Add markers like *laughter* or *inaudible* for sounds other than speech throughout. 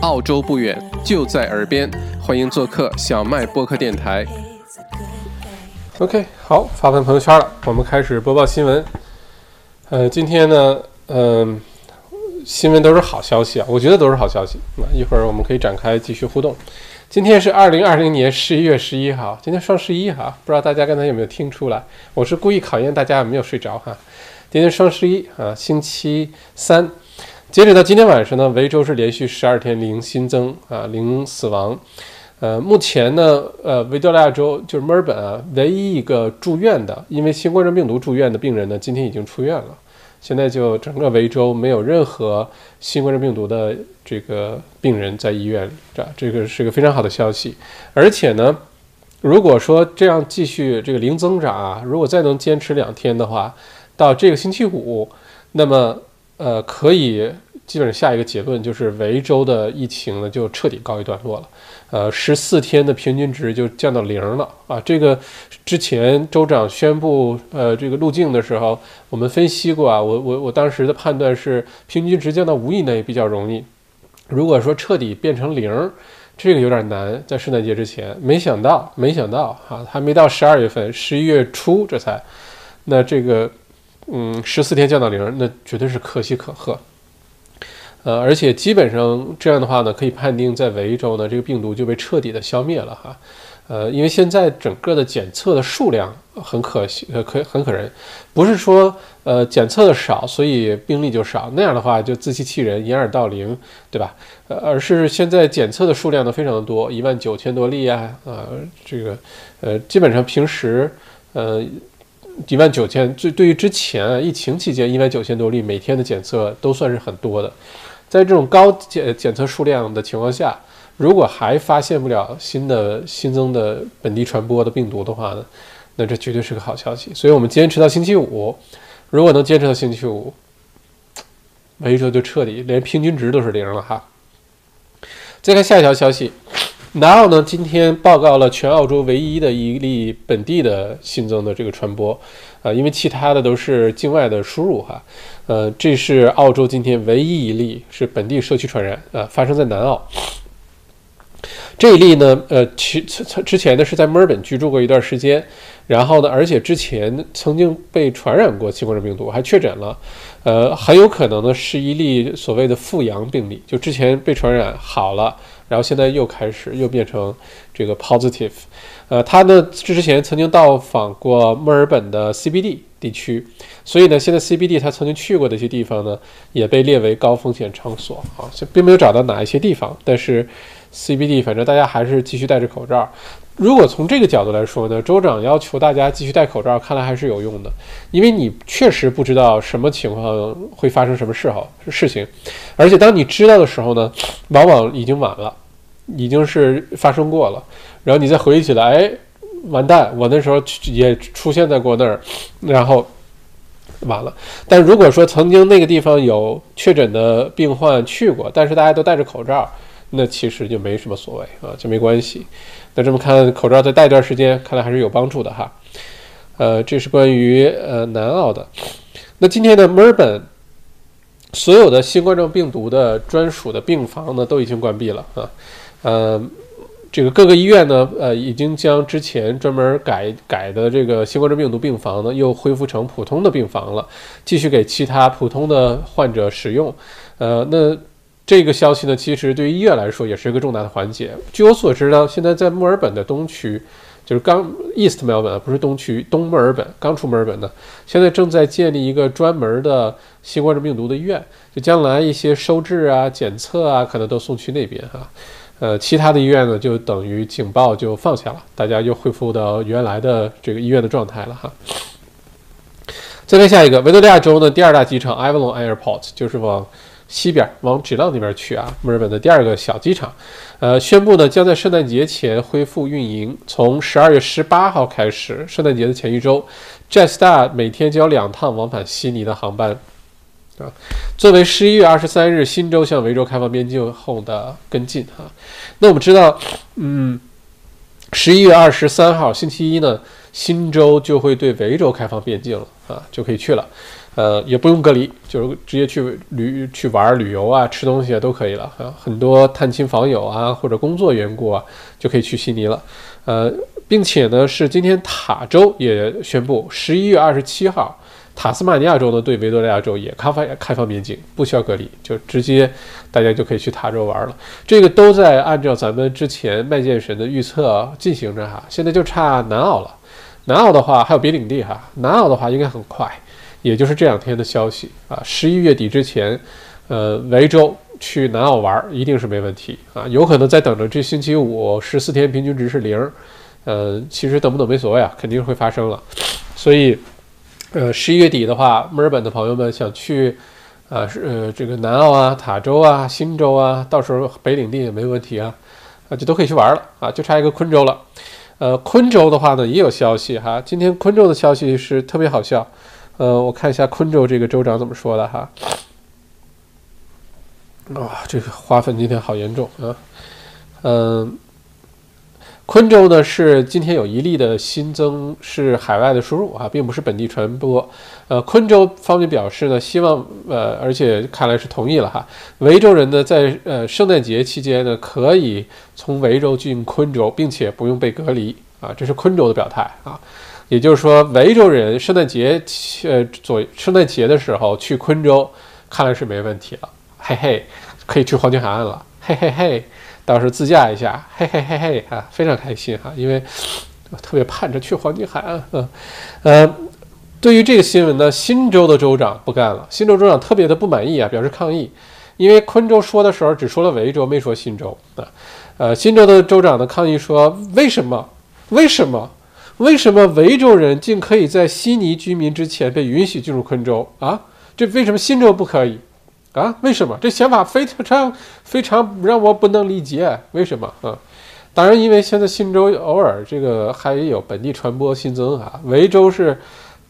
澳洲不远，就在耳边，欢迎做客小麦播客电台。OK，好，发完朋友圈了，我们开始播报新闻。呃，今天呢，嗯、新闻都是好消息啊，我觉得都是好消息。那一会儿我们可以展开继续互动。今天是二零二零年十一月十一号，今天双十一哈，不知道大家刚才有没有听出来？我是故意考验大家有没有睡着哈。今天双十一啊，星期三，截止到今天晚上呢，维州是连续十二天零新增啊，零死亡。呃，目前呢，呃，维多利亚州就是墨尔本啊，唯一一个住院的，因为新冠状病毒住院的病人呢，今天已经出院了。现在就整个维州没有任何新冠状病毒的这个病人在医院里，这这个是个非常好的消息。而且呢，如果说这样继续这个零增长啊，如果再能坚持两天的话，到这个星期五，那么呃，可以基本上下一个结论就是维州的疫情呢就彻底告一段落了。呃，十四天的平均值就降到零了啊！这个之前州长宣布呃这个路径的时候，我们分析过啊，我我我当时的判断是平均值降到五以内比较容易。如果说彻底变成零，这个有点难，在圣诞节之前。没想到，没想到啊，还没到十二月份，十一月初这才，那这个嗯十四天降到零，那绝对是可喜可贺。呃，而且基本上这样的话呢，可以判定在维州呢，这个病毒就被彻底的消灭了哈。呃，因为现在整个的检测的数量很可惜，呃，可很可人，不是说呃检测的少，所以病例就少，那样的话就自欺欺人，掩耳盗铃，对吧？呃，而是现在检测的数量呢非常的多，一万九千多例啊，呃，这个呃，基本上平时呃一万九千，这对于之前疫情期间一万九千多例每天的检测都算是很多的。在这种高检检测数量的情况下，如果还发现不了新的新增的本地传播的病毒的话呢，那这绝对是个好消息。所以我们坚持到星期五，如果能坚持到星期五，维州就彻底连平均值都是零了哈。再看下一条消息，南澳呢今天报告了全澳洲唯一的一例本地的新增的这个传播，啊、因为其他的都是境外的输入哈。呃，这是澳洲今天唯一一例是本地社区传染，呃，发生在南澳。这一例呢，呃，其之前呢是在墨尔本居住过一段时间，然后呢，而且之前曾经被传染过新冠状病毒，还确诊了，呃，很有可能呢是一例所谓的复阳病例，就之前被传染好了，然后现在又开始又变成这个 positive，呃，他呢之前曾经到访过墨尔本的 CBD 地区，所以呢，现在 CBD 他曾经去过的一些地方呢，也被列为高风险场所啊，这并没有找到哪一些地方，但是 CBD 反正大家还是继续戴着口罩。如果从这个角度来说呢，州长要求大家继续戴口罩，看来还是有用的，因为你确实不知道什么情况会发生什么事好事情，而且当你知道的时候呢，往往已经晚了，已经是发生过了，然后你再回忆起来，哎，完蛋，我那时候也出现在过那儿，然后完了。但如果说曾经那个地方有确诊的病患去过，但是大家都戴着口罩，那其实就没什么所谓啊，就没关系。那这么看，口罩再戴一段时间，看来还是有帮助的哈。呃，这是关于呃南澳的。那今天的，墨尔本所有的新冠状病毒的专属的病房呢都已经关闭了啊。呃，这个各个医院呢，呃，已经将之前专门改改的这个新冠状病毒病房呢，又恢复成普通的病房了，继续给其他普通的患者使用。呃，那。这个消息呢，其实对于医院来说也是一个重大的环节。据我所知呢，现在在墨尔本的东区，就是刚 East Melbourne 不是东区，东墨尔本刚出墨尔本的，现在正在建立一个专门的新冠状病毒的医院，就将来一些收治啊、检测啊，可能都送去那边哈。呃，其他的医院呢，就等于警报就放下了，大家又恢复到原来的这个医院的状态了哈。再看下一个，维多利亚州呢第二大机场 Avalon Airport 就是往。西边往吉浪那边去啊，墨尔本的第二个小机场，呃，宣布呢将在圣诞节前恢复运营，从十二月十八号开始，圣诞节的前一周，Jetstar 每天将有两趟往返悉尼的航班，啊，作为十一月二十三日新州向维州开放边境后的跟进哈。那我们知道，嗯，十一月二十三号星期一呢，新州就会对维州开放边境了啊，就可以去了。呃，也不用隔离，就是直接去旅去玩旅游啊，吃东西啊都可以了啊。很多探亲访友啊，或者工作缘故啊，就可以去悉尼了。呃，并且呢，是今天塔州也宣布，十一月二十七号，塔斯马尼亚州呢对维多利亚州也开放开放边境，不需要隔离，就直接大家就可以去塔州玩了。这个都在按照咱们之前麦剑神的预测进行着哈，现在就差南澳了。南澳的话还有别领地哈，南澳的话应该很快。也就是这两天的消息啊，十一月底之前，呃，维州去南澳玩一定是没问题啊，有可能在等着这星期五十四天平均值是零，呃，其实等不等没所谓啊，肯定会发生了。所以，呃，十一月底的话，墨尔本的朋友们想去，啊，是呃这个南澳啊、塔州啊、新州啊，到时候北领地也没问题啊，啊，就都可以去玩了啊，就差一个昆州了。呃，昆州的话呢也有消息哈，今天昆州的消息是特别好笑。呃，我看一下昆州这个州长怎么说的哈。啊，这个花粉今天好严重啊。嗯，昆州呢是今天有一例的新增是海外的输入啊，并不是本地传播。呃，昆州方面表示呢，希望呃，而且看来是同意了哈。维州人呢在呃圣诞节期间呢可以从维州进昆州，并且不用被隔离啊，这是昆州的表态啊。也就是说，维州人圣诞节，呃，左圣诞节的时候去昆州，看来是没问题了，嘿嘿，可以去黄金海岸了，嘿嘿嘿，到时候自驾一下，嘿嘿嘿嘿，啊，非常开心哈，因为我特别盼着去黄金海岸，嗯，呃，对于这个新闻呢，新州的州长不干了，新州州长特别的不满意啊，表示抗议，因为昆州说的时候只说了维州，没说新州啊，呃，新州的州长呢抗议说，为什么？为什么？为什么维州人竟可以在悉尼居民之前被允许进入昆州啊？这为什么新州不可以啊？为什么这想法非常非常让我不能理解？为什么啊？当然，因为现在新州偶尔这个还有本地传播新增啊。维州是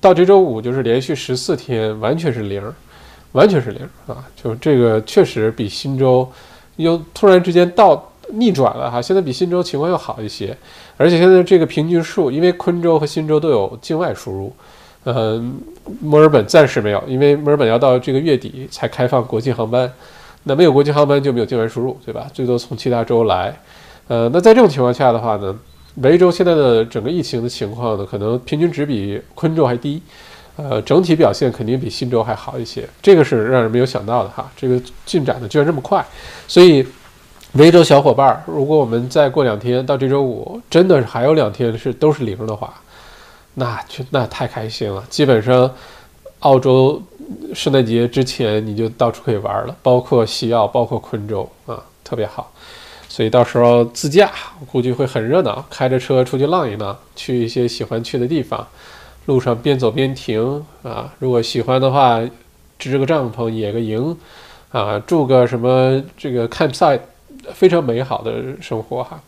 到这周五就是连续十四天完全是零，完全是零啊！就这个确实比新州又突然之间到。逆转了哈，现在比新州情况要好一些，而且现在这个平均数，因为昆州和新州都有境外输入，嗯，墨尔本暂时没有，因为墨尔本要到这个月底才开放国际航班，那没有国际航班就没有境外输入，对吧？最多从其他州来，呃，那在这种情况下的话呢，维州现在的整个疫情的情况呢，可能平均值比昆州还低，呃，整体表现肯定比新州还好一些，这个是让人没有想到的哈，这个进展的居然这么快，所以。维州小伙伴儿，如果我们再过两天到这周五，真的是还有两天是都是零的话，那就那太开心了。基本上，澳洲圣诞节之前你就到处可以玩了，包括西澳，包括昆州啊，特别好。所以到时候自驾，我估计会很热闹，开着车出去浪一浪，去一些喜欢去的地方，路上边走边停啊。如果喜欢的话，支个帐篷，野个营啊，住个什么这个 campsite。非常美好的生活哈，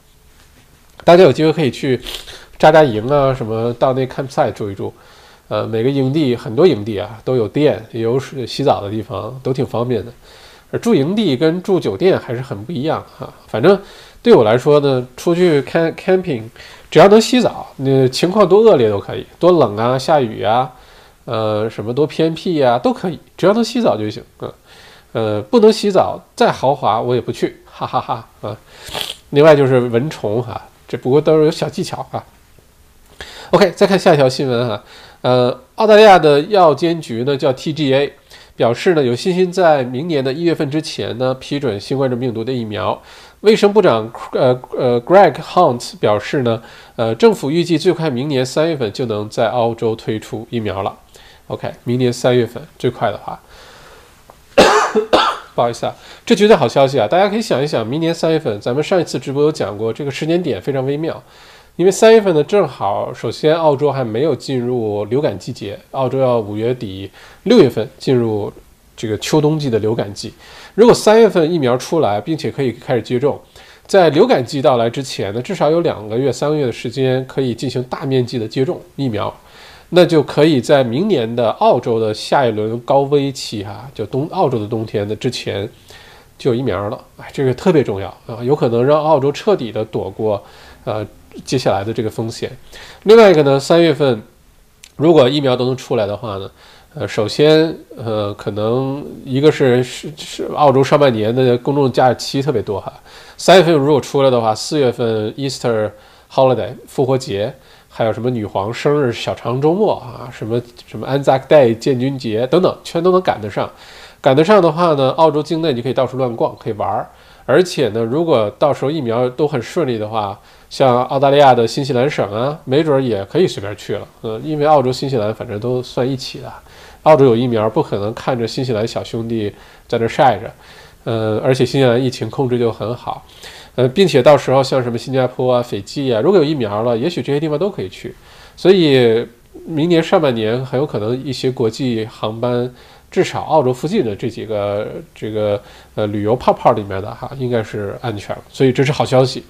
大家有机会可以去扎扎营啊，什么到那 campsite 住一住，呃，每个营地很多营地啊都有电，也有水洗澡的地方，都挺方便的。而住营地跟住酒店还是很不一样哈。反正对我来说呢，出去 cam camping，只要能洗澡，那情况多恶劣都可以，多冷啊，下雨啊，呃，什么多偏僻呀都可以，只要能洗澡就行啊。呃，不能洗澡再豪华我也不去。哈哈哈啊！另外就是蚊虫哈，这不过都是有小技巧啊。OK，再看下一条新闻哈，呃，澳大利亚的药监局呢叫 TGA，表示呢有信心在明年的一月份之前呢批准新冠状病毒的疫苗。卫生部长呃呃 Greg Hunt 表示呢，呃，政府预计最快明年三月份就能在澳洲推出疫苗了。OK，明年三月份最快的话。不好意思啊，这绝对好消息啊！大家可以想一想，明年三月份，咱们上一次直播有讲过，这个时间点非常微妙，因为三月份呢，正好首先澳洲还没有进入流感季节，澳洲要五月底六月份进入这个秋冬季的流感季。如果三月份疫苗出来，并且可以开始接种，在流感季到来之前呢，至少有两个月、三个月的时间可以进行大面积的接种疫苗。那就可以在明年的澳洲的下一轮高危期哈，就冬澳洲的冬天的之前就有疫苗了，哎，这个特别重要啊，有可能让澳洲彻底的躲过呃接下来的这个风险。另外一个呢，三月份如果疫苗都能出来的话呢，呃，首先，呃，可能一个是是是澳洲上半年的公众假期特别多哈，三月份如果出来的话，四月份 Easter holiday 复活节，还有什么女皇生日小长周末啊，什么什么 Anzac Day 建军节等等，全都能赶得上。赶得上的话呢，澳洲境内你可以到处乱逛，可以玩儿。而且呢，如果到时候疫苗都很顺利的话，像澳大利亚的新西兰省啊，没准儿也可以随便去了。呃，因为澳洲、新西兰反正都算一起的。澳洲有疫苗，不可能看着新西兰小兄弟在那晒着，呃，而且新西兰疫情控制就很好，呃，并且到时候像什么新加坡啊、斐济啊，如果有疫苗了，也许这些地方都可以去。所以明年上半年很有可能一些国际航班，至少澳洲附近的这几个这个呃旅游泡泡里面的哈，应该是安全了。所以这是好消息。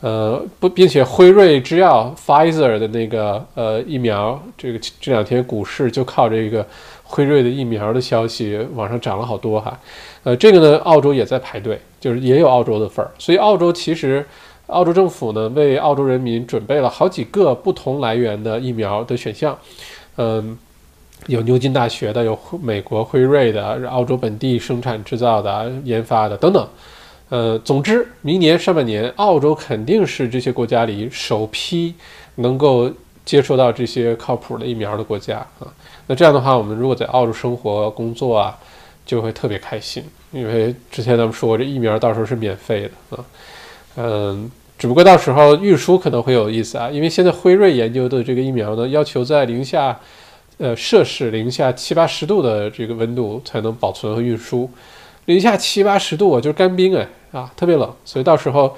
呃不，并且辉瑞制药，Fizer 的那个呃疫苗，这个这两天股市就靠这个辉瑞的疫苗的消息往上涨了好多哈。呃，这个呢，澳洲也在排队，就是也有澳洲的份儿。所以澳洲其实，澳洲政府呢为澳洲人民准备了好几个不同来源的疫苗的选项。嗯，有牛津大学的，有美国辉瑞的，澳洲本地生产制造的、研发的等等。呃，总之，明年上半年，澳洲肯定是这些国家里首批能够接触到这些靠谱的疫苗的国家啊。那这样的话，我们如果在澳洲生活工作啊，就会特别开心，因为之前咱们说过，这疫苗到时候是免费的啊。嗯，只不过到时候运输可能会有意思啊，因为现在辉瑞研究的这个疫苗呢，要求在零下呃摄氏零下七八十度的这个温度才能保存和运输。零下七八十度啊，就是干冰哎啊，特别冷，所以到时候，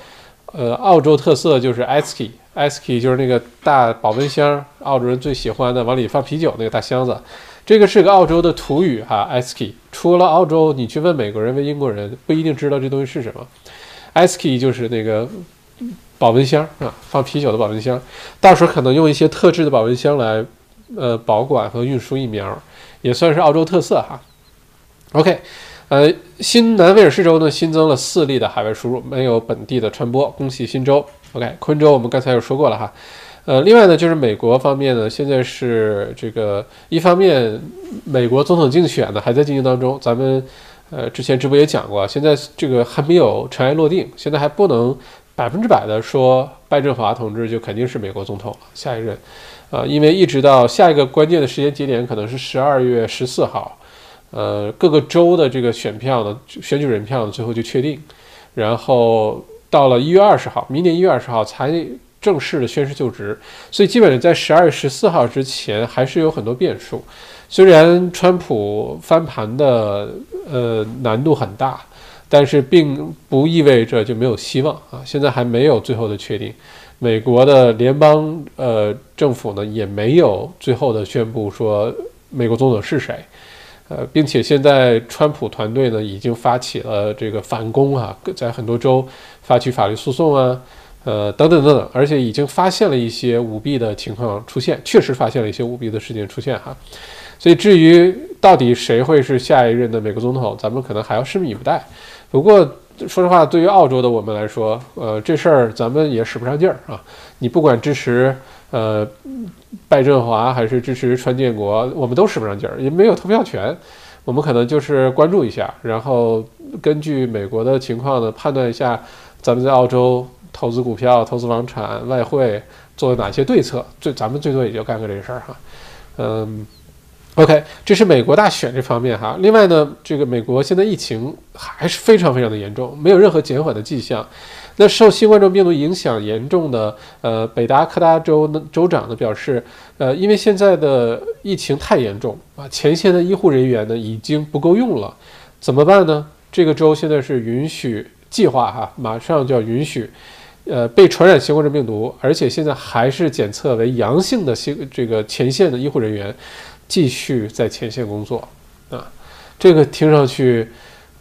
呃，澳洲特色就是 ice key，ice key 就是那个大保温箱，澳洲人最喜欢的往里放啤酒那个大箱子，这个是个澳洲的土语哈，ice key。除了澳洲，你去问美国人、问英国人，不一定知道这东西是什么。ice key 就是那个保温箱啊，放啤酒的保温箱，到时候可能用一些特制的保温箱来呃保管和运输疫苗，也算是澳洲特色哈。OK。呃，新南威尔士州呢新增了四例的海外输入，没有本地的传播，恭喜新州。OK，昆州我们刚才有说过了哈。呃，另外呢，就是美国方面呢，现在是这个一方面，美国总统竞选呢还在进行当中，咱们呃之前直播也讲过，现在这个还没有尘埃落定，现在还不能百分之百的说拜登华同志就肯定是美国总统下一任啊，因为一直到下一个关键的时间节点可能是十二月十四号。呃，各个州的这个选票呢，选举人票呢，最后就确定，然后到了一月二十号，明年一月二十号才正式的宣誓就职，所以基本上在十二月十四号之前还是有很多变数。虽然川普翻盘的呃难度很大，但是并不意味着就没有希望啊。现在还没有最后的确定，美国的联邦呃政府呢也没有最后的宣布说美国总统是谁。呃，并且现在川普团队呢已经发起了这个反攻啊，在很多州发起法律诉讼啊，呃，等等等等，而且已经发现了一些舞弊的情况出现，确实发现了一些舞弊的事情出现哈。所以至于到底谁会是下一任的美国总统，咱们可能还要拭目以待。不过说实话，对于澳洲的我们来说，呃，这事儿咱们也使不上劲儿啊。你不管支持。呃，拜振华还是支持川建国，我们都使不上劲儿，也没有投票权。我们可能就是关注一下，然后根据美国的情况呢，判断一下咱们在澳洲投资股票、投资房产、外汇做哪些对策。最咱们最多也就干个这事儿哈。嗯，OK，这是美国大选这方面哈。另外呢，这个美国现在疫情还是非常非常的严重，没有任何减缓的迹象。那受新冠状病毒影响严重的，呃，北达科达州的州长呢表示，呃，因为现在的疫情太严重啊，前线的医护人员呢已经不够用了，怎么办呢？这个州现在是允许计划哈，马上就要允许，呃，被传染新冠状病毒，而且现在还是检测为阳性的新这个前线的医护人员，继续在前线工作啊，这个听上去。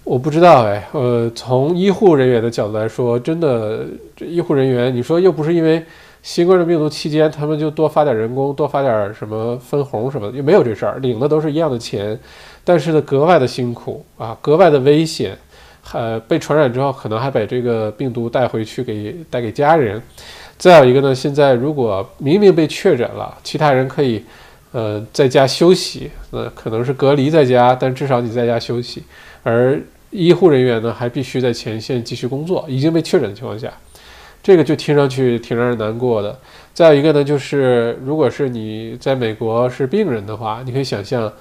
我不知道哎，呃，从医护人员的角度来说，真的，这医护人员，你说又不是因为新冠状病毒期间他们就多发点人工，多发点什么分红什么的，又没有这事儿，领的都是一样的钱，但是呢，格外的辛苦啊，格外的危险，呃，被传染之后可能还把这个病毒带回去给带给家人。再有一个呢，现在如果明明被确诊了，其他人可以。呃，在家休息，呃，可能是隔离在家，但至少你在家休息，而医护人员呢，还必须在前线继续工作，已经被确诊的情况下，这个就听上去挺让人难过的。再有一个呢，就是如果是你在美国是病人的话，你可以想象，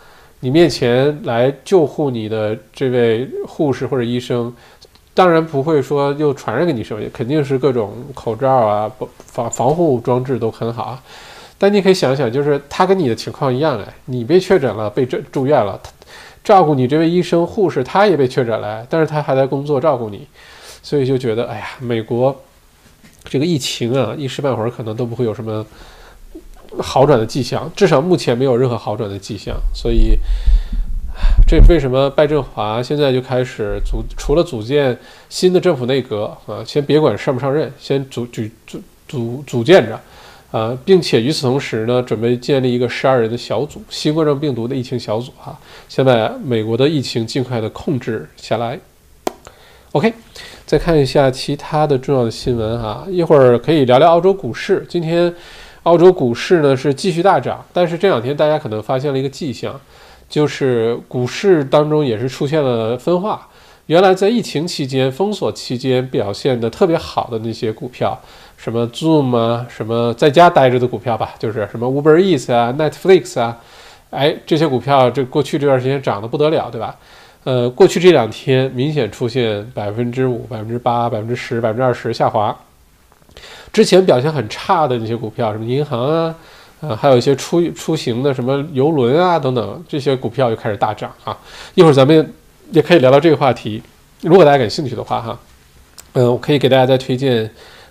你面前来救护你的这位护士或者医生，当然不会说又传染给你什么，肯定是各种口罩啊、防防护装置都很好。但你可以想想，就是他跟你的情况一样哎，你被确诊了，被住住院了，他照顾你这位医生护士，他也被确诊了，但是他还在工作照顾你，所以就觉得，哎呀，美国这个疫情啊，一时半会儿可能都不会有什么好转的迹象，至少目前没有任何好转的迹象。所以，这为什么拜振华现在就开始组，除了组建新的政府内阁啊，先别管上不上任，先组组组组组建着。啊，并且与此同时呢，准备建立一个十二人的小组，新冠状病毒的疫情小组哈，先把美国的疫情尽快的控制下来。OK，再看一下其他的重要的新闻哈，一会儿可以聊聊澳洲股市。今天澳洲股市呢是继续大涨，但是这两天大家可能发现了一个迹象，就是股市当中也是出现了分化。原来在疫情期间、封锁期间表现的特别好的那些股票。什么 Zoom 啊，什么在家待着的股票吧，就是什么 Uber Eats 啊、Netflix 啊，哎，这些股票这过去这段时间涨得不得了，对吧？呃，过去这两天明显出现百分之五、百分之八、百分之十、百分之二十下滑。之前表现很差的那些股票，什么银行啊，呃，还有一些出出行的什么游轮啊等等，这些股票又开始大涨啊。一会儿咱们也可以聊聊这个话题，如果大家感兴趣的话哈，嗯，我可以给大家再推荐。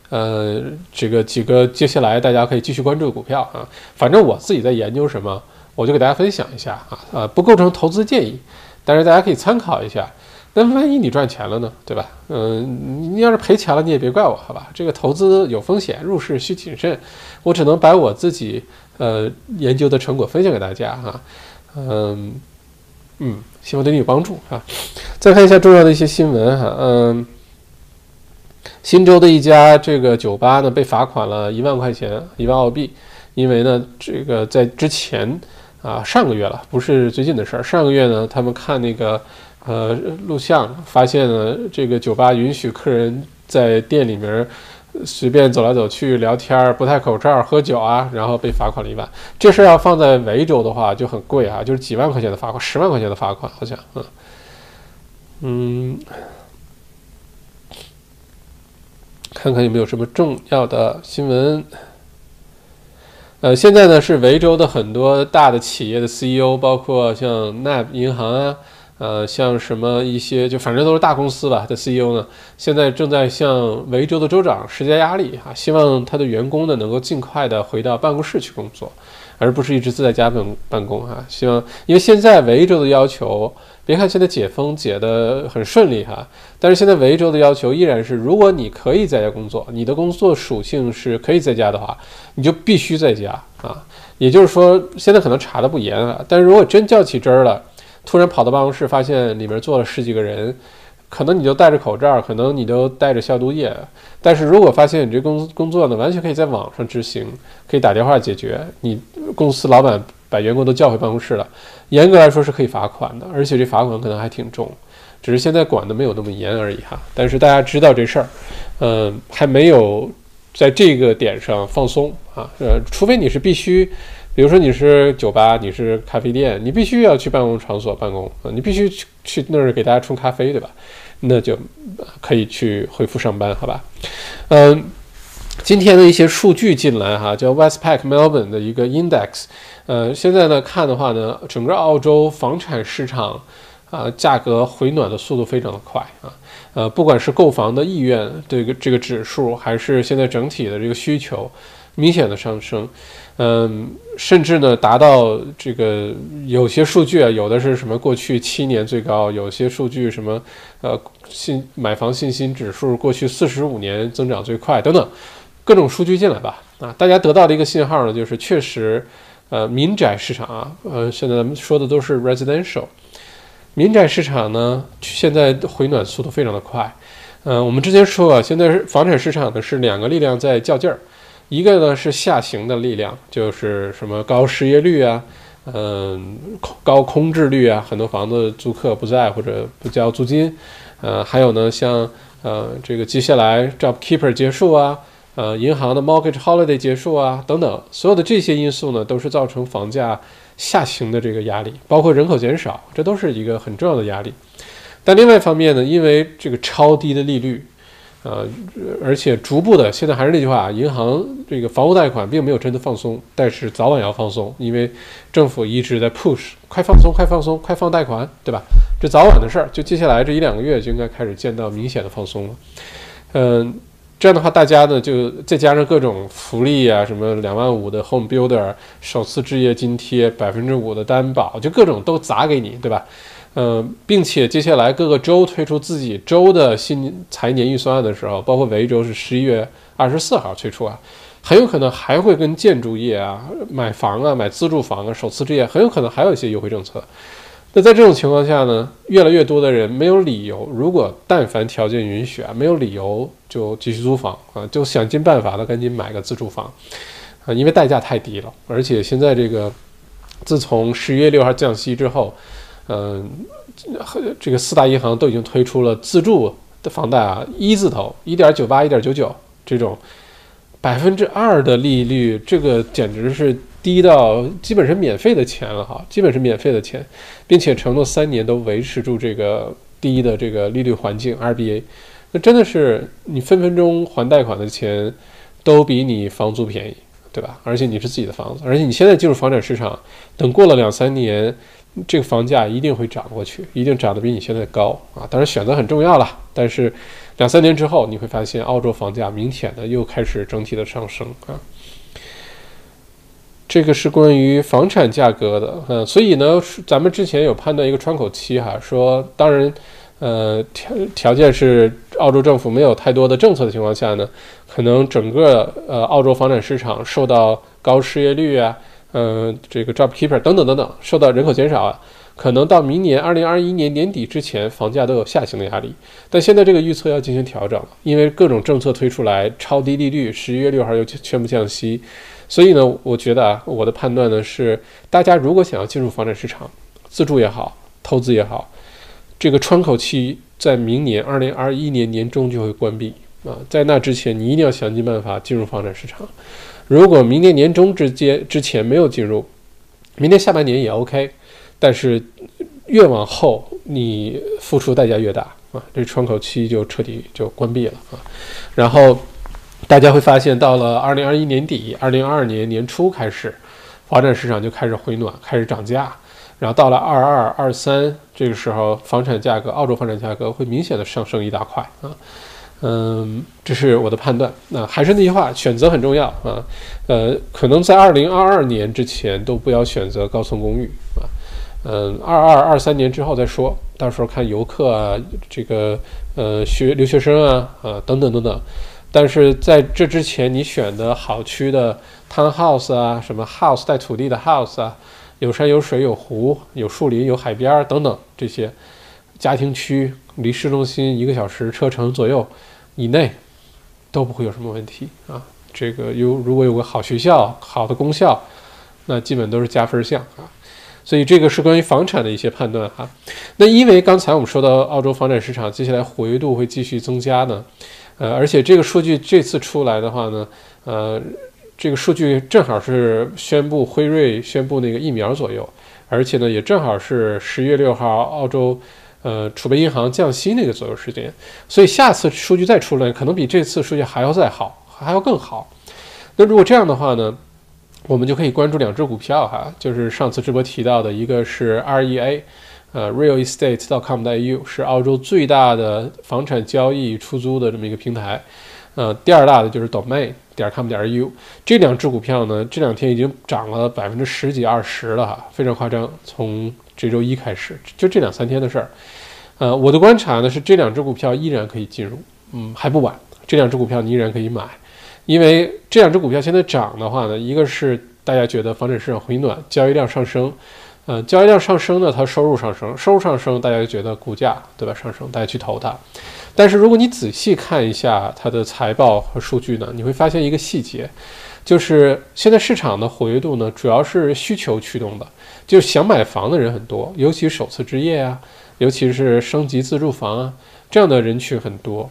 呃，这个几个接下来大家可以继续关注的股票啊，反正我自己在研究什么，我就给大家分享一下啊，呃，不构成投资建议，但是大家可以参考一下。那万一你赚钱了呢，对吧？嗯，你要是赔钱了，你也别怪我，好吧？这个投资有风险，入市需谨慎。我只能把我自己呃研究的成果分享给大家哈，嗯嗯，希望对你有帮助啊。再看一下重要的一些新闻哈，嗯。新州的一家这个酒吧呢，被罚款了一万块钱，一万澳币，因为呢，这个在之前啊，上个月了，不是最近的事儿。上个月呢，他们看那个呃录像，发现了这个酒吧允许客人在店里面随便走来走去聊天，不戴口罩喝酒啊，然后被罚款了一万。这事要放在维州的话就很贵啊，就是几万块钱的罚款，十万块钱的罚款好像，嗯嗯。看看有没有什么重要的新闻。呃，现在呢是维州的很多大的企业的 CEO，包括像 NAB 银行啊，呃，像什么一些就反正都是大公司吧的 CEO 呢，现在正在向维州的州长施加压力啊，希望他的员工呢能够尽快的回到办公室去工作，而不是一直自在家办办公啊。希望，因为现在维州的要求。别看现在解封解得很顺利哈，但是现在维州的要求依然是，如果你可以在家工作，你的工作属性是可以在家的话，你就必须在家啊。也就是说，现在可能查的不严啊，但是如果真较起真儿了，突然跑到办公室发现里面坐了十几个人，可能你就戴着口罩，可能你都带着消毒液。但是如果发现你这工工作呢，完全可以在网上执行，可以打电话解决，你公司老板。把员工都叫回办公室了，严格来说是可以罚款的，而且这罚款可能还挺重，只是现在管的没有那么严而已哈。但是大家知道这事儿，嗯，还没有在这个点上放松啊，呃，除非你是必须，比如说你是酒吧，你是咖啡店，你必须要去办公场所办公啊，你必须去去那儿给大家冲咖啡，对吧？那就可以去恢复上班，好吧？嗯。今天的一些数据进来哈，叫 Westpac Melbourne 的一个 index，呃，现在呢看的话呢，整个澳洲房产市场啊，价格回暖的速度非常的快啊，呃，不管是购房的意愿这个这个指数，还是现在整体的这个需求明显的上升，嗯，甚至呢达到这个有些数据啊，有的是什么过去七年最高，有些数据什么呃信买房信心指数过去四十五年增长最快等等。各种数据进来吧，啊，大家得到的一个信号呢，就是确实，呃，民宅市场啊，呃，现在咱们说的都是 residential，民宅市场呢，现在回暖速度非常的快，嗯，我们之前说啊，现在是房产市场呢是两个力量在较劲儿，一个呢是下行的力量，就是什么高失业率啊，嗯，高空置率啊，很多房子租客不在或者不交租金，呃，还有呢像呃这个接下来 job keeper 结束啊，呃银行的 mortgage holiday 结束啊等等，所有的这些因素呢都是造成房价下行的这个压力，包括人口减少，这都是一个很重要的压力。但另外一方面呢，因为这个超低的利率。呃，而且逐步的，现在还是那句话啊，银行这个房屋贷款并没有真的放松，但是早晚要放松，因为政府一直在 push，快放松，快放松，快放贷款，对吧？这早晚的事儿，就接下来这一两个月就应该开始见到明显的放松了。嗯，这样的话，大家呢就再加上各种福利啊，什么两万五的 home builder 首次置业津贴，百分之五的担保，就各种都砸给你，对吧？嗯，并且接下来各个州推出自己州的新财年预算案的时候，包括维州是十一月二十四号推出啊，很有可能还会跟建筑业啊、买房啊、买自住房啊、首次置业，很有可能还有一些优惠政策。那在这种情况下呢，越来越多的人没有理由，如果但凡条件允许啊，没有理由就继续租房啊，就想尽办法的赶紧买个自住房啊，因为代价太低了，而且现在这个自从十一月六号降息之后。嗯，这个四大银行都已经推出了自住的房贷啊，一字头，一点九八、一点九九这种百分之二的利率，这个简直是低到基本是免费的钱了哈，基本是免费的钱，并且承诺三年都维持住这个低的这个利率环境 RBA，那真的是你分分钟还贷款的钱都比你房租便宜，对吧？而且你是自己的房子，而且你现在进入房产市场，等过了两三年。这个房价一定会涨过去，一定涨得比你现在高啊！当然选择很重要了，但是两三年之后你会发现，澳洲房价明显的又开始整体的上升啊。这个是关于房产价格的，嗯，所以呢，咱们之前有判断一个窗口期哈，说当然，呃，条条件是澳洲政府没有太多的政策的情况下呢，可能整个呃澳洲房产市场受到高失业率啊。嗯，这个 job keeper 等等等等，受到人口减少啊，可能到明年二零二一年年底之前，房价都有下行的压力。但现在这个预测要进行调整了，因为各种政策推出来，超低利率，十一月六号又宣布降息，所以呢，我觉得啊，我的判断呢是，大家如果想要进入房产市场，自住也好，投资也好，这个窗口期在明年二零二一年年中就会关闭啊，在那之前，你一定要想尽办法进入房产市场。如果明年年中之间之前没有进入，明年下半年也 OK，但是越往后你付出代价越大啊，这窗口期就彻底就关闭了啊。然后大家会发现，到了二零二一年底、二零二二年年初开始，房产市场就开始回暖，开始涨价。然后到了二二二三这个时候，房产价格，澳洲房产价格会明显的上升一大块啊。嗯，这是我的判断。那还是那句话，选择很重要啊。呃，可能在二零二二年之前都不要选择高层公寓啊。嗯，二二二三年之后再说，到时候看游客啊，这个呃学留学生啊啊等等等等。但是在这之前，你选的好区的 townhouse 啊，什么 house 带土地的 house 啊，有山有水有湖有树林有海边等等这些家庭区，离市中心一个小时车程左右。以内都不会有什么问题啊！这个有如果有个好学校、好的功效，那基本都是加分项啊。所以这个是关于房产的一些判断哈。那因为刚才我们说到澳洲房产市场接下来活跃度会继续增加呢，呃，而且这个数据这次出来的话呢，呃，这个数据正好是宣布辉瑞宣布那个疫苗左右，而且呢也正好是十月六号澳洲。呃，储备银行降息那个左右时间，所以下次数据再出来，可能比这次数据还要再好，还要更好。那如果这样的话呢，我们就可以关注两只股票哈，就是上次直播提到的一个是 REA，呃，Real Estate dot com 的 AU 是澳洲最大的房产交易出租的这么一个平台，呃，第二大的就是 Domain 点 com 点 u，这两只股票呢，这两天已经涨了百分之十几二十了哈，非常夸张，从。这周一开始，就这两三天的事儿，呃，我的观察呢是这两只股票依然可以进入，嗯，还不晚。这两只股票你依然可以买，因为这两只股票现在涨的话呢，一个是大家觉得房产市场回暖，交易量上升，呃，交易量上升呢，它收入上升，收入上升，大家就觉得股价对吧上升，大家去投它。但是如果你仔细看一下它的财报和数据呢，你会发现一个细节，就是现在市场的活跃度呢，主要是需求驱动的，就是想买房的人很多，尤其首次置业啊，尤其是升级自住房啊，这样的人群很多。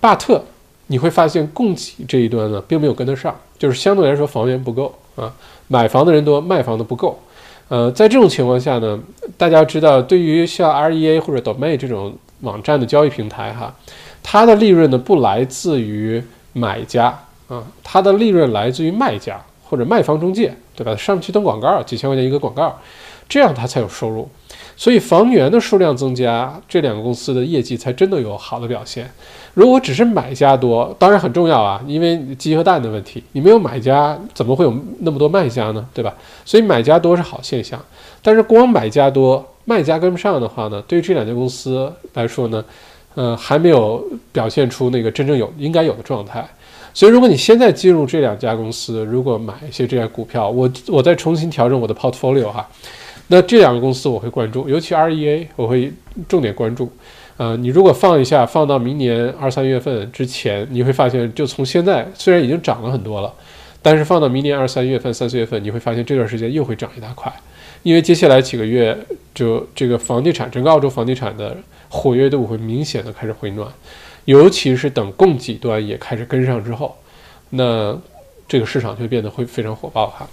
巴特，你会发现供给这一端呢，并没有跟得上，就是相对来说房源不够啊，买房的人多，卖房的不够。呃，在这种情况下呢，大家知道，对于像 REA 或者 Domain 这种网站的交易平台哈，它的利润呢不来自于买家啊，它的利润来自于卖家或者卖方中介，对吧？上去登广告，几千块钱一个广告，这样它才有收入。所以房源的数量增加，这两个公司的业绩才真的有好的表现。如果只是买家多，当然很重要啊，因为鸡和蛋的问题，你没有买家，怎么会有那么多卖家呢？对吧？所以买家多是好现象。但是光买家多，卖家跟不上的话呢，对于这两家公司来说呢，呃，还没有表现出那个真正有应该有的状态。所以如果你现在进入这两家公司，如果买一些这些股票，我我再重新调整我的 portfolio 哈。那这两个公司我会关注，尤其 REA 我会重点关注。呃，你如果放一下，放到明年二三月份之前，你会发现，就从现在虽然已经涨了很多了，但是放到明年二三月份、三四月份，你会发现这段时间又会涨一大块，因为接下来几个月就这个房地产，整个澳洲房地产的活跃度会明显的开始回暖，尤其是等供给端也开始跟上之后，那这个市场就变得会非常火爆哈。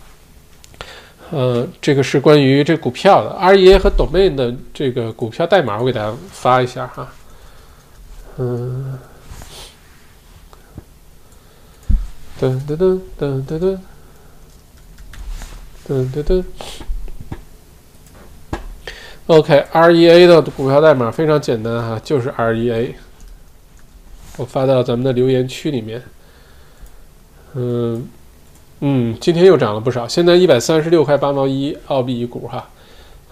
呃，这个是关于这股票的，REA 和 Domain 的这个股票代码，我给大家发一下哈。嗯，噔噔噔噔噔噔，噔噔噔。OK，REA 的股票代码非常简单哈，就是 REA。我发到咱们的留言区里面。嗯。嗯，今天又涨了不少，现在一百三十六块八毛一澳币一股哈，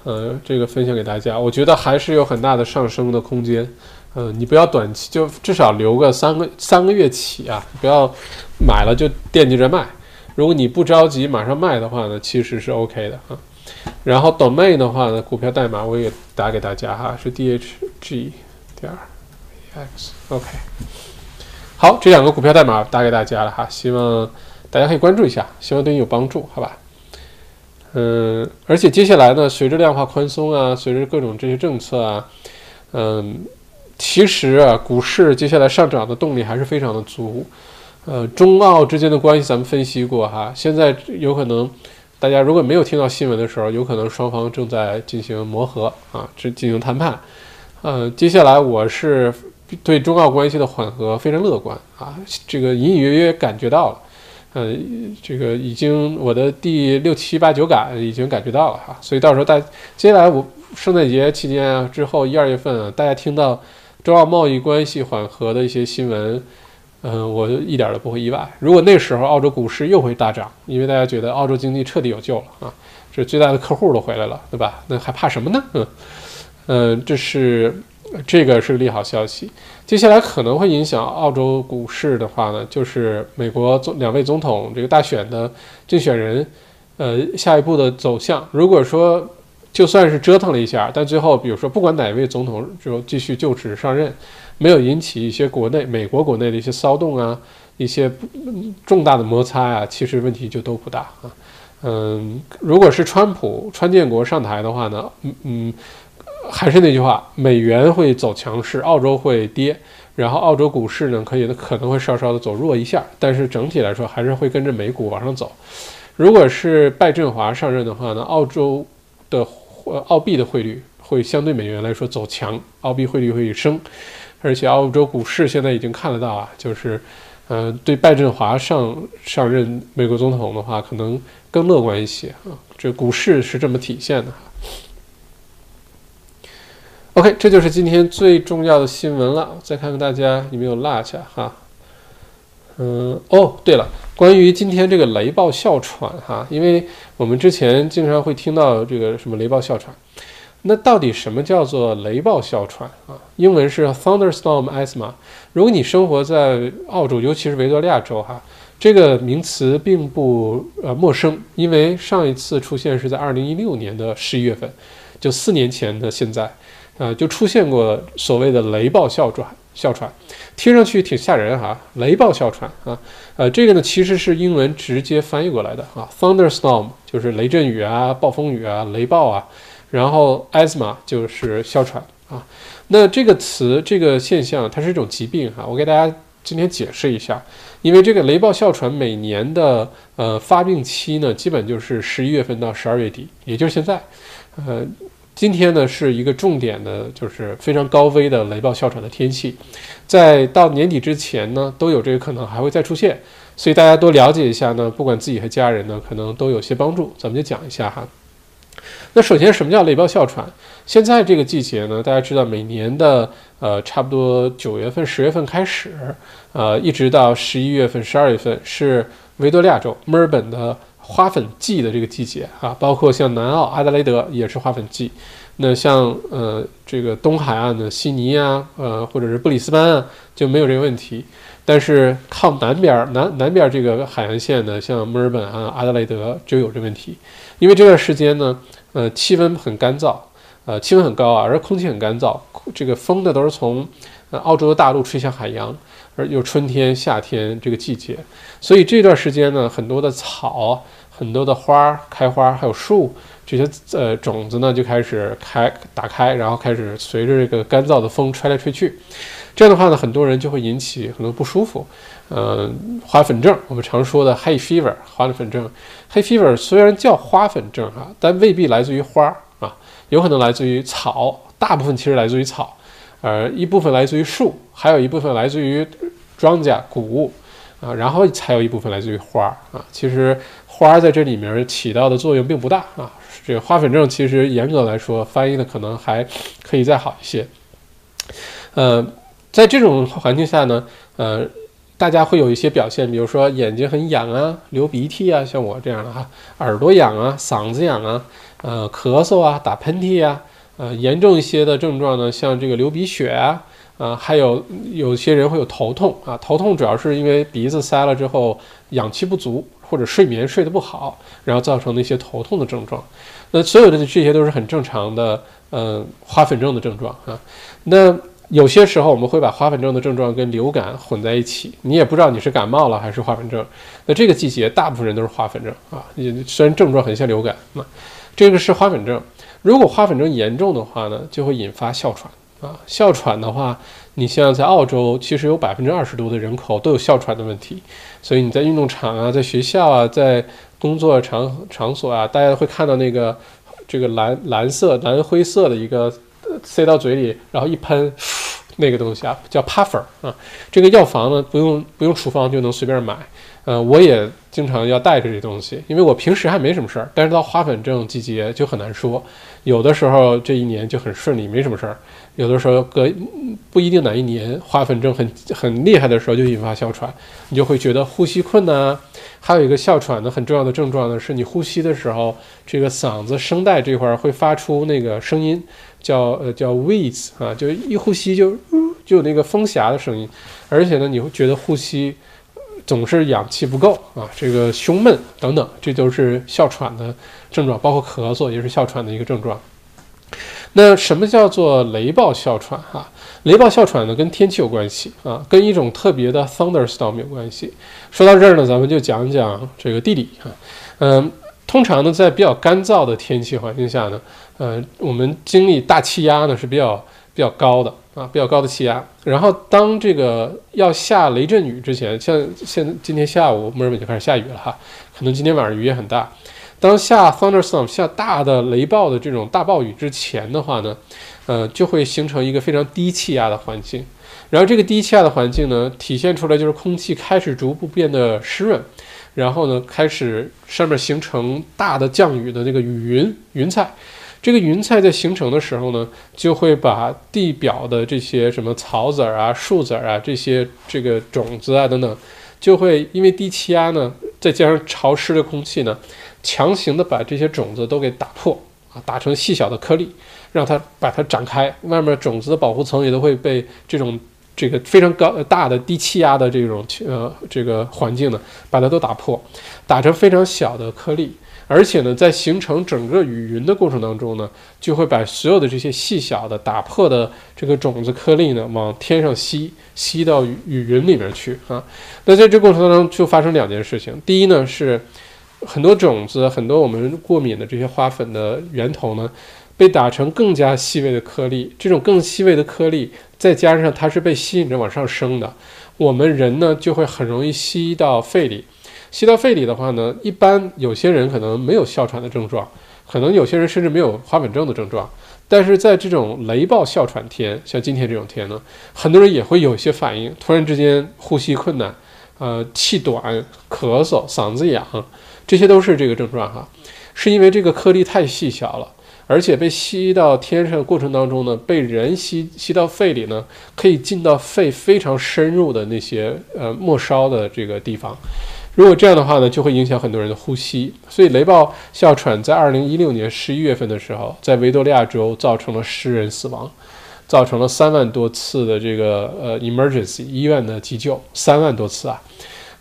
呃，这个分享给大家，我觉得还是有很大的上升的空间，呃，你不要短期就至少留个三个三个月起啊，不要买了就惦记着卖，如果你不着急马上卖的话呢，其实是 OK 的啊。然后 Domain 的话呢，股票代码我也打给大家哈，是 DHG 点儿 X，OK。好，这两个股票代码打给大家了哈，希望。大家可以关注一下，希望对你有帮助，好吧？嗯，而且接下来呢，随着量化宽松啊，随着各种这些政策啊，嗯，其实啊，股市接下来上涨的动力还是非常的足。呃，中澳之间的关系咱们分析过哈，现在有可能大家如果没有听到新闻的时候，有可能双方正在进行磨合啊，这进行谈判。呃，接下来我是对中澳关系的缓和非常乐观啊，这个隐隐约约感觉到了。呃，这个已经我的第六七八九感已经感觉到了哈，所以到时候大接下来我圣诞节期间啊之后一二月份啊，大家听到中澳贸易关系缓和的一些新闻，嗯，我一点都不会意外。如果那时候澳洲股市又会大涨，因为大家觉得澳洲经济彻底有救了啊，这最大的客户都回来了，对吧？那还怕什么呢？嗯，嗯，这是。这个是利好消息，接下来可能会影响澳洲股市的话呢，就是美国总两位总统这个大选的竞选人，呃，下一步的走向。如果说就算是折腾了一下，但最后比如说不管哪位总统就继续就职上任，没有引起一些国内美国国内的一些骚动啊，一些重大的摩擦啊，其实问题就都不大啊。嗯，如果是川普川建国上台的话呢，嗯嗯。还是那句话，美元会走强势，澳洲会跌，然后澳洲股市呢，可以可能会稍稍的走弱一下，但是整体来说还是会跟着美股往上走。如果是拜振华上任的话呢，澳洲的澳币的汇率会相对美元来说走强，澳币汇率会升，而且澳洲股市现在已经看得到啊，就是，呃，对拜振华上上任美国总统的话，可能更乐观一些啊，这股市是这么体现的。OK，这就是今天最重要的新闻了。再看看大家有没有落下哈。嗯，哦，对了，关于今天这个雷暴哮喘哈，因为我们之前经常会听到这个什么雷暴哮喘，那到底什么叫做雷暴哮喘啊？英文是 thunderstorm asthma。如果你生活在澳洲，尤其是维多利亚州哈，这个名词并不呃陌生，因为上一次出现是在二零一六年的十一月份，就四年前的现在，呃，就出现过所谓的雷暴哮喘。哮喘，听上去挺吓人哈，雷暴哮喘啊，呃，这个呢其实是英文直接翻译过来的啊，thunderstorm 就是雷阵雨啊、暴风雨啊、雷暴啊，然后 asthma 就是哮喘啊。那这个词、这个现象，它是一种疾病哈，我给大家今天解释一下，因为这个雷暴哮喘每年的呃发病期呢，基本就是十一月份到十二月底，也就是现在，呃。今天呢是一个重点的，就是非常高危的雷暴哮喘的天气，在到年底之前呢都有这个可能还会再出现，所以大家多了解一下呢，不管自己和家人呢，可能都有些帮助。咱们就讲一下哈。那首先什么叫雷暴哮喘？现在这个季节呢，大家知道每年的呃差不多九月份、十月份开始，呃一直到十一月份、十二月份是维多利亚州墨尔本的。花粉季的这个季节啊，包括像南澳、阿德雷德也是花粉季。那像呃这个东海岸的悉尼啊，呃或者是布里斯班啊，就没有这个问题。但是靠南边南南边这个海岸线的，像墨尔本啊、阿德雷德就有这问题。因为这段时间呢，呃气温很干燥，呃气温很高啊，而空气很干燥，这个风呢都是从呃澳洲的大陆吹向海洋。而又春天、夏天这个季节，所以这段时间呢，很多的草、很多的花开花，还有树这些呃种子呢就开始开打开，然后开始随着这个干燥的风吹来吹去。这样的话呢，很多人就会引起很多不舒服，呃，花粉症，我们常说的 hay fever，花粉症。hay fever 虽然叫花粉症啊，但未必来自于花啊，有可能来自于草，大部分其实来自于草。呃，一部分来自于树，还有一部分来自于庄稼谷物，啊，然后才有一部分来自于花儿啊。其实花儿在这里面起到的作用并不大啊。这个花粉症其实严格来说翻译的可能还可以再好一些。呃，在这种环境下呢，呃，大家会有一些表现，比如说眼睛很痒啊，流鼻涕啊，像我这样的哈，耳朵痒啊，嗓子痒啊，呃，咳嗽啊，打喷嚏呀。呃，严重一些的症状呢，像这个流鼻血啊，啊，还有有些人会有头痛啊，头痛主要是因为鼻子塞了之后氧气不足，或者睡眠睡得不好，然后造成的一些头痛的症状。那所有的这些都是很正常的，嗯，花粉症的症状啊。那有些时候我们会把花粉症的症状跟流感混在一起，你也不知道你是感冒了还是花粉症。那这个季节大部分人都是花粉症啊，虽然症状很像流感，那这个是花粉症。如果花粉症严重的话呢，就会引发哮喘啊。哮喘的话，你像在澳洲，其实有百分之二十多的人口都有哮喘的问题。所以你在运动场啊，在学校啊，在工作场场所啊，大家会看到那个这个蓝蓝色、蓝灰色的一个塞到嘴里，然后一喷，*sniffs* 那个东西啊，叫 puffer 啊。这个药房呢，不用不用处方就能随便买。呃，我也经常要带着这东西，因为我平时还没什么事儿，但是到花粉症季节就很难说。有的时候这一年就很顺利，没什么事儿；有的时候隔不一定哪一年花粉症很很厉害的时候就引发哮喘，你就会觉得呼吸困难。还有一个哮喘的很重要的症状呢，是你呼吸的时候，这个嗓子声带这块儿会发出那个声音，叫呃叫 wheeze 啊，就一呼吸就就有那个风匣的声音，而且呢你会觉得呼吸。总是氧气不够啊，这个胸闷等等，这都是哮喘的症状，包括咳嗽也是哮喘的一个症状。那什么叫做雷暴哮喘啊？雷暴哮喘呢，跟天气有关系啊，跟一种特别的 thunderstorm 有关系。说到这儿呢，咱们就讲讲这个地理啊。嗯，通常呢，在比较干燥的天气环境下呢，呃，我们经历大气压呢是比较比较高的。啊，比较高的气压，然后当这个要下雷阵雨之前，像现今天下午墨尔本就开始下雨了哈，可能今天晚上雨也很大。当下 thunderstorm 下大的雷暴的这种大暴雨之前的话呢，呃，就会形成一个非常低气压的环境，然后这个低气压的环境呢，体现出来就是空气开始逐步变得湿润，然后呢，开始上面形成大的降雨的那个雨云云彩。这个云彩在形成的时候呢，就会把地表的这些什么草籽儿啊、树籽儿啊这些这个种子啊等等，就会因为低气压呢，再加上潮湿的空气呢，强行的把这些种子都给打破啊，打成细小的颗粒，让它把它展开，外面种子的保护层也都会被这种这个非常高大的低气压的这种呃这个环境呢，把它都打破，打成非常小的颗粒。而且呢，在形成整个雨云的过程当中呢，就会把所有的这些细小的打破的这个种子颗粒呢，往天上吸，吸到雨云里面去啊。那在这过程当中就发生两件事情。第一呢，是很多种子，很多我们过敏的这些花粉的源头呢，被打成更加细微的颗粒。这种更细微的颗粒，再加上它是被吸引着往上升的，我们人呢就会很容易吸到肺里。吸到肺里的话呢，一般有些人可能没有哮喘的症状，可能有些人甚至没有花粉症的症状，但是在这种雷暴哮喘天，像今天这种天呢，很多人也会有一些反应，突然之间呼吸困难，呃，气短、咳嗽、嗓子痒，这些都是这个症状哈，是因为这个颗粒太细小了，而且被吸到天上的过程当中呢，被人吸吸到肺里呢，可以进到肺非常深入的那些呃末梢的这个地方。如果这样的话呢，就会影响很多人的呼吸。所以雷暴哮喘在二零一六年十一月份的时候，在维多利亚州造成了十人死亡，造成了三万多次的这个呃 emergency 医院的急救，三万多次啊，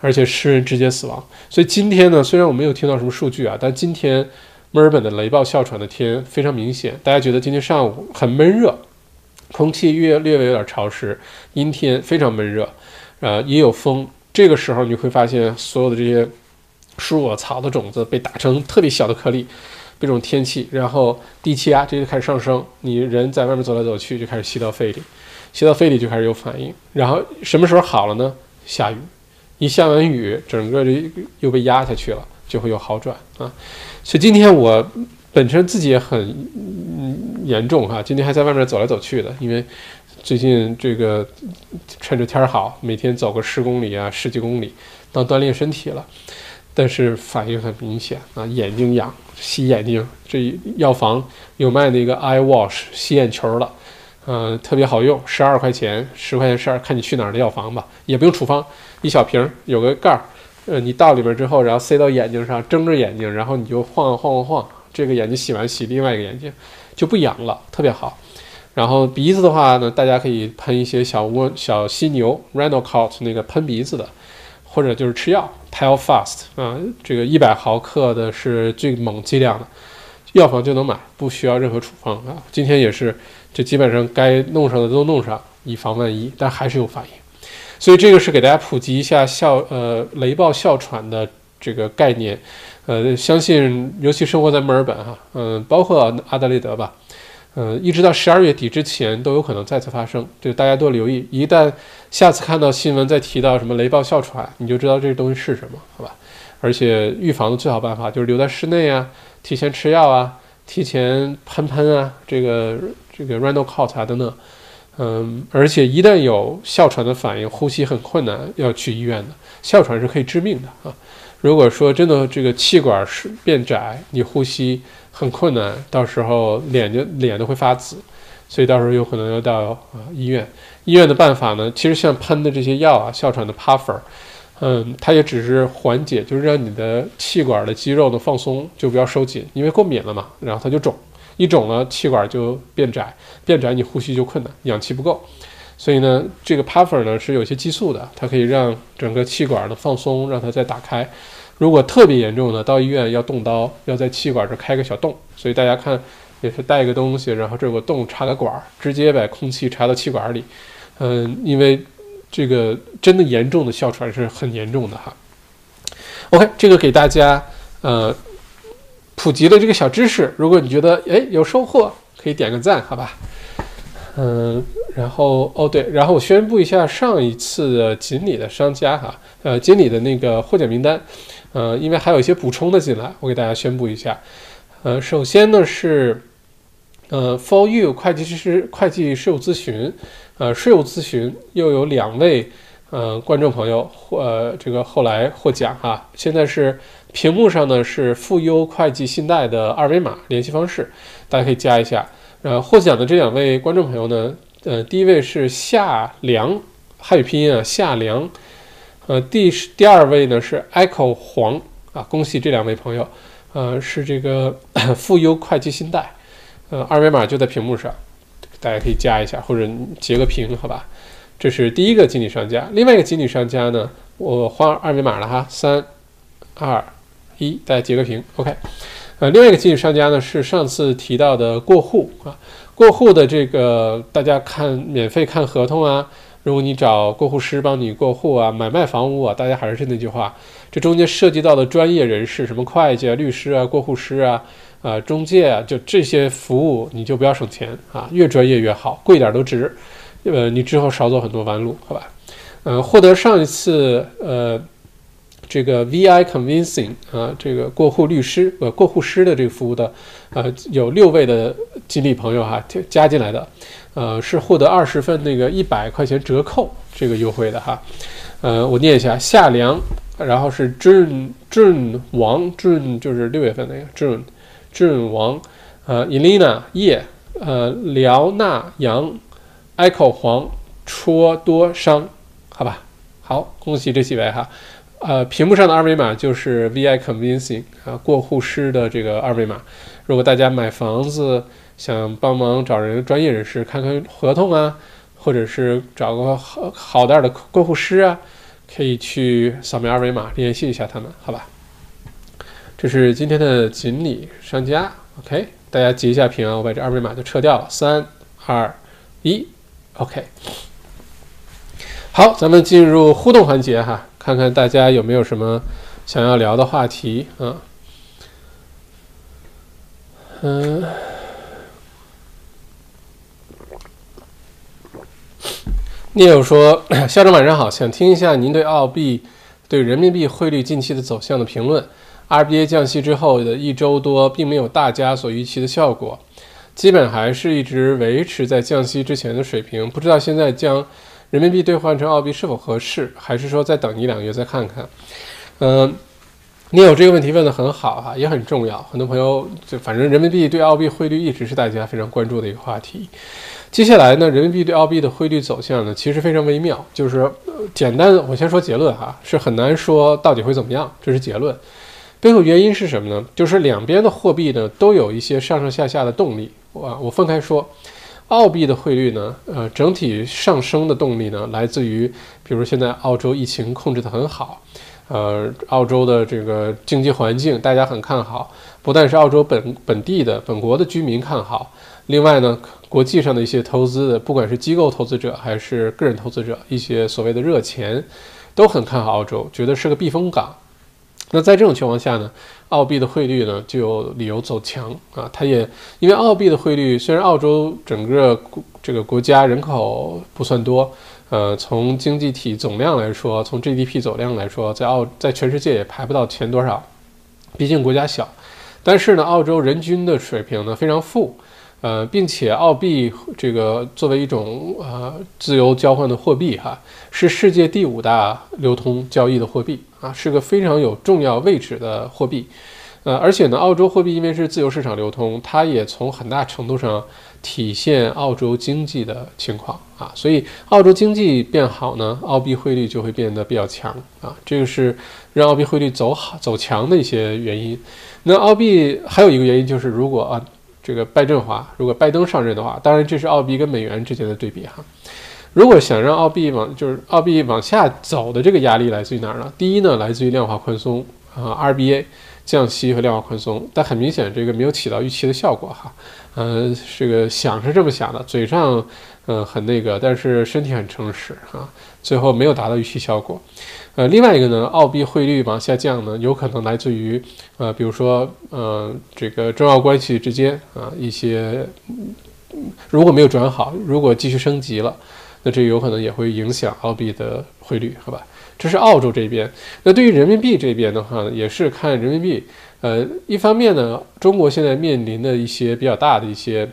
而且十人直接死亡。所以今天呢，虽然我没有听到什么数据啊，但今天墨尔本的雷暴哮喘的天非常明显，大家觉得今天上午很闷热，空气略略微有点潮湿，阴天非常闷热，呃，也有风。这个时候你会发现，所有的这些树啊、草的种子被打成特别小的颗粒，这种天气，然后低气压这就开始上升，你人在外面走来走去就开始吸到肺里，吸到肺里就开始有反应。然后什么时候好了呢？下雨，一下完雨，整个这又被压下去了，就会有好转啊。所以今天我本身自己也很严重哈，今天还在外面走来走去的，因为。最近这个趁着天儿好，每天走个十公里啊，十几公里，当锻炼身体了。但是反应很明显啊，眼睛痒，洗眼睛。这药房有卖那个 eye wash 洗眼球了，嗯，特别好用，十二块钱，十块钱十二，看你去哪儿的药房吧，也不用处方，一小瓶有个盖儿，呃，你倒里边之后，然后塞到眼睛上，睁着眼睛，然后你就晃晃晃晃，这个眼睛洗完洗另外一个眼睛，就不痒了，特别好。然后鼻子的话呢，大家可以喷一些小蜗小犀牛 r a n d a l c o t 那个喷鼻子的，或者就是吃药 t e l Fast 啊，这个一百毫克的是最猛剂量的，药房就能买，不需要任何处方啊。今天也是，这基本上该弄上的都弄上，以防万一，但还是有反应。所以这个是给大家普及一下哮呃雷暴哮喘的这个概念，呃，相信尤其生活在墨尔本哈，嗯，包括阿德雷德吧。呃，一直到十二月底之前都有可能再次发生，就大家多留意。一旦下次看到新闻再提到什么雷暴哮喘，你就知道这个东西是什么，好吧？而且预防的最好办法就是留在室内啊，提前吃药啊，提前喷喷啊，这个这个 r a n d o c o t 啊等等。嗯，而且一旦有哮喘的反应，呼吸很困难，要去医院的。哮喘是可以致命的啊！如果说真的这个气管是变窄，你呼吸。很困难，到时候脸就脸都会发紫，所以到时候有可能要到啊医院。医院的办法呢，其实像喷的这些药啊，哮喘的 puffer，嗯，它也只是缓解，就是让你的气管的肌肉呢放松，就不要收紧，因为过敏了嘛，然后它就肿，一肿呢气管就变窄，变窄你呼吸就困难，氧气不够。所以呢，这个 puffer 呢是有些激素的，它可以让整个气管的放松，让它再打开。如果特别严重的，到医院要动刀，要在气管这开个小洞。所以大家看，也是带一个东西，然后这有个洞，插个管，直接把空气插到气管里。嗯，因为这个真的严重的哮喘是很严重的哈。OK，这个给大家呃普及了这个小知识。如果你觉得哎有收获，可以点个赞，好吧？嗯，然后哦对，然后我宣布一下上一次的锦鲤的商家哈，呃，锦鲤的那个获奖名单。呃，因为还有一些补充的进来，我给大家宣布一下。呃，首先呢是，呃，For You 会计师会计税务咨询，呃，税务咨询又有两位呃观众朋友获呃这个后来获奖哈。现在是屏幕上呢是富优会计信贷的二维码联系方式，大家可以加一下。呃，获奖的这两位观众朋友呢，呃，第一位是夏良，汉语拼音啊，夏良。呃，第第二位呢是 Echo 黄啊，恭喜这两位朋友，呃，是这个 *coughs* 富优会计信贷，呃，二维码就在屏幕上，大家可以加一下或者截个屏，好吧？这是第一个锦鲤商家。另外一个锦鲤商家呢，我画二维码了哈，三、二、一，大家截个屏，OK。呃，另外一个锦鲤商家呢是上次提到的过户啊，过户的这个大家看免费看合同啊，如果你找过户师帮你过户啊，买卖房屋啊，大家还是那句话，这中间涉及到的专业人士，什么会计啊、律师啊、过户师啊。啊，中介啊，就这些服务你就不要省钱啊，越专业越好，贵点都值。呃，你之后少走很多弯路，好吧？呃，获得上一次呃这个 VI Convincing 啊，这个过户律师呃过户师的这个服务的，呃，有六位的经理朋友哈加进来的，呃，是获得二十份那个一百块钱折扣这个优惠的哈。呃，我念一下夏良，然后是 June June 王 June 就是六月份那个 June。阵王，呃，Elena 叶，呃，辽纳杨，Echo 黄，戳多商，好吧，好，恭喜这几位哈，呃，屏幕上的二维码就是 VI Convincing 啊，过户师的这个二维码。如果大家买房子想帮忙找人专业人士看看合同啊，或者是找个好好点的过户师啊，可以去扫描二维码联系一下他们，好吧。这是今天的锦鲤商家，OK，大家截一下屏啊，我把这二维码就撤掉了。三、二、一，OK。好，咱们进入互动环节哈，看看大家有没有什么想要聊的话题啊？嗯，聂友说：“校长晚上好，想听一下您对澳币对人民币汇率近期的走向的评论。” RBA 降息之后的一周多，并没有大家所预期的效果，基本还是一直维持在降息之前的水平。不知道现在将人民币兑换成澳币是否合适，还是说再等一两个月再看看？嗯，你有这个问题问得很好哈，也很重要。很多朋友就反正人民币对澳币汇率一直是大家非常关注的一个话题。接下来呢，人民币对澳币的汇率走向呢，其实非常微妙。就是简单，我先说结论哈，是很难说到底会怎么样，这是结论。背后原因是什么呢？就是两边的货币呢都有一些上上下下的动力。我我分开说，澳币的汇率呢，呃，整体上升的动力呢，来自于比如现在澳洲疫情控制得很好，呃，澳洲的这个经济环境大家很看好，不但是澳洲本本地的本国的居民看好，另外呢，国际上的一些投资的，不管是机构投资者还是个人投资者，一些所谓的热钱，都很看好澳洲，觉得是个避风港。那在这种情况下呢，澳币的汇率呢就有理由走强啊。它也因为澳币的汇率，虽然澳洲整个这个国家人口不算多，呃，从经济体总量来说，从 GDP 总量来说，在澳在全世界也排不到前多少，毕竟国家小。但是呢，澳洲人均的水平呢非常富。呃，并且澳币这个作为一种呃自由交换的货币哈，是世界第五大流通交易的货币啊，是个非常有重要位置的货币。呃，而且呢，澳洲货币因为是自由市场流通，它也从很大程度上体现澳洲经济的情况啊，所以澳洲经济变好呢，澳币汇率就会变得比较强啊，这个是让澳币汇率走好走强的一些原因。那澳币还有一个原因就是，如果啊。这个拜振华，如果拜登上任的话，当然这是澳币跟美元之间的对比哈。如果想让澳币往就是澳币往下走的这个压力来自于哪儿呢？第一呢，来自于量化宽松啊，RBA 降息和量化宽松，但很明显这个没有起到预期的效果哈。呃，这个想是这么想的，嘴上嗯很那个，但是身体很诚实啊，最后没有达到预期效果。呃，另外一个呢，澳币汇率往下降呢，有可能来自于呃，比如说呃，这个中澳关系之间啊一些如果没有转好，如果继续升级了，那这有可能也会影响澳币的汇率，好吧？这是澳洲这边。那对于人民币这边的话呢，也是看人民币。呃，一方面呢，中国现在面临的一些比较大的一些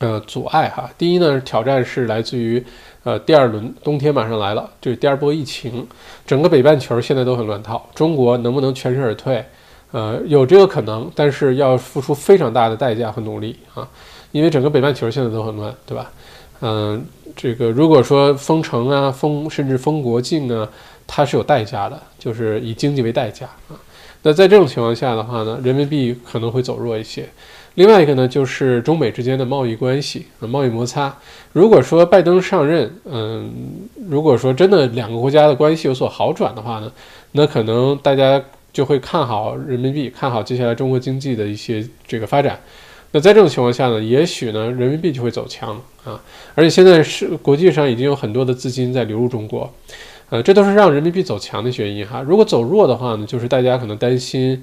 呃阻碍哈。第一呢，挑战是来自于。呃，第二轮冬天马上来了，就是第二波疫情，整个北半球现在都很乱套。中国能不能全身而退？呃，有这个可能，但是要付出非常大的代价和努力啊，因为整个北半球现在都很乱，对吧？嗯，这个如果说封城啊，封甚至封国境啊，它是有代价的，就是以经济为代价啊。那在这种情况下的话呢，人民币可能会走弱一些。另外一个呢，就是中美之间的贸易关系啊、贸易摩擦。如果说拜登上任，嗯，如果说真的两个国家的关系有所好转的话呢，那可能大家就会看好人民币，看好接下来中国经济的一些这个发展。那在这种情况下呢，也许呢，人民币就会走强啊。而且现在是国际上已经有很多的资金在流入中国，呃，这都是让人民币走强的原因哈。如果走弱的话呢，就是大家可能担心。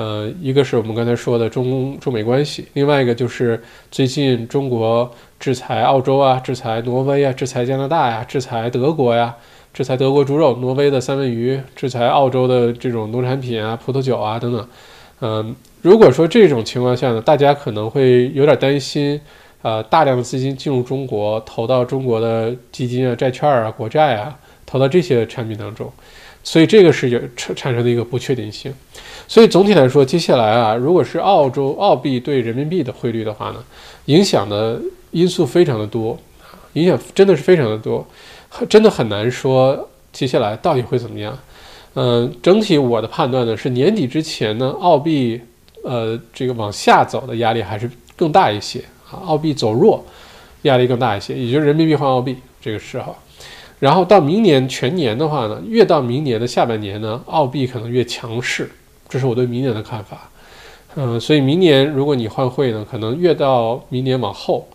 呃，一个是我们刚才说的中中美关系，另外一个就是最近中国制裁澳洲啊，制裁挪威啊，制裁加拿大呀，制裁德国呀，制裁德国猪肉、挪威的三文鱼，制裁澳洲的这种农产品啊、葡萄酒啊等等。嗯，如果说这种情况下呢，大家可能会有点担心，呃，大量的资金进入中国，投到中国的基金啊、债券啊、国债啊，投到这些产品当中。所以这个是有产产生的一个不确定性，所以总体来说，接下来啊，如果是澳洲澳币对人民币的汇率的话呢，影响的因素非常的多，影响真的是非常的多，真的很难说接下来到底会怎么样。嗯，整体我的判断呢是年底之前呢，澳币呃这个往下走的压力还是更大一些啊，澳币走弱压力更大一些，也就是人民币换澳币这个时候。然后到明年全年的话呢，越到明年的下半年呢，澳币可能越强势，这是我对明年的看法。嗯，所以明年如果你换汇呢，可能越到明年往后，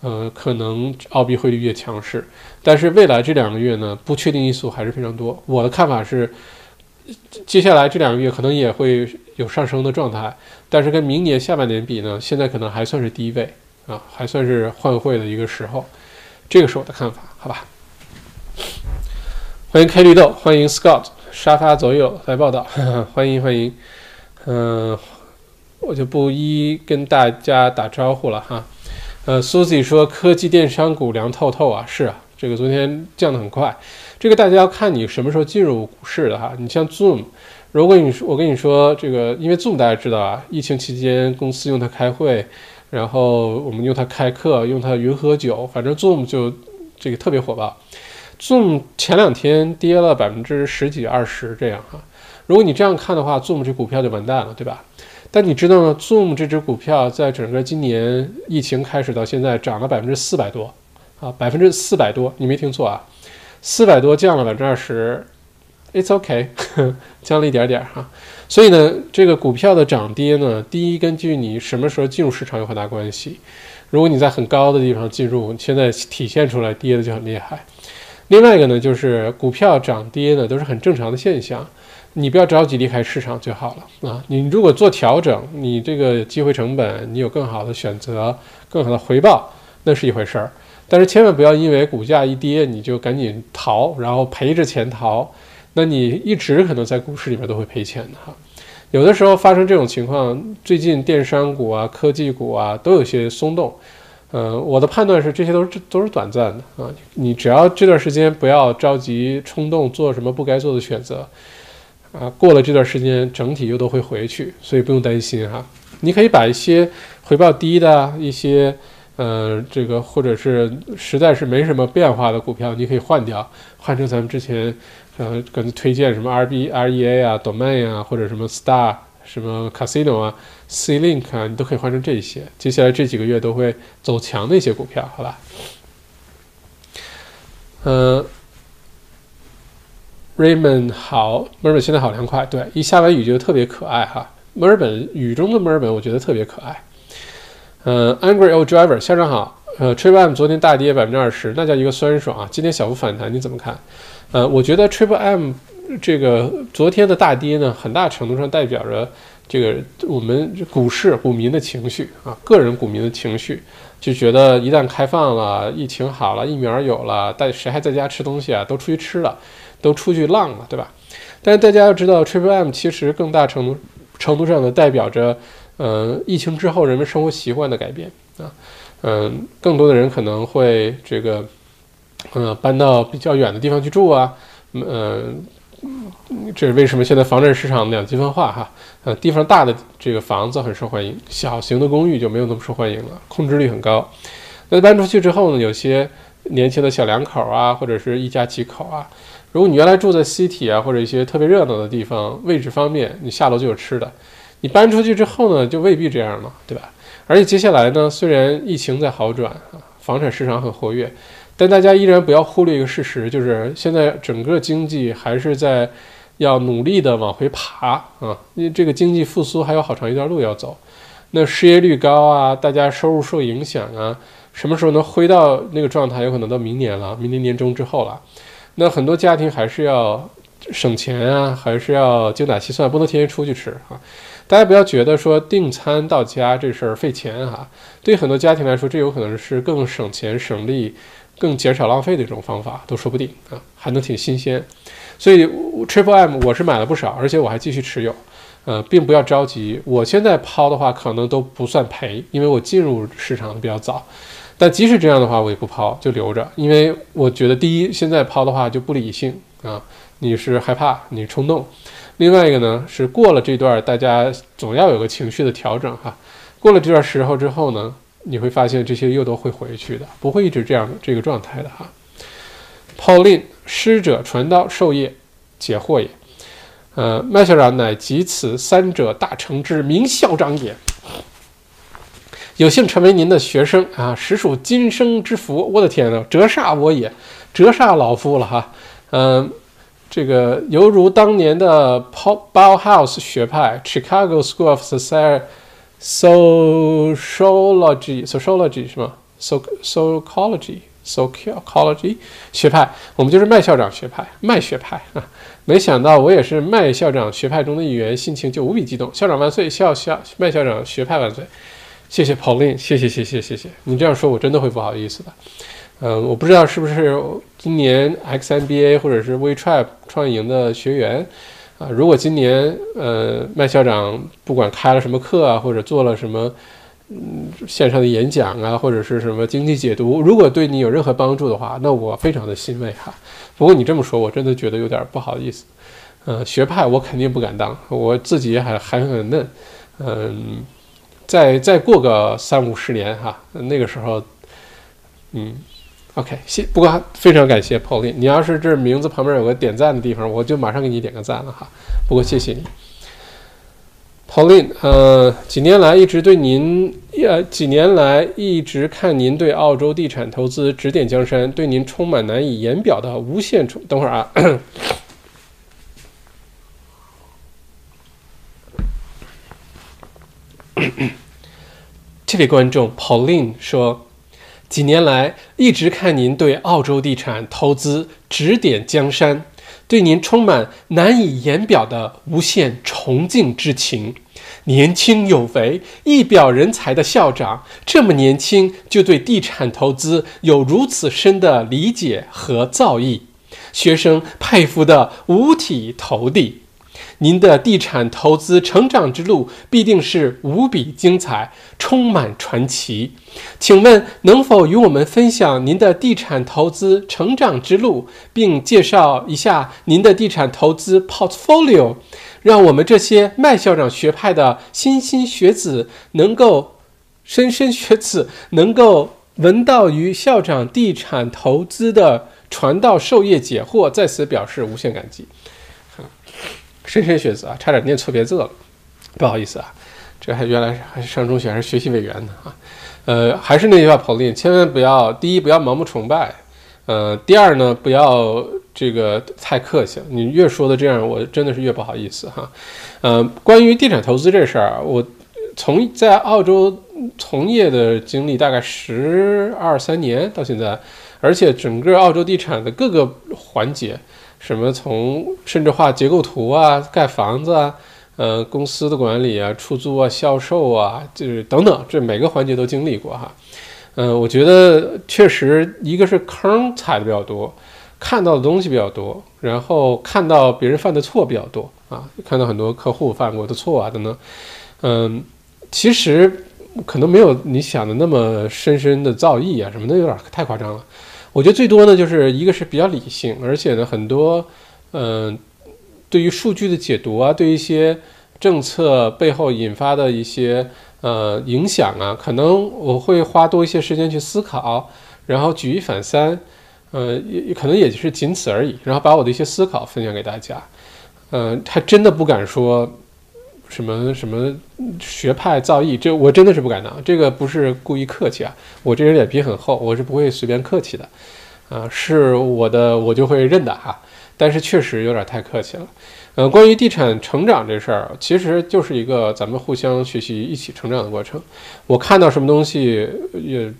呃，可能澳币汇率越强势。但是未来这两个月呢，不确定因素还是非常多。我的看法是，接下来这两个月可能也会有上升的状态，但是跟明年下半年比呢，现在可能还算是低位啊，还算是换汇的一个时候。这个是我的看法，好吧？欢迎 K 绿豆，欢迎 Scott 沙发左右来报道，*laughs* 欢迎欢迎，嗯，我就不一跟大家打招呼了哈。呃，Susie 说科技电商股凉透透啊，是啊，这个昨天降得很快，这个大家要看你什么时候进入股市的哈。你像 Zoom，如果你说我跟你说这个，因为 Zoom 大家知道啊，疫情期间公司用它开会，然后我们用它开课，用它云喝酒，反正 Zoom 就这个特别火爆。Zoom 前两天跌了百分之十几、二十这样哈，如果你这样看的话，Zoom 这股票就完蛋了，对吧？但你知道呢，Zoom 这只股票在整个今年疫情开始到现在涨了百分之四百多，啊，百分之四百多，你没听错啊，四百多降了百分之二十，It's OK，*laughs* 降了一点点哈。所以呢，这个股票的涨跌呢，第一根据你什么时候进入市场有很大关系。如果你在很高的地方进入，现在体现出来跌的就很厉害。另外一个呢，就是股票涨跌呢都是很正常的现象，你不要着急离开市场就好了啊。你如果做调整，你这个机会成本，你有更好的选择、更好的回报，那是一回事儿。但是千万不要因为股价一跌你就赶紧逃，然后赔着钱逃，那你一直可能在股市里面都会赔钱的哈。有的时候发生这种情况，最近电商股啊、科技股啊都有些松动。呃，我的判断是，这些都是都是短暂的啊。你只要这段时间不要着急冲动做什么不该做的选择，啊，过了这段时间，整体又都会回去，所以不用担心哈。你可以把一些回报低的一些，呃，这个或者是实在是没什么变化的股票，你可以换掉，换成咱们之前呃跟推荐什么 R B R E A 啊，Domain 啊，或者什么 Star。什么 Casino 啊，C Link 啊，你都可以换成这些。接下来这几个月都会走强的一些股票，好吧？嗯，Raymond 好，墨尔本现在好凉快。对，一下完雨就特别可爱哈。墨尔本雨中的墨尔本，我觉得特别可爱。嗯，Angry Old Driver 校长好。呃，Triple M 昨天大跌百分之二十，那叫一个酸爽啊。今天小幅反弹，你怎么看？呃，我觉得 Triple M。这个昨天的大跌呢，很大程度上代表着这个我们股市股民的情绪啊，个人股民的情绪，就觉得一旦开放了，疫情好了，疫苗有了，但谁还在家吃东西啊？都出去吃了，都出去浪了，对吧？但是大家要知道，Triple M 其实更大程度程度上的代表着，呃，疫情之后人们生活习惯的改变啊，嗯，更多的人可能会这个，嗯，搬到比较远的地方去住啊，嗯。这是为什么现在房产市场两极分化哈？呃，地方大的这个房子很受欢迎，小型的公寓就没有那么受欢迎了，空置率很高。那搬出去之后呢，有些年轻的小两口啊，或者是一家几口啊，如果你原来住在 city 啊，或者一些特别热闹的地方，位置方便，你下楼就有吃的。你搬出去之后呢，就未必这样了，对吧？而且接下来呢，虽然疫情在好转啊，房产市场很活跃，但大家依然不要忽略一个事实，就是现在整个经济还是在要努力的往回爬啊，因为这个经济复苏还有好长一段路要走。那失业率高啊，大家收入受影响啊，什么时候能回到那个状态？有可能到明年了，明年年中之后了。那很多家庭还是要省钱啊，还是要精打细算，不能天天出去吃啊。大家不要觉得说订餐到家这事儿费钱哈，对很多家庭来说，这有可能是更省钱省力、更减少浪费的一种方法，都说不定啊，还能挺新鲜。所以 Triple M 我是买了不少，而且我还继续持有。呃，并不要着急，我现在抛的话可能都不算赔，因为我进入市场的比较早。但即使这样的话，我也不抛，就留着，因为我觉得第一，现在抛的话就不理性啊，你是害怕，你冲动；另外一个呢，是过了这段，大家总要有个情绪的调整哈。过了这段时候之后呢，你会发现这些又都会回去的，不会一直这样这个状态的哈。Pauline，师者，传道授业解惑也。呃，麦校长乃集此三者大成之名校长也。有幸成为您的学生啊，实属今生之福。我的天呐，折煞我也，折煞老夫了哈。嗯，这个犹如当年的 Paul Bauhaus 学派 Chicago School of Social Sociology，Sociology 是吗？so sociology sociology 学派，我们就是麦校长学派，麦学派啊！没想到我也是麦校长学派中的一员，心情就无比激动。校长万岁！校校麦校长学派万岁！谢谢 Pauline，谢谢谢谢谢谢！你这样说，我真的会不好意思的。嗯，我不知道是不是今年 XNBA 或者是 WeTrap 创业营的学员啊？如果今年呃麦校长不管开了什么课啊，或者做了什么。嗯，线上的演讲啊，或者是什么经济解读，如果对你有任何帮助的话，那我非常的欣慰哈。不过你这么说，我真的觉得有点不好意思。呃，学派我肯定不敢当，我自己还还很嫩。嗯，再再过个三五十年哈，那个时候，嗯，OK，谢。不过非常感谢 Pauline，你要是这名字旁边有个点赞的地方，我就马上给你点个赞了哈。不过谢谢你。Pauline，呃，几年来一直对您，呃，几年来一直看您对澳洲地产投资指点江山，对您充满难以言表的无限宠。等会儿啊，*coughs* 这位观众 Pauline 说，几年来一直看您对澳洲地产投资指点江山。对您充满难以言表的无限崇敬之情，年轻有为、一表人才的校长，这么年轻就对地产投资有如此深的理解和造诣，学生佩服的五体投地。您的地产投资成长之路必定是无比精彩，充满传奇。请问能否与我们分享您的地产投资成长之路，并介绍一下您的地产投资 portfolio，让我们这些麦校长学派的莘莘学子能够莘莘学子 *laughs* 能够闻道于校长地产投资的传道授业解惑，在此表示无限感激。莘莘学子啊，差点念错别字了，不好意思啊，这还原来还是上中学还是学习委员呢啊，呃，还是那句话跑林千万不要，第一不要盲目崇拜，呃，第二呢不要这个太客气，你越说的这样，我真的是越不好意思哈，呃，关于地产投资这事儿，我从在澳洲从业的经历大概十二三年到现在，而且整个澳洲地产的各个环节。什么从甚至画结构图啊，盖房子啊，呃，公司的管理啊，出租啊，销售啊，就是等等，这每个环节都经历过哈。嗯，我觉得确实一个是坑踩的比较多，看到的东西比较多，然后看到别人犯的错比较多啊，看到很多客户犯过的错啊等等。嗯，其实可能没有你想的那么深深的造诣啊什么的，有点太夸张了。我觉得最多呢，就是一个是比较理性，而且呢，很多，嗯，对于数据的解读啊，对一些政策背后引发的一些呃影响啊，可能我会花多一些时间去思考，然后举一反三，呃，也可能也就是仅此而已，然后把我的一些思考分享给大家，嗯，还真的不敢说什么什么学派造诣，这我真的是不敢当。这个不是故意客气啊，我这人脸皮很厚，我是不会随便客气的，啊，是我的我就会认的哈。但是确实有点太客气了。呃，关于地产成长这事儿，其实就是一个咱们互相学习、一起成长的过程。我看到什么东西，也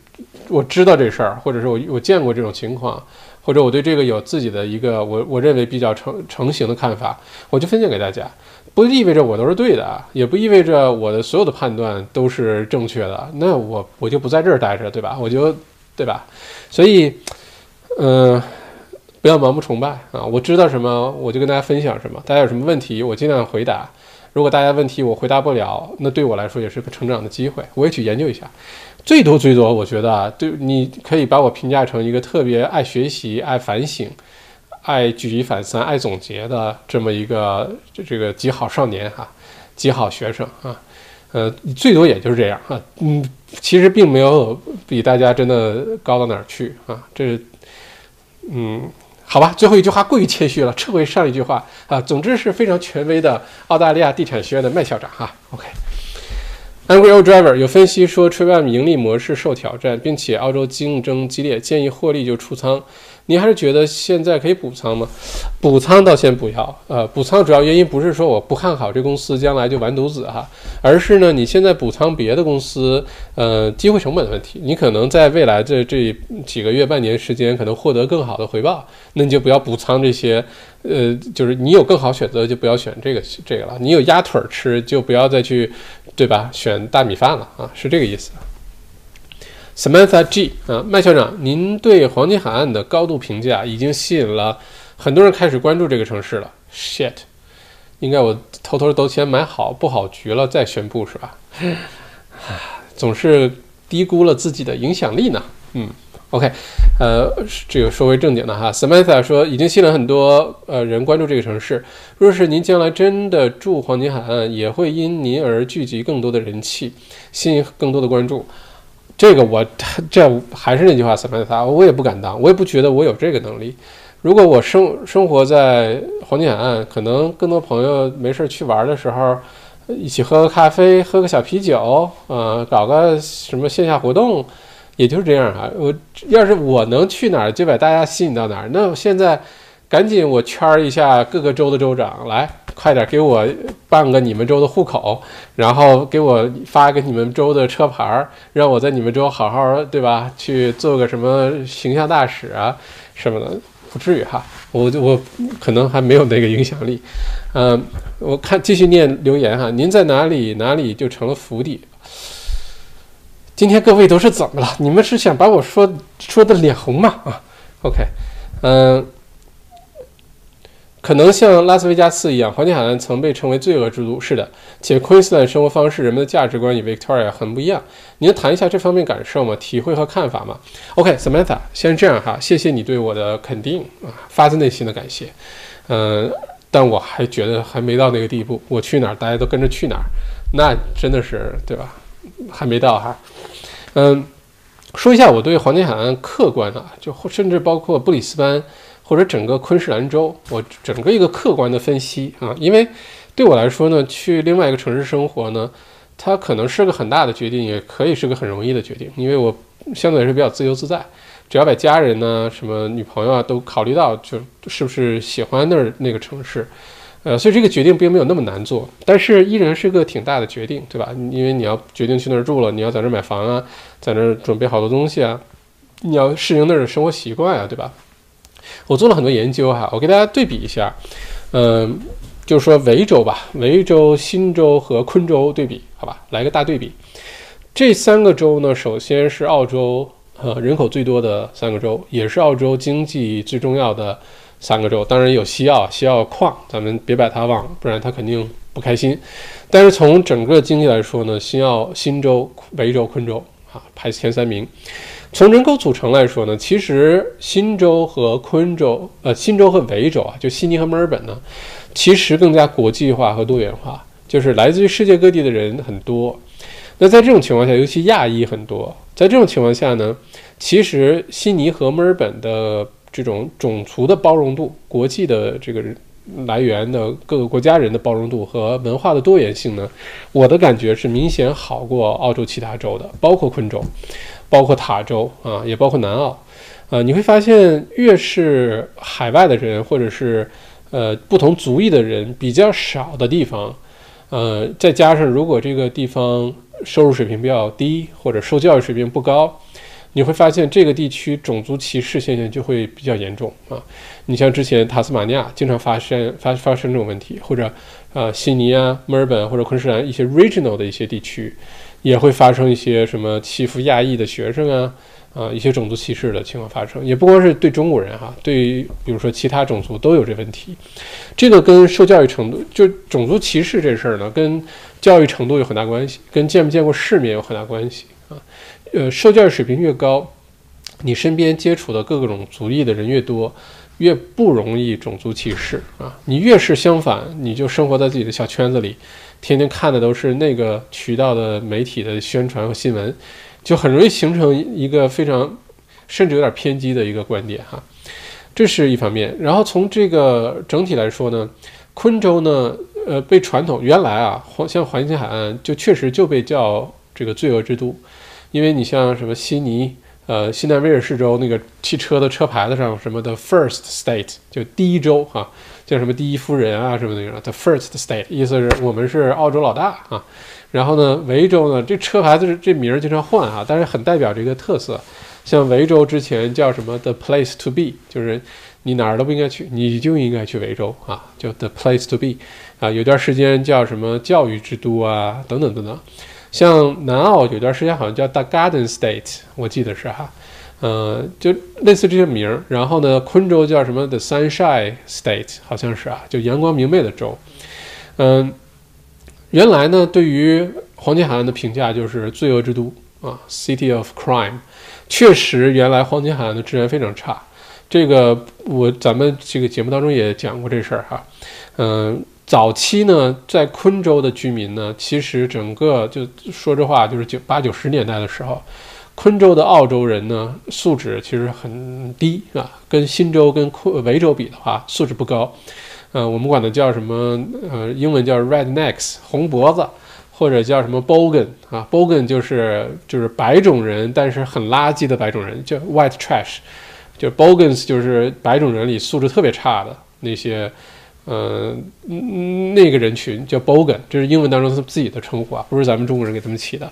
我知道这事儿，或者是我我见过这种情况，或者我对这个有自己的一个我我认为比较成成型的看法，我就分享给大家。不意味着我都是对的啊，也不意味着我的所有的判断都是正确的。那我我就不在这儿待着，对吧？我就对吧？所以，嗯。不要盲目崇拜啊！我知道什么，我就跟大家分享什么。大家有什么问题，我尽量回答。如果大家问题我回答不了，那对我来说也是个成长的机会，我也去研究一下。最多最多，我觉得啊，对，你可以把我评价成一个特别爱学习、爱反省、爱举一反三、爱总结的这么一个这这个极好少年哈，极好学生啊。呃，最多也就是这样啊。嗯，其实并没有比大家真的高到哪儿去啊。这，嗯。好吧，最后一句话过于谦虚了，撤回上一句话啊。总之是非常权威的澳大利亚地产学院的麦校长哈。OK，Angry Old Driver 有分析说 t r i v m 盈利模式受挑战，并且澳洲竞争激烈，建议获利就出仓。你还是觉得现在可以补仓吗？补仓倒先不要。呃，补仓主要原因不是说我不看好这公司将来就完犊子哈，而是呢，你现在补仓别的公司，呃，机会成本的问题。你可能在未来的这几个月、半年时间，可能获得更好的回报，那你就不要补仓这些。呃，就是你有更好选择，就不要选这个这个了。你有鸭腿吃，就不要再去，对吧？选大米饭了啊，是这个意思。Samantha G 啊，麦校长，您对黄金海岸的高度评价已经吸引了很多人开始关注这个城市了。Shit，应该我偷偷都先买好布好局了再宣布是吧？总是低估了自己的影响力呢。嗯，OK，呃，这个说回正经的哈，Samantha 说已经吸引了很多呃人关注这个城市。若是您将来真的住黄金海岸，也会因您而聚集更多的人气，吸引更多的关注。这个我这还是那句话，斯曼萨，我也不敢当，我也不觉得我有这个能力。如果我生生活在黄金海岸，可能更多朋友没事去玩的时候，一起喝个咖啡，喝个小啤酒，呃，搞个什么线下活动，也就是这样啊。我要是我能去哪儿，就把大家吸引到哪儿。那现在赶紧我圈一下各个州的州长来。快点给我办个你们州的户口，然后给我发个你们州的车牌儿，让我在你们州好好，对吧？去做个什么形象大使啊什么的，不至于哈。我我可能还没有那个影响力。嗯，我看继续念留言哈。您在哪里哪里就成了福地。今天各位都是怎么了？你们是想把我说说的脸红吗？啊，OK，嗯。可能像拉斯维加斯一样，黄金海岸曾被称为罪恶之都。是的，且 Queensland 生活方式、人们的价值观与 Victoria 很不一样。您谈一下这方面感受吗？体会和看法吗？OK，Samantha，先这样哈，谢谢你对我的肯定啊，发自内心的感谢。嗯，但我还觉得还没到那个地步。我去哪儿，大家都跟着去哪儿，那真的是对吧？还没到哈。嗯，说一下我对黄金海岸客观啊，就甚至包括布里斯班。或者整个昆士兰州，我整个一个客观的分析啊，因为对我来说呢，去另外一个城市生活呢，它可能是个很大的决定，也可以是个很容易的决定，因为我相对来说比较自由自在，只要把家人呢、什么女朋友啊都考虑到，就是不是喜欢那儿那个城市，呃，所以这个决定并没有那么难做，但是依然是个挺大的决定，对吧？因为你要决定去那儿住了，你要在那儿买房啊，在那儿准备好多东西啊，你要适应那儿的生活习惯啊，对吧？我做了很多研究哈，我给大家对比一下，嗯，就是说维州吧，维州、新州和昆州对比，好吧，来个大对比。这三个州呢，首先是澳洲呃人口最多的三个州，也是澳洲经济最重要的三个州。当然有西澳，西澳矿，咱们别把它忘了，不然他肯定不开心。但是从整个经济来说呢，新澳、新州、维州、昆州啊排前三名。从人口组成来说呢，其实新州和昆州，呃，新州和维州啊，就悉尼和墨尔本呢，其实更加国际化和多元化，就是来自于世界各地的人很多。那在这种情况下，尤其亚裔很多，在这种情况下呢，其实悉尼和墨尔本的这种种族的包容度、国际的这个来源的各个国家人的包容度和文化的多元性呢，我的感觉是明显好过澳洲其他州的，包括昆州，包括塔州啊，也包括南澳。呃，你会发现，越是海外的人，或者是呃不同族裔的人比较少的地方，呃，再加上如果这个地方收入水平比较低，或者受教育水平不高，你会发现这个地区种族歧视现象就会比较严重啊。你像之前塔斯马尼亚经常发生发发生这种问题，或者呃悉尼啊、墨尔本或者昆士兰一些 regional 的一些地区，也会发生一些什么欺负亚裔的学生啊。啊，一些种族歧视的情况发生，也不光是对中国人哈，对于比如说其他种族都有这问题。这个跟受教育程度，就种族歧视这事儿呢，跟教育程度有很大关系，跟见没见过世面有很大关系啊。呃，受教育水平越高，你身边接触的各种族裔的人越多，越不容易种族歧视啊。你越是相反，你就生活在自己的小圈子里，天天看的都是那个渠道的媒体的宣传和新闻。就很容易形成一个非常，甚至有点偏激的一个观点哈，这是一方面。然后从这个整体来说呢，昆州呢，呃，被传统原来啊，像黄金海岸就确实就被叫这个罪恶之都，因为你像什么悉尼，呃，西南威尔士州那个汽车的车牌子上什么的 First State 就第一州哈，叫什么第一夫人啊什么那个 The First State，意思是我们是澳洲老大啊。然后呢，维州呢，这车牌子这名儿经常换啊，但是很代表这个特色。像维州之前叫什么 “the place to be”，就是你哪儿都不应该去，你就应该去维州啊，就 “the place to be” 啊。有段时间叫什么“教育之都”啊，等等等等。像南澳有段时间好像叫 “the Garden State”，我记得是哈，嗯，就类似这些名儿。然后呢，昆州叫什么 “the Sunshine State”，好像是啊，就阳光明媚的州，嗯。原来呢，对于黄金海岸的评价就是罪恶之都啊，City of Crime。确实，原来黄金海岸的治安非常差。这个我咱们这个节目当中也讲过这事儿哈。嗯，早期呢，在昆州的居民呢，其实整个就说这话，就是九八九十年代的时候，昆州的澳洲人呢，素质其实很低啊，跟新州跟昆维州比的话，素质不高。呃，我们管它叫什么？呃，英文叫 rednecks，红脖子，或者叫什么 bogan 啊？bogan 就是就是白种人，但是很垃圾的白种人，叫 white trash，就 bogans 就是白种人里素质特别差的那些，呃，那个人群叫 bogan，这是英文当中他自己的称呼啊，不是咱们中国人给他们起的。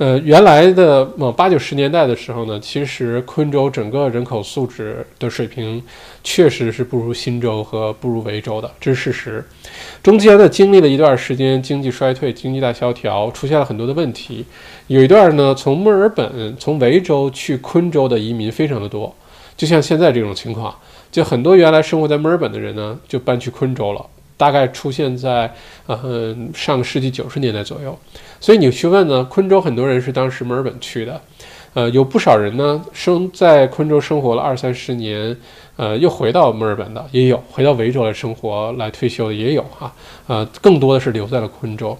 呃，原来的呃八九十年代的时候呢，其实昆州整个人口素质的水平确实是不如新州和不如维州的，这是事实。中间呢，经历了一段时间经济衰退、经济大萧条，出现了很多的问题。有一段呢，从墨尔本、从维州去昆州的移民非常的多，就像现在这种情况，就很多原来生活在墨尔本的人呢，就搬去昆州了。大概出现在呃上个世纪九十年代左右。所以你去问呢，昆州很多人是当时墨尔本去的，呃，有不少人呢生在昆州生活了二三十年，呃，又回到墨尔本的也有，回到维州来生活来退休的也有哈，呃，更多的是留在了昆州。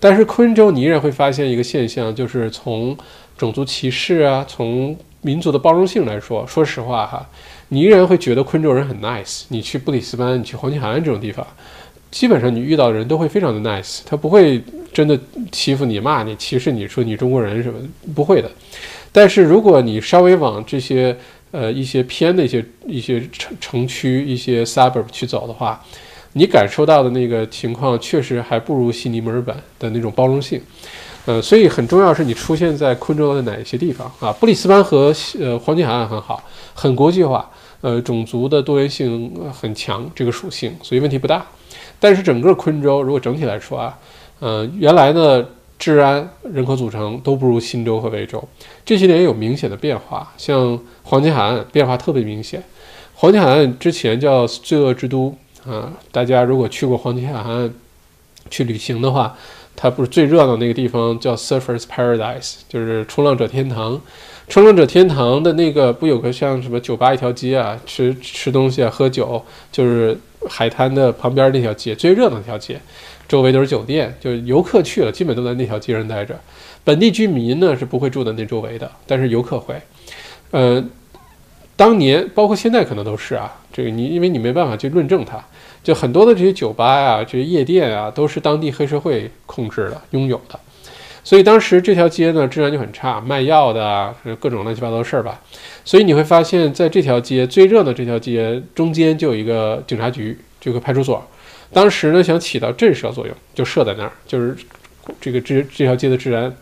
但是昆州你依然会发现一个现象，就是从种族歧视啊，从民族的包容性来说，说实话哈，你依然会觉得昆州人很 nice。你去布里斯班，你去黄金海岸这种地方。基本上你遇到的人都会非常的 nice，他不会真的欺负你、骂你、歧视你说你中国人什么不会的。但是如果你稍微往这些呃一些偏的一些一些城城区、一些 suburb 去走的话，你感受到的那个情况确实还不如悉尼、墨尔本的那种包容性。呃，所以很重要是你出现在昆州的哪一些地方啊？布里斯班和呃黄金海岸很好，很国际化，呃，种族的多元性很强，这个属性，所以问题不大。但是整个昆州，如果整体来说啊，呃，原来的治安、人口组成都不如新州和维州，这些年有明显的变化。像黄金海岸变化特别明显，黄金海岸之前叫罪恶之都啊，大家如果去过黄金海岸去旅行的话，它不是最热闹那个地方叫 Surfers Paradise，就是冲浪者天堂。冲浪者天堂的那个不有个像什么酒吧一条街啊，吃吃东西啊，喝酒，就是海滩的旁边那条街最热闹那条街，周围都是酒店，就是游客去了基本都在那条街上待着，本地居民呢是不会住在那周围的，但是游客会。呃，当年包括现在可能都是啊，这个你因为你没办法去论证它，就很多的这些酒吧呀、这些夜店啊，都是当地黑社会控制的、拥有的。所以当时这条街呢，治安就很差，卖药的啊，各种乱七八糟的事儿吧。所以你会发现在这条街最热的这条街中间就有一个警察局，就个派出所。当时呢，想起到震慑作用，就设在那儿，就是这个这这条街的治安。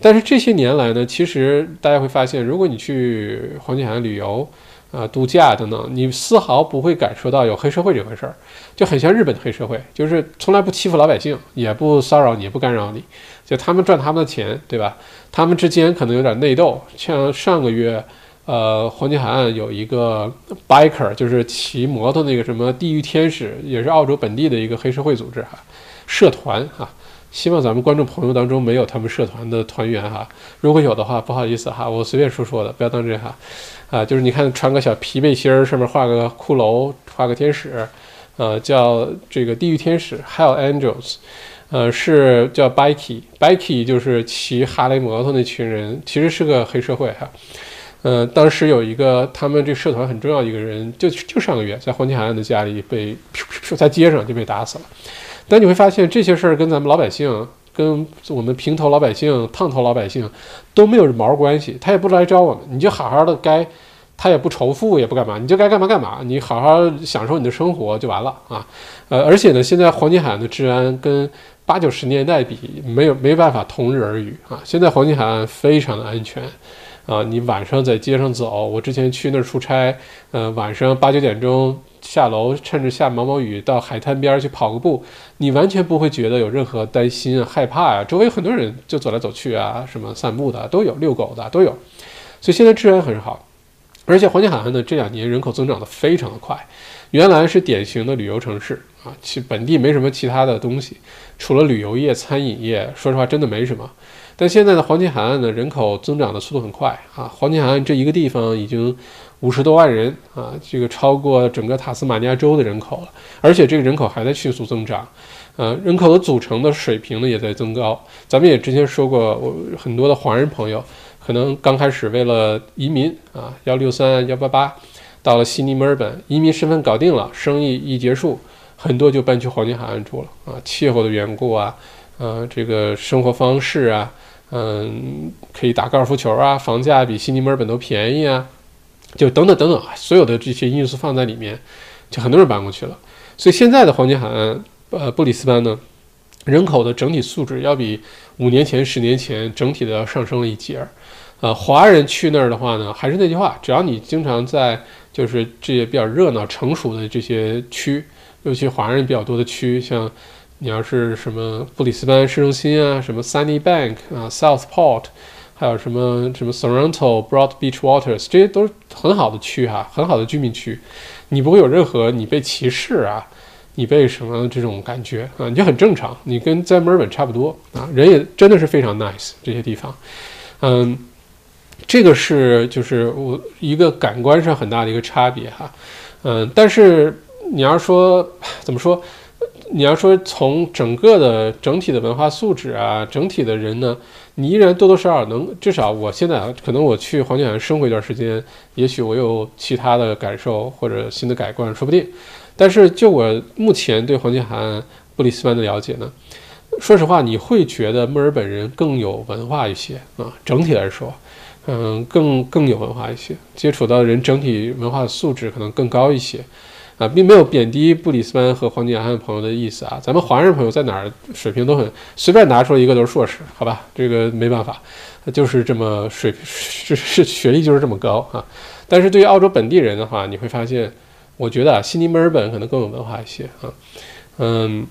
但是这些年来呢，其实大家会发现，如果你去黄金海岸旅游，啊，度假等等，你丝毫不会感受到有黑社会这回事儿，就很像日本的黑社会，就是从来不欺负老百姓，也不骚扰你，也不干扰你，就他们赚他们的钱，对吧？他们之间可能有点内斗，像上个月，呃，黄金海岸有一个 biker，就是骑摩托那个什么地狱天使，也是澳洲本地的一个黑社会组织哈，社团哈。希望咱们观众朋友当中没有他们社团的团员哈，如果有的话，不好意思哈，我随便说说的，不要当真哈。啊，就是你看穿个小皮背心儿，上面画个骷髅，画个天使，呃，叫这个地狱天使 Hell Angels，呃，是叫 Bike，Bike 就是骑哈雷摩托那群人，其实是个黑社会哈。呃，当时有一个他们这社团很重要一个人，就就上个月在黄金海岸的家里被在街上就被打死了。但你会发现这些事儿跟咱们老百姓，跟我们平头老百姓、烫头老百姓都没有毛关系，他也不来招我们，你就好好的该，他也不仇富，也不干嘛，你就该干嘛干嘛，你好好享受你的生活就完了啊。呃，而且呢，现在黄金海岸的治安跟八九十年代比，没有没办法同日而语啊。现在黄金海岸非常的安全啊，你晚上在街上走，我之前去那儿出差，呃，晚上八九点钟。下楼，趁着下毛毛雨到海滩边去跑个步，你完全不会觉得有任何担心啊、害怕呀。周围很多人就走来走去啊，什么散步的都有，遛狗的都有。所以现在治安很好，而且黄金海岸呢这两年人口增长的非常的快。原来是典型的旅游城市啊，其本地没什么其他的东西，除了旅游业、餐饮业，说实话真的没什么。但现在的黄金海岸呢人口增长的速度很快啊，黄金海岸这一个地方已经。五十多万人啊，这个超过整个塔斯马尼亚州的人口了，而且这个人口还在迅速增长，呃，人口的组成的水平呢也在增高。咱们也之前说过，我很多的华人朋友可能刚开始为了移民啊，幺六三幺八八，到了悉尼、墨尔本，移民身份搞定了，生意一结束，很多就搬去黄金海岸住了啊，气候的缘故啊，呃，这个生活方式啊，嗯，可以打高尔夫球啊，房价比悉尼、墨尔本都便宜啊。就等等等等，所有的这些因素放在里面，就很多人搬过去了。所以现在的黄金海岸，呃，布里斯班呢，人口的整体素质要比五年前、十年前整体的要上升了一截儿。呃，华人去那儿的话呢，还是那句话，只要你经常在就是这些比较热闹、成熟的这些区，尤其华人比较多的区，像你要是什么布里斯班市中心啊，什么 Sunny Bank 啊，Southport。还有什么什么 Sorrento、Broad Beach Waters，这些都是很好的区哈，很好的居民区，你不会有任何你被歧视啊，你被什么这种感觉啊，你就很正常，你跟在墨尔本差不多啊，人也真的是非常 nice 这些地方，嗯，这个是就是我一个感官上很大的一个差别哈，嗯，但是你要说怎么说，你要说从整个的整体的文化素质啊，整体的人呢？你依然多多少少能，至少我现在啊，可能我去黄金海岸生活一段时间，也许我有其他的感受或者新的改观，说不定。但是就我目前对黄金海岸布里斯班的了解呢，说实话，你会觉得墨尔本人更有文化一些啊，整体来说，嗯，更更有文化一些，接触到人整体文化素质可能更高一些。啊，并没有贬低布里斯班和黄金海岸朋友的意思啊，咱们华人朋友在哪儿水平都很，随便拿出来一个都是硕士，好吧，这个没办法，就是这么水是是学历就是这么高啊。但是对于澳洲本地人的话，你会发现，我觉得啊，悉尼、墨尔本可能更有文化一些啊，嗯，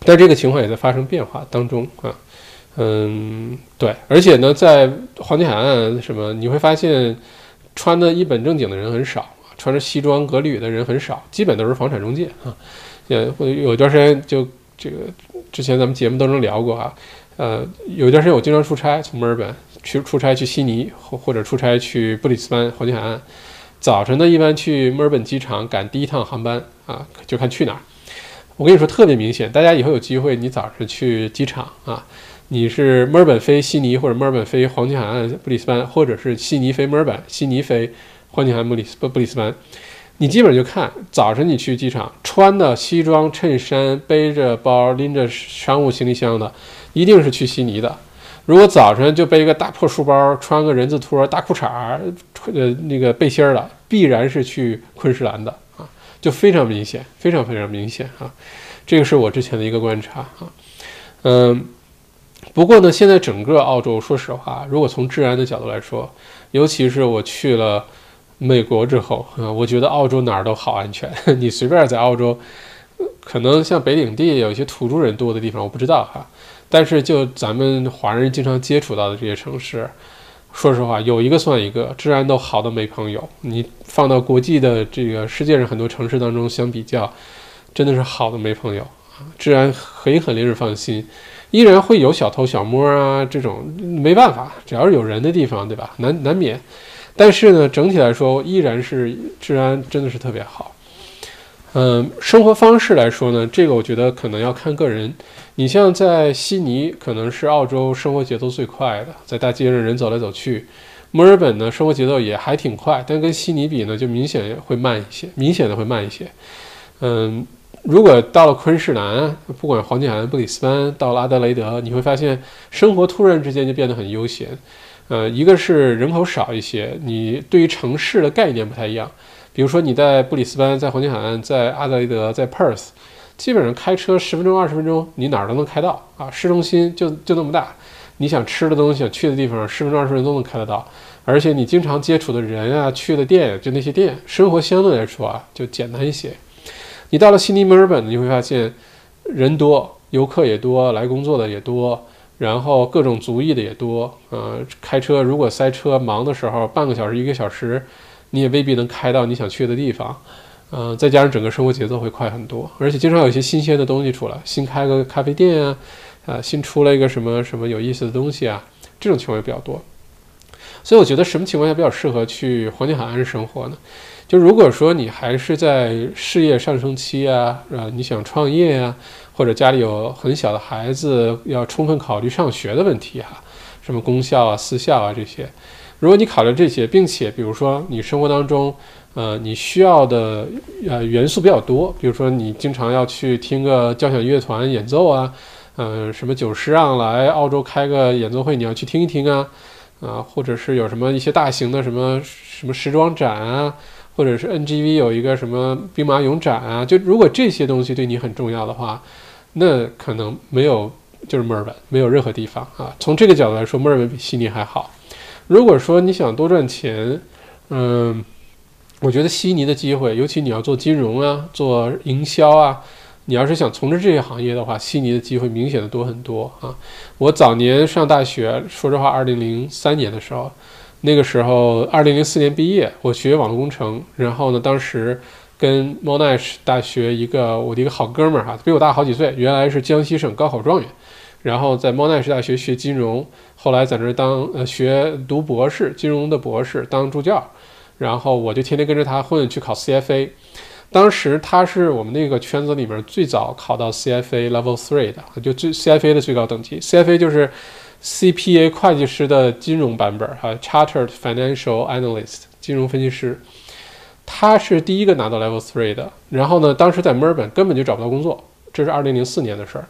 但这个情况也在发生变化当中啊，嗯，对，而且呢，在黄金海岸什么，你会发现穿的一本正经的人很少。穿着西装革履的人很少，基本都是房产中介啊。呃，我有一段时间就这个，之前咱们节目当中聊过啊。呃，有一段时间我经常出差，从墨尔本去出差去悉尼，或或者出差去布里斯班黄金海岸。早晨呢，一般去墨尔本机场赶第一趟航班啊，就看去哪儿。我跟你说特别明显，大家以后有机会，你早晨去机场啊，你是墨尔本飞悉尼，或者墨尔本飞黄金海岸布里斯班，或者是悉尼飞墨尔本，悉尼飞。黄金海岸布里斯布里斯班，你基本就看早晨你去机场，穿的西装衬衫，背着包，拎着商务行李箱的，一定是去悉尼的。如果早晨就背一个大破书包，穿个人字拖、大裤衩儿，呃，那个背心儿的，必然是去昆士兰的啊，就非常明显，非常非常明显啊。这个是我之前的一个观察啊，嗯，不过呢，现在整个澳洲，说实话，如果从治安的角度来说，尤其是我去了美国之后啊，我觉得澳洲哪儿都好安全。*laughs* 你随便在澳洲，可能像北领地有一些土著人多的地方，我不知道哈。但是就咱们华人经常接触到的这些城市，说实话，有一个算一个，治安都好的没朋友。你放到国际的这个世界上很多城市当中相比较。真的是好的没朋友啊，治安很很令人放心，依然会有小偷小摸啊，这种没办法，只要是有人的地方，对吧？难难免。但是呢，整体来说依然是治安真的是特别好。嗯，生活方式来说呢，这个我觉得可能要看个人。你像在悉尼，可能是澳洲生活节奏最快的，在大街上人走来走去。墨尔本呢，生活节奏也还挺快，但跟悉尼比呢，就明显会慢一些，明显的会慢一些。嗯。如果到了昆士兰，不管黄金海岸、布里斯班，到了阿德雷德，你会发现生活突然之间就变得很悠闲。呃，一个是人口少一些，你对于城市的概念不太一样。比如说你在布里斯班、在黄金海岸、在阿德雷德、在 Perth，基本上开车十分钟、二十分钟，你哪儿都能开到啊。市中心就就那么大，你想吃的东西、想去的地方，十分钟、二十分钟都能开得到。而且你经常接触的人啊，去的店，就那些店，生活相对来说啊，就简单一些。你到了悉尼、墨尔本，你会发现人多，游客也多，来工作的也多，然后各种族裔的也多。呃，开车如果塞车忙的时候，半个小时、一个小时，你也未必能开到你想去的地方。嗯，再加上整个生活节奏会快很多，而且经常有一些新鲜的东西出来，新开个咖啡店啊，啊，新出了一个什么什么有意思的东西啊，这种情况也比较多。所以我觉得什么情况下比较适合去黄金海岸生活呢？就如果说你还是在事业上升期啊，啊，你想创业啊，或者家里有很小的孩子，要充分考虑上学的问题哈，什么公校啊、私校啊这些，如果你考虑这些，并且比如说你生活当中，呃，你需要的呃元素比较多，比如说你经常要去听个交响乐团演奏啊，呃，什么久石让来澳洲开个演奏会，你要去听一听啊，啊，或者是有什么一些大型的什么什么时装展啊。或者是 NGV 有一个什么兵马俑展啊，就如果这些东西对你很重要的话，那可能没有就是墨尔本没有任何地方啊。从这个角度来说，墨尔本比悉尼还好。如果说你想多赚钱，嗯，我觉得悉尼的机会，尤其你要做金融啊、做营销啊，你要是想从事这些行业的话，悉尼的机会明显的多很多啊。我早年上大学，说实话，二零零三年的时候。那个时候，二零零四年毕业，我学网络工程。然后呢，当时跟 Monash 大学一个我的一个好哥们儿哈，比我大好几岁，原来是江西省高考状元，然后在 Monash 大学学金融，后来在那儿当呃学读博士，金融的博士当助教。然后我就天天跟着他混，去考 CFA。当时他是我们那个圈子里面最早考到 CFA Level Three 的，就最 CFA 的最高等级。CFA 就是。CPA 会计师的金融版本，哈，Chartered Financial Analyst 金融分析师，他是第一个拿到 Level Three 的。然后呢，当时在墨尔本根本就找不到工作，这是2004年的事儿，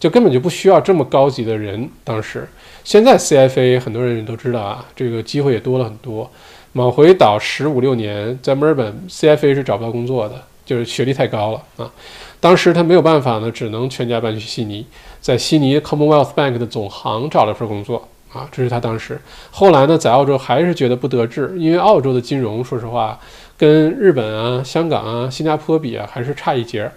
就根本就不需要这么高级的人。当时，现在 CFA 很多人都知道啊，这个机会也多了很多。往回倒十五六年，在墨尔本 CFA 是找不到工作的，就是学历太高了啊。当时他没有办法呢，只能全家搬去悉尼。在悉尼 Commonwealth Bank 的总行找了份工作啊，这是他当时。后来呢，在澳洲还是觉得不得志，因为澳洲的金融，说实话，跟日本啊、香港啊、新加坡比啊，还是差一截儿。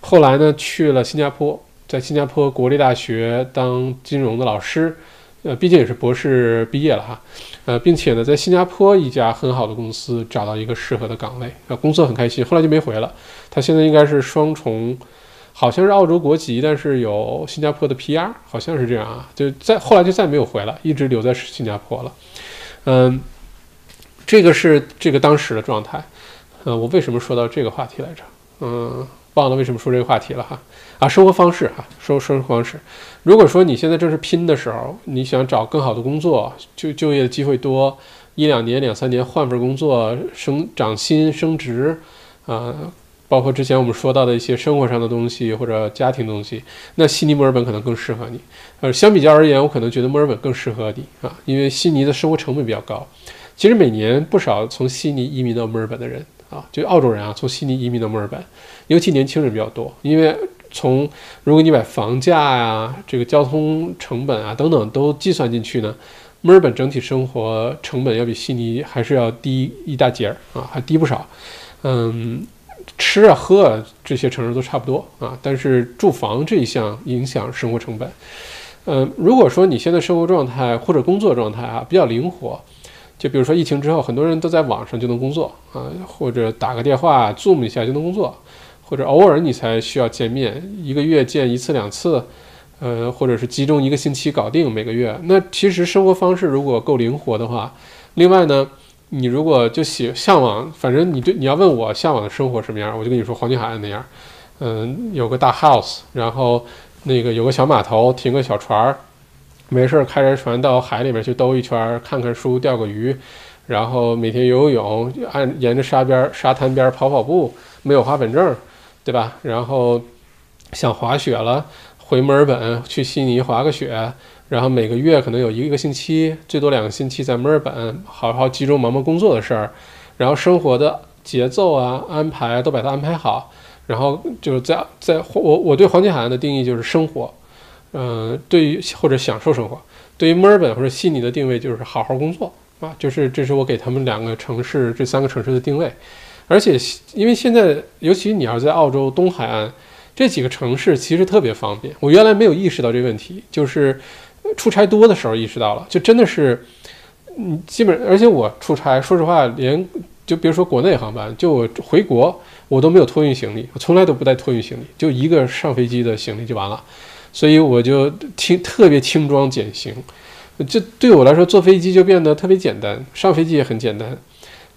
后来呢，去了新加坡，在新加坡国立大学当金融的老师，呃，毕竟也是博士毕业了哈，呃，并且呢，在新加坡一家很好的公司找到一个适合的岗位，啊，工作很开心。后来就没回了，他现在应该是双重。好像是澳洲国籍，但是有新加坡的 PR，好像是这样啊。就在后来就再没有回来，一直留在新加坡了。嗯，这个是这个当时的状态。呃，我为什么说到这个话题来着？嗯，忘了为什么说这个话题了哈。啊，生活方式哈，生生活方式。如果说你现在正是拼的时候，你想找更好的工作，就就业的机会多，一两年、两三年换份工作，升涨薪升职。啊，包括之前我们说到的一些生活上的东西或者家庭东西，那悉尼、墨尔本可能更适合你。呃，相比较而言，我可能觉得墨尔本更适合你啊，因为悉尼的生活成本比较高。其实每年不少从悉尼移民到墨尔本的人啊，就澳洲人啊，从悉尼移民到墨尔本，尤其年轻人比较多，因为从如果你把房价呀、这个交通成本啊等等都计算进去呢。墨尔本整体生活成本要比悉尼还是要低一大截儿啊，还低不少。嗯，吃啊喝啊这些城市都差不多啊，但是住房这一项影响生活成本。嗯，如果说你现在生活状态或者工作状态啊比较灵活，就比如说疫情之后，很多人都在网上就能工作啊，或者打个电话 Zoom 一下就能工作，或者偶尔你才需要见面，一个月见一次两次。呃，或者是集中一个星期搞定每个月，那其实生活方式如果够灵活的话，另外呢，你如果就喜向往，反正你对你要问我向往的生活什么样，我就跟你说黄金海岸那样，嗯，有个大 house，然后那个有个小码头，停个小船儿，没事儿开着船到海里面去兜一圈，看看书，钓个鱼，然后每天游游泳，按沿着沙边沙滩边跑跑步，没有滑板证，对吧？然后想滑雪了。回墨尔本去悉尼滑个雪，然后每个月可能有一个星期，最多两个星期在墨尔本好好集中忙忙工作的事儿，然后生活的节奏啊安排都把它安排好，然后就是在在我我对黄金海岸的定义就是生活，嗯，对于或者享受生活，对于墨尔本或者悉尼的定位就是好好工作啊，就是这是我给他们两个城市这三个城市的定位，而且因为现在尤其你要在澳洲东海岸。这几个城市其实特别方便，我原来没有意识到这个问题，就是出差多的时候意识到了，就真的是，嗯，基本而且我出差，说实话，连就别说国内航班，就我回国，我都没有托运行李，我从来都不带托运行李，就一个上飞机的行李就完了，所以我就轻特别轻装简行，这对我来说坐飞机就变得特别简单，上飞机也很简单，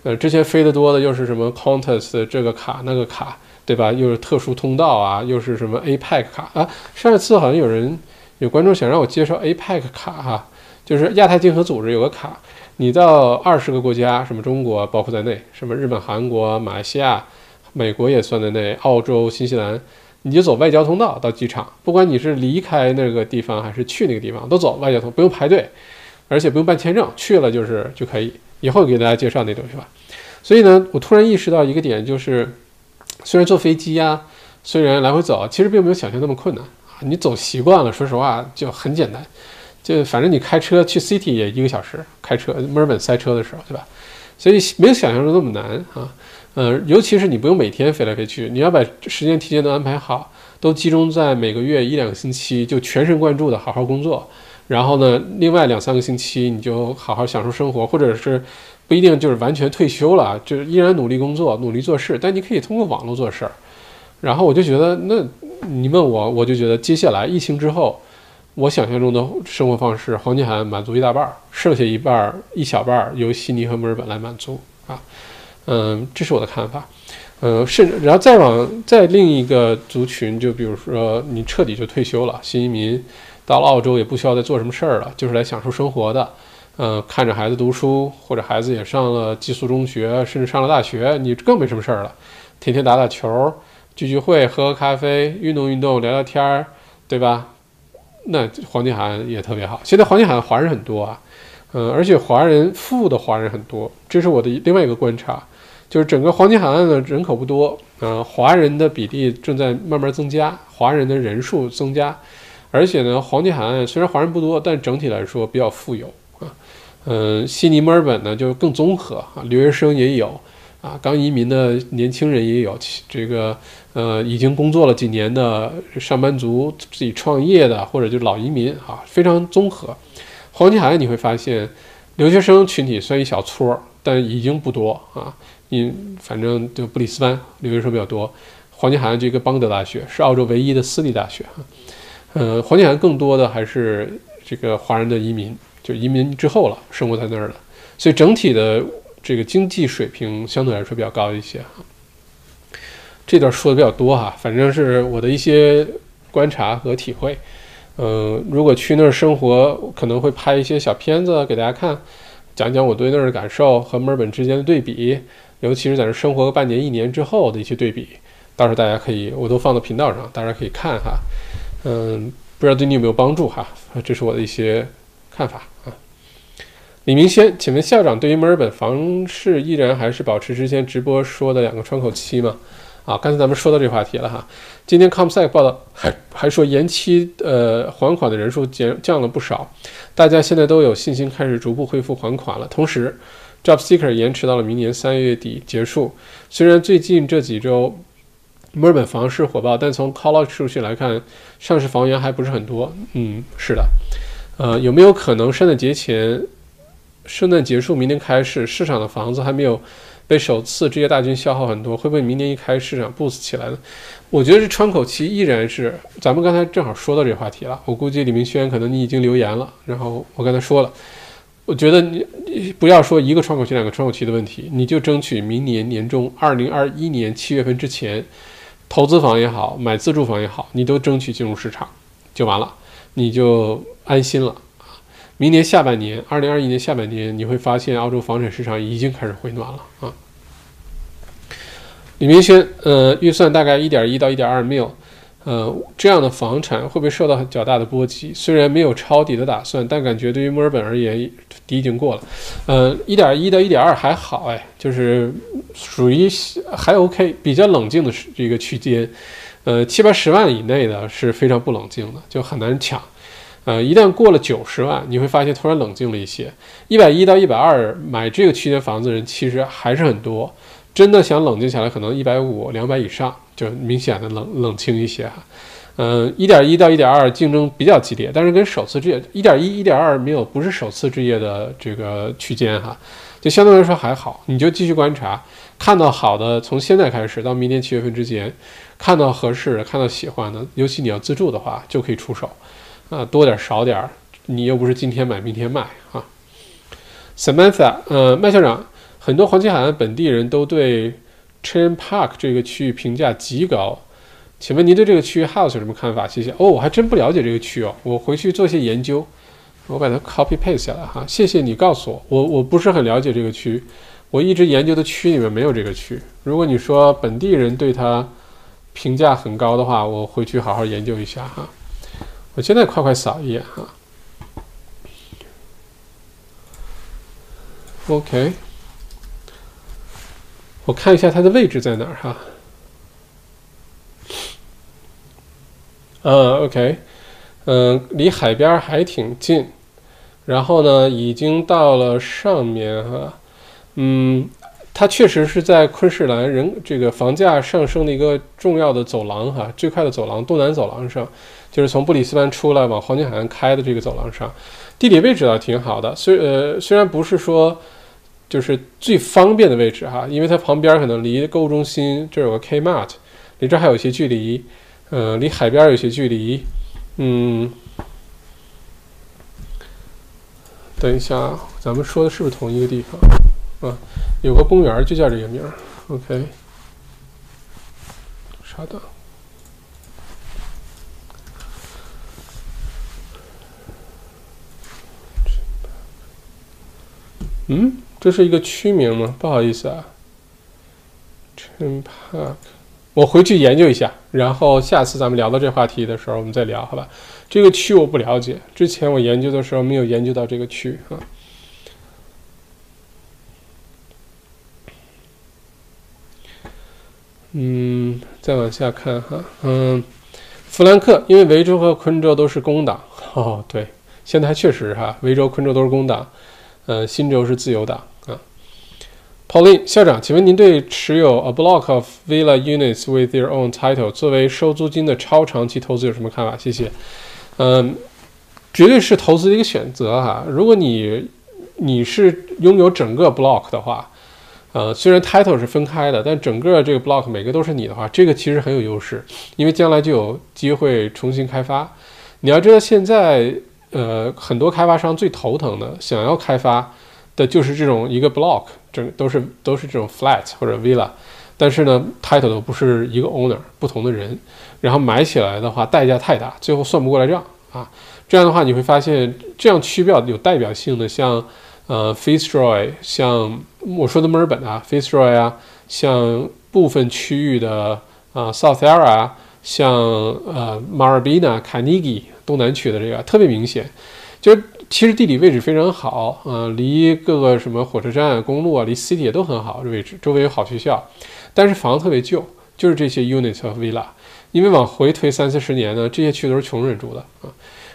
呃，之前飞得多的又是什么 Qantas 这个卡那个卡。对吧？又是特殊通道啊，又是什么 APEC 卡啊？上一次好像有人有观众想让我介绍 APEC 卡哈，就是亚太经合组织有个卡，你到二十个国家，什么中国包括在内，什么日本、韩国、马来西亚、美国也算在内，澳洲、新西兰，你就走外交通道到机场，不管你是离开那个地方还是去那个地方，都走外交通，不用排队，而且不用办签证，去了就是就可以。以后给大家介绍那东西吧。所以呢，我突然意识到一个点就是。虽然坐飞机呀，虽然来回走，其实并没有想象那么困难。你走习惯了，说实话就很简单。就反正你开车去 City 也一个小时，开车墨尔本塞车的时候，对吧？所以没有想象中那么难啊。呃，尤其是你不用每天飞来飞去，你要把时间提前都安排好，都集中在每个月一两个星期，就全神贯注的好好工作。然后呢，另外两三个星期你就好好享受生活，或者是。不一定就是完全退休了，就是依然努力工作、努力做事。但你可以通过网络做事儿。然后我就觉得，那你问我，我就觉得接下来疫情之后，我想象中的生活方式，黄金海岸满足一大半儿，剩下一半儿、一小半儿由悉尼和墨尔本来满足啊。嗯，这是我的看法。呃，甚至然后再往再另一个族群，就比如说你彻底就退休了，新移民到了澳洲也不需要再做什么事儿了，就是来享受生活的。嗯，看着孩子读书，或者孩子也上了寄宿中学，甚至上了大学，你更没什么事儿了，天天打打球，聚聚会，喝喝咖啡，运动运动，聊聊天儿，对吧？那黄金海岸也特别好。现在黄金海岸华人很多啊，嗯，而且华人富的华人很多，这是我的另外一个观察，就是整个黄金海岸的人口不多，嗯，华人的比例正在慢慢增加，华人的人数增加，而且呢，黄金海岸虽然华人不多，但整体来说比较富有啊。嗯，悉尼、墨尔本呢就更综合啊，留学生也有啊，刚移民的年轻人也有，这个呃已经工作了几年的上班族、自己创业的或者就是老移民啊，非常综合。黄金海岸你会发现，留学生群体算一小撮儿，但已经不多啊。你反正就布里斯班留学生比较多，黄金海岸这个邦德大学是澳洲唯一的私立大学哈。呃，黄金海岸更多的还是这个华人的移民。就移民之后了，生活在那儿了，所以整体的这个经济水平相对来说比较高一些哈。这段说的比较多哈，反正是我的一些观察和体会。嗯，如果去那儿生活，可能会拍一些小片子给大家看，讲讲我对那儿的感受和墨尔本之间的对比。尤其是在这生活个半年、一年之后的一些对比，到时候大家可以，我都放到频道上，大家可以看哈。嗯，不知道对你有没有帮助哈？这是我的一些看法啊。李明轩，请问校长对于墨尔本房市依然还是保持之前直播说的两个窗口期吗？啊，刚才咱们说到这话题了哈。今天 ComSec 报道还还说延期呃还款的人数减降了不少，大家现在都有信心开始逐步恢复还款了。同时，JobSeeker 延迟到了明年三月底结束。虽然最近这几周墨尔本房市火爆，但从 College 数据来看，上市房源还不是很多。嗯，是的。呃，有没有可能圣诞节前？圣诞结束，明年开市，市场的房子还没有被首次置业大军消耗很多，会不会明年一开市场 boost 起来呢？我觉得这窗口期依然是，咱们刚才正好说到这话题了。我估计李明轩可能你已经留言了，然后我刚才说了，我觉得你不要说一个窗口期、两个窗口期的问题，你就争取明年年中，二零二一年七月份之前，投资房也好，买自住房也好，你都争取进入市场就完了，你就安心了。明年下半年，二零二一年下半年，你会发现澳洲房产市场已经开始回暖了啊。李明轩，呃，预算大概一点一到一点二 mil，呃，这样的房产会不会受到较大的波及？虽然没有抄底的打算，但感觉对于墨尔本而言，底已经过了。呃，一点一到一点二还好，哎，就是属于还 OK，比较冷静的这个区间。呃，七八十万以内的是非常不冷静的，就很难抢。呃，一旦过了九十万，你会发现突然冷静了一些。一百一到一百二买这个区间房子的人其实还是很多，真的想冷静下来，可能一百五、两百以上就明显的冷冷清一些哈。嗯，一点一到一点二竞争比较激烈，但是跟首次置业一点一、一点二没有，不是首次置业的这个区间哈，就相对来说还好。你就继续观察，看到好的，从现在开始到明年七月份之间，看到合适的、看到喜欢的，尤其你要自住的话，就可以出手。啊，多点少点儿，你又不是今天买明天卖啊。Samantha，呃，麦校长，很多黄金海岸本地人都对 Chain Park 这个区域评价极高，请问您对这个区域 House 有什么看法？谢谢。哦，我还真不了解这个区哦，我回去做些研究，我把它 copy paste 下来哈。谢谢你告诉我，我我不是很了解这个区，我一直研究的区里面没有这个区。如果你说本地人对它评价很高的话，我回去好好研究一下哈。我现在快快扫一眼哈，OK，我看一下它的位置在哪儿哈。嗯，OK，嗯，离海边还挺近，然后呢，已经到了上面哈，嗯，它确实是在昆士兰人这个房价上升的一个重要的走廊哈，最快的走廊东南走廊上。就是从布里斯班出来往黄金海岸开的这个走廊上，地理位置倒挺好的。虽呃虽然不是说就是最方便的位置哈，因为它旁边可能离购物中心这有个 Kmart，离这还有一些距离，呃，离海边有些距离。嗯，等一下，咱们说的是不是同一个地方？啊，有个公园就叫这个名儿。OK，稍等。嗯，这是一个区名吗？不好意思啊，Chen Park，我回去研究一下，然后下次咱们聊到这话题的时候，我们再聊，好吧？这个区我不了解，之前我研究的时候没有研究到这个区啊。嗯，再往下看哈，嗯，弗兰克，因为维州和昆州都是工党，哦，对，现在确实哈，维州、昆州都是工党。呃，新州是自由党啊。Pauline 校长，请问您对持有 a block of villa units with their own title 作为收租金的超长期投资有什么看法？谢谢。嗯，绝对是投资的一个选择哈。如果你你是拥有整个 block 的话，呃，虽然 title 是分开的，但整个这个 block 每个都是你的话，这个其实很有优势，因为将来就有机会重新开发。你要知道现在。呃，很多开发商最头疼的，想要开发的就是这种一个 block，整都是都是这种 flat 或者 villa，但是呢，title 都不是一个 owner，不同的人，然后买起来的话代价太大，最后算不过来账啊。这样的话，你会发现这样区表有代表性的，像呃，Fitzroy，像我说的墨尔本啊，Fitzroy 啊，像部分区域的啊，South Area，像呃，Maribyrnong、Carnegie 东南区的这个特别明显，就是其实地理位置非常好，呃，离各个什么火车站、公路啊，离 City 也都很好，这位置周围有好学校，但是房子特别旧，就是这些 Unit 和 Villa，因为往回推三四十年呢，这些区都是穷人住的啊。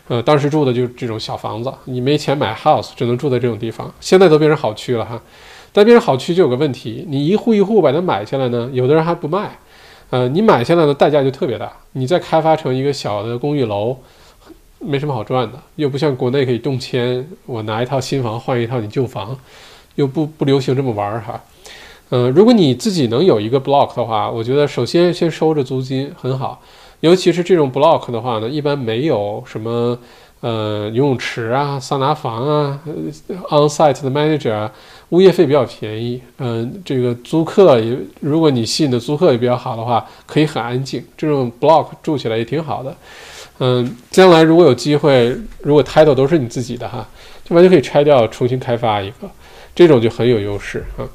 呃，当时住的就是这种小房子，你没钱买 house，只能住在这种地方。现在都变成好区了哈，但变成好区就有个问题，你一户一户把它买下来呢，有的人还不卖，呃，你买下来的代价就特别大。你再开发成一个小的公寓楼，没什么好赚的，又不像国内可以动迁，我拿一套新房换一套你旧房，又不不流行这么玩儿哈。嗯，如果你自己能有一个 block 的话，我觉得首先先收着租金很好。尤其是这种 block 的话呢，一般没有什么呃游泳池啊、桑拿房啊、onsite 的 manager 啊，物业费比较便宜。嗯，这个租客也，如果你吸引的租客也比较好的话，可以很安静。这种 block 住起来也挺好的。嗯，将来如果有机会，如果 title 都是你自己的哈，就完全可以拆掉，重新开发一个，这种就很有优势啊。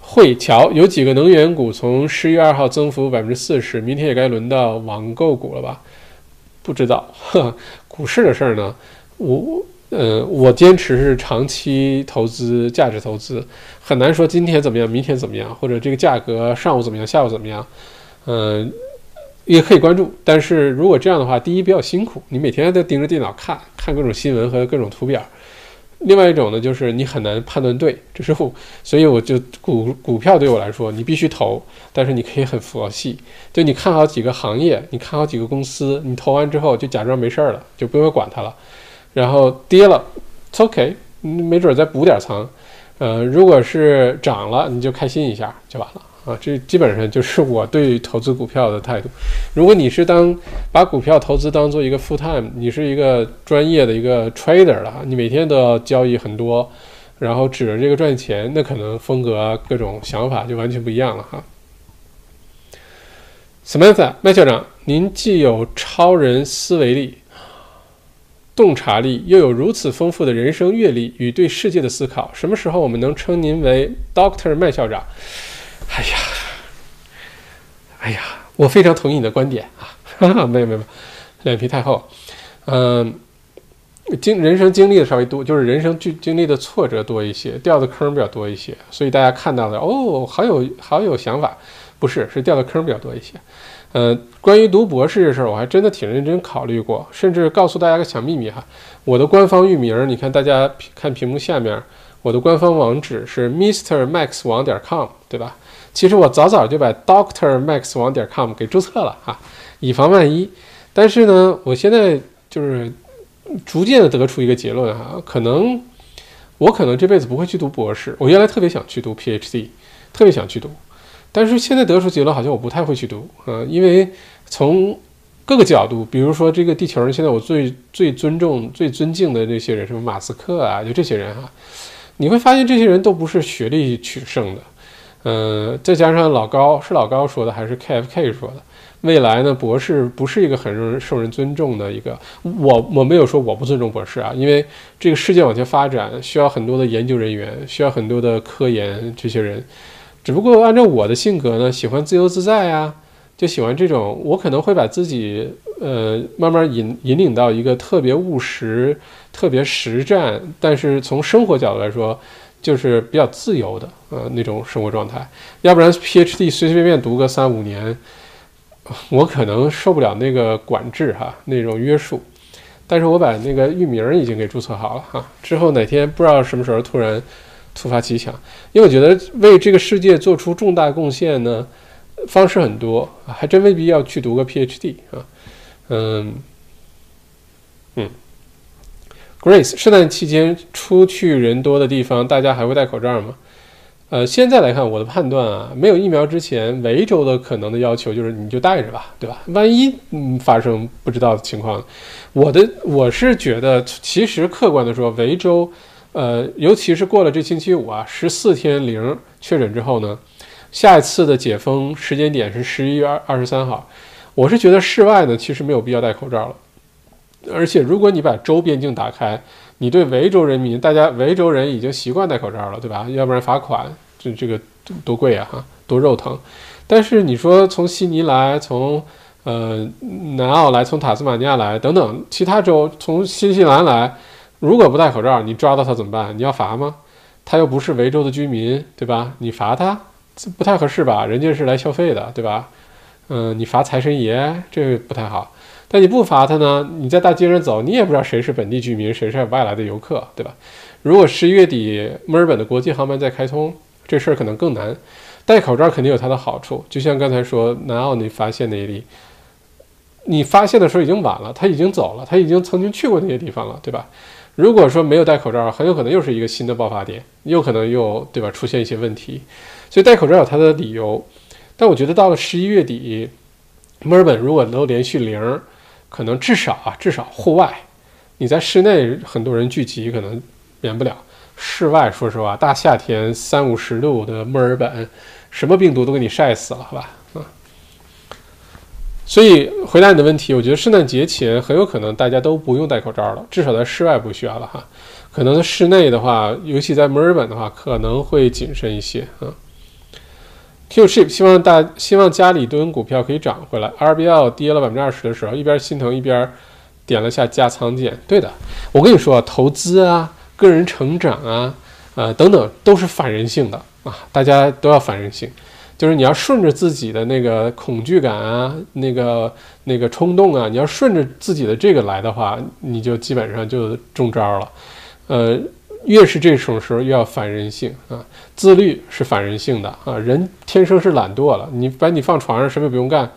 汇桥有几个能源股从十一月二号增幅百分之四十，明天也该轮到网购股了吧？不知道，股市的事儿呢，我呃，我坚持是长期投资，价值投资，很难说今天怎么样，明天怎么样，或者这个价格上午怎么样，下午怎么样，嗯，也可以关注，但是如果这样的话，第一比较辛苦，你每天都盯着电脑看，看各种新闻和各种图表。另外一种呢，就是你很难判断对，这是我，所以我就股股票对我来说，你必须投，但是你可以很佛系，就你看好几个行业，你看好几个公司，你投完之后就假装没事儿了，就不用管它了，然后跌了 OK，没准再补点仓，呃，如果是涨了，你就开心一下就完了。啊，这基本上就是我对投资股票的态度。如果你是当把股票投资当做一个 full time，你是一个专业的一个 trader 了，你每天都要交易很多，然后指着这个赚钱，那可能风格各种想法就完全不一样了哈。Samantha 麦校长，您既有超人思维力、洞察力，又有如此丰富的人生阅历与对世界的思考，什么时候我们能称您为 Doctor 麦校长？哎呀，哎呀，我非常同意你的观点啊！哈 *laughs* 哈没有没有，脸皮太厚。嗯，经人生经历的稍微多，就是人生经经历的挫折多一些，掉的坑比较多一些，所以大家看到的哦，好有好有想法，不是是掉的坑比较多一些。呃，关于读博士这事儿，我还真的挺认真考虑过，甚至告诉大家个小秘密哈，我的官方域名，你看大家看屏幕下面，我的官方网址是 mistermax 网点 com，对吧？其实我早早就把 Doctor Max 网点 com 给注册了哈，以防万一。但是呢，我现在就是逐渐的得出一个结论哈，可能我可能这辈子不会去读博士。我原来特别想去读 PhD，特别想去读，但是现在得出结论，好像我不太会去读啊，因为从各个角度，比如说这个地球上现在我最最尊重、最尊敬的这些人，什么马斯克啊，就这些人哈，你会发现这些人都不是学历取胜的。嗯，再加上老高是老高说的还是 KFK 说的？未来呢，博士不是一个很受人受人尊重的一个。我我没有说我不尊重博士啊，因为这个世界往前发展需要很多的研究人员，需要很多的科研这些人。只不过按照我的性格呢，喜欢自由自在呀，就喜欢这种。我可能会把自己呃慢慢引引领到一个特别务实、特别实战，但是从生活角度来说。就是比较自由的，呃，那种生活状态。要不然，PhD 随随便便读个三五年，我可能受不了那个管制哈，那种约束。但是我把那个域名已经给注册好了哈，之后哪天不知道什么时候突然突发奇想，因为我觉得为这个世界做出重大贡献呢，方式很多，还真未必要去读个 PhD 啊，嗯，嗯。Grace，圣诞期间出去人多的地方，大家还会戴口罩吗？呃，现在来看，我的判断啊，没有疫苗之前，维州的可能的要求就是你就戴着吧，对吧？万一嗯发生不知道的情况，我的我是觉得，其实客观的说，维州，呃，尤其是过了这星期五啊，十四天零确诊之后呢，下一次的解封时间点是十一月二二十三号，我是觉得室外呢，其实没有必要戴口罩了。而且如果你把州边境打开，你对维州人民，大家维州人已经习惯戴口罩了，对吧？要不然罚款，这这个多贵啊，哈，多肉疼。但是你说从悉尼来，从呃南澳来，从塔斯马尼亚来，等等其他州，从新西兰来，如果不戴口罩，你抓到他怎么办？你要罚吗？他又不是维州的居民，对吧？你罚他，这不太合适吧？人家是来消费的，对吧？嗯，你罚财神爷，这不太好。但你不罚他呢？你在大街上走，你也不知道谁是本地居民，谁是外来的游客，对吧？如果十一月底墨尔本的国际航班再开通，这事儿可能更难。戴口罩肯定有它的好处，就像刚才说南澳你发现那一例，你发现的时候已经晚了，他已经走了，他已经曾经去过那些地方了，对吧？如果说没有戴口罩，很有可能又是一个新的爆发点，又可能又对吧出现一些问题。所以戴口罩有它的理由，但我觉得到了十一月底，墨尔本如果能连续零。可能至少啊，至少户外，你在室内很多人聚集，可能免不了。室外，说实话，大夏天三五十度的墨尔本，什么病毒都给你晒死了，好吧？所以回答你的问题，我觉得圣诞节前很有可能大家都不用戴口罩了，至少在室外不需要了哈。可能在室内的话，尤其在墨尔本的话，可能会谨慎一些啊。Q ship 希望大希望家里蹲股票可以涨回来。RBL 跌了百分之二十的时候，一边心疼一边点了下加仓键。对的，我跟你说，投资啊、个人成长啊、呃等等都是反人性的啊，大家都要反人性，就是你要顺着自己的那个恐惧感啊、那个那个冲动啊，你要顺着自己的这个来的话，你就基本上就中招了，呃。越是这种时候，越要反人性啊！自律是反人性的啊！人天生是懒惰了，你把你放床上，什么也不用干，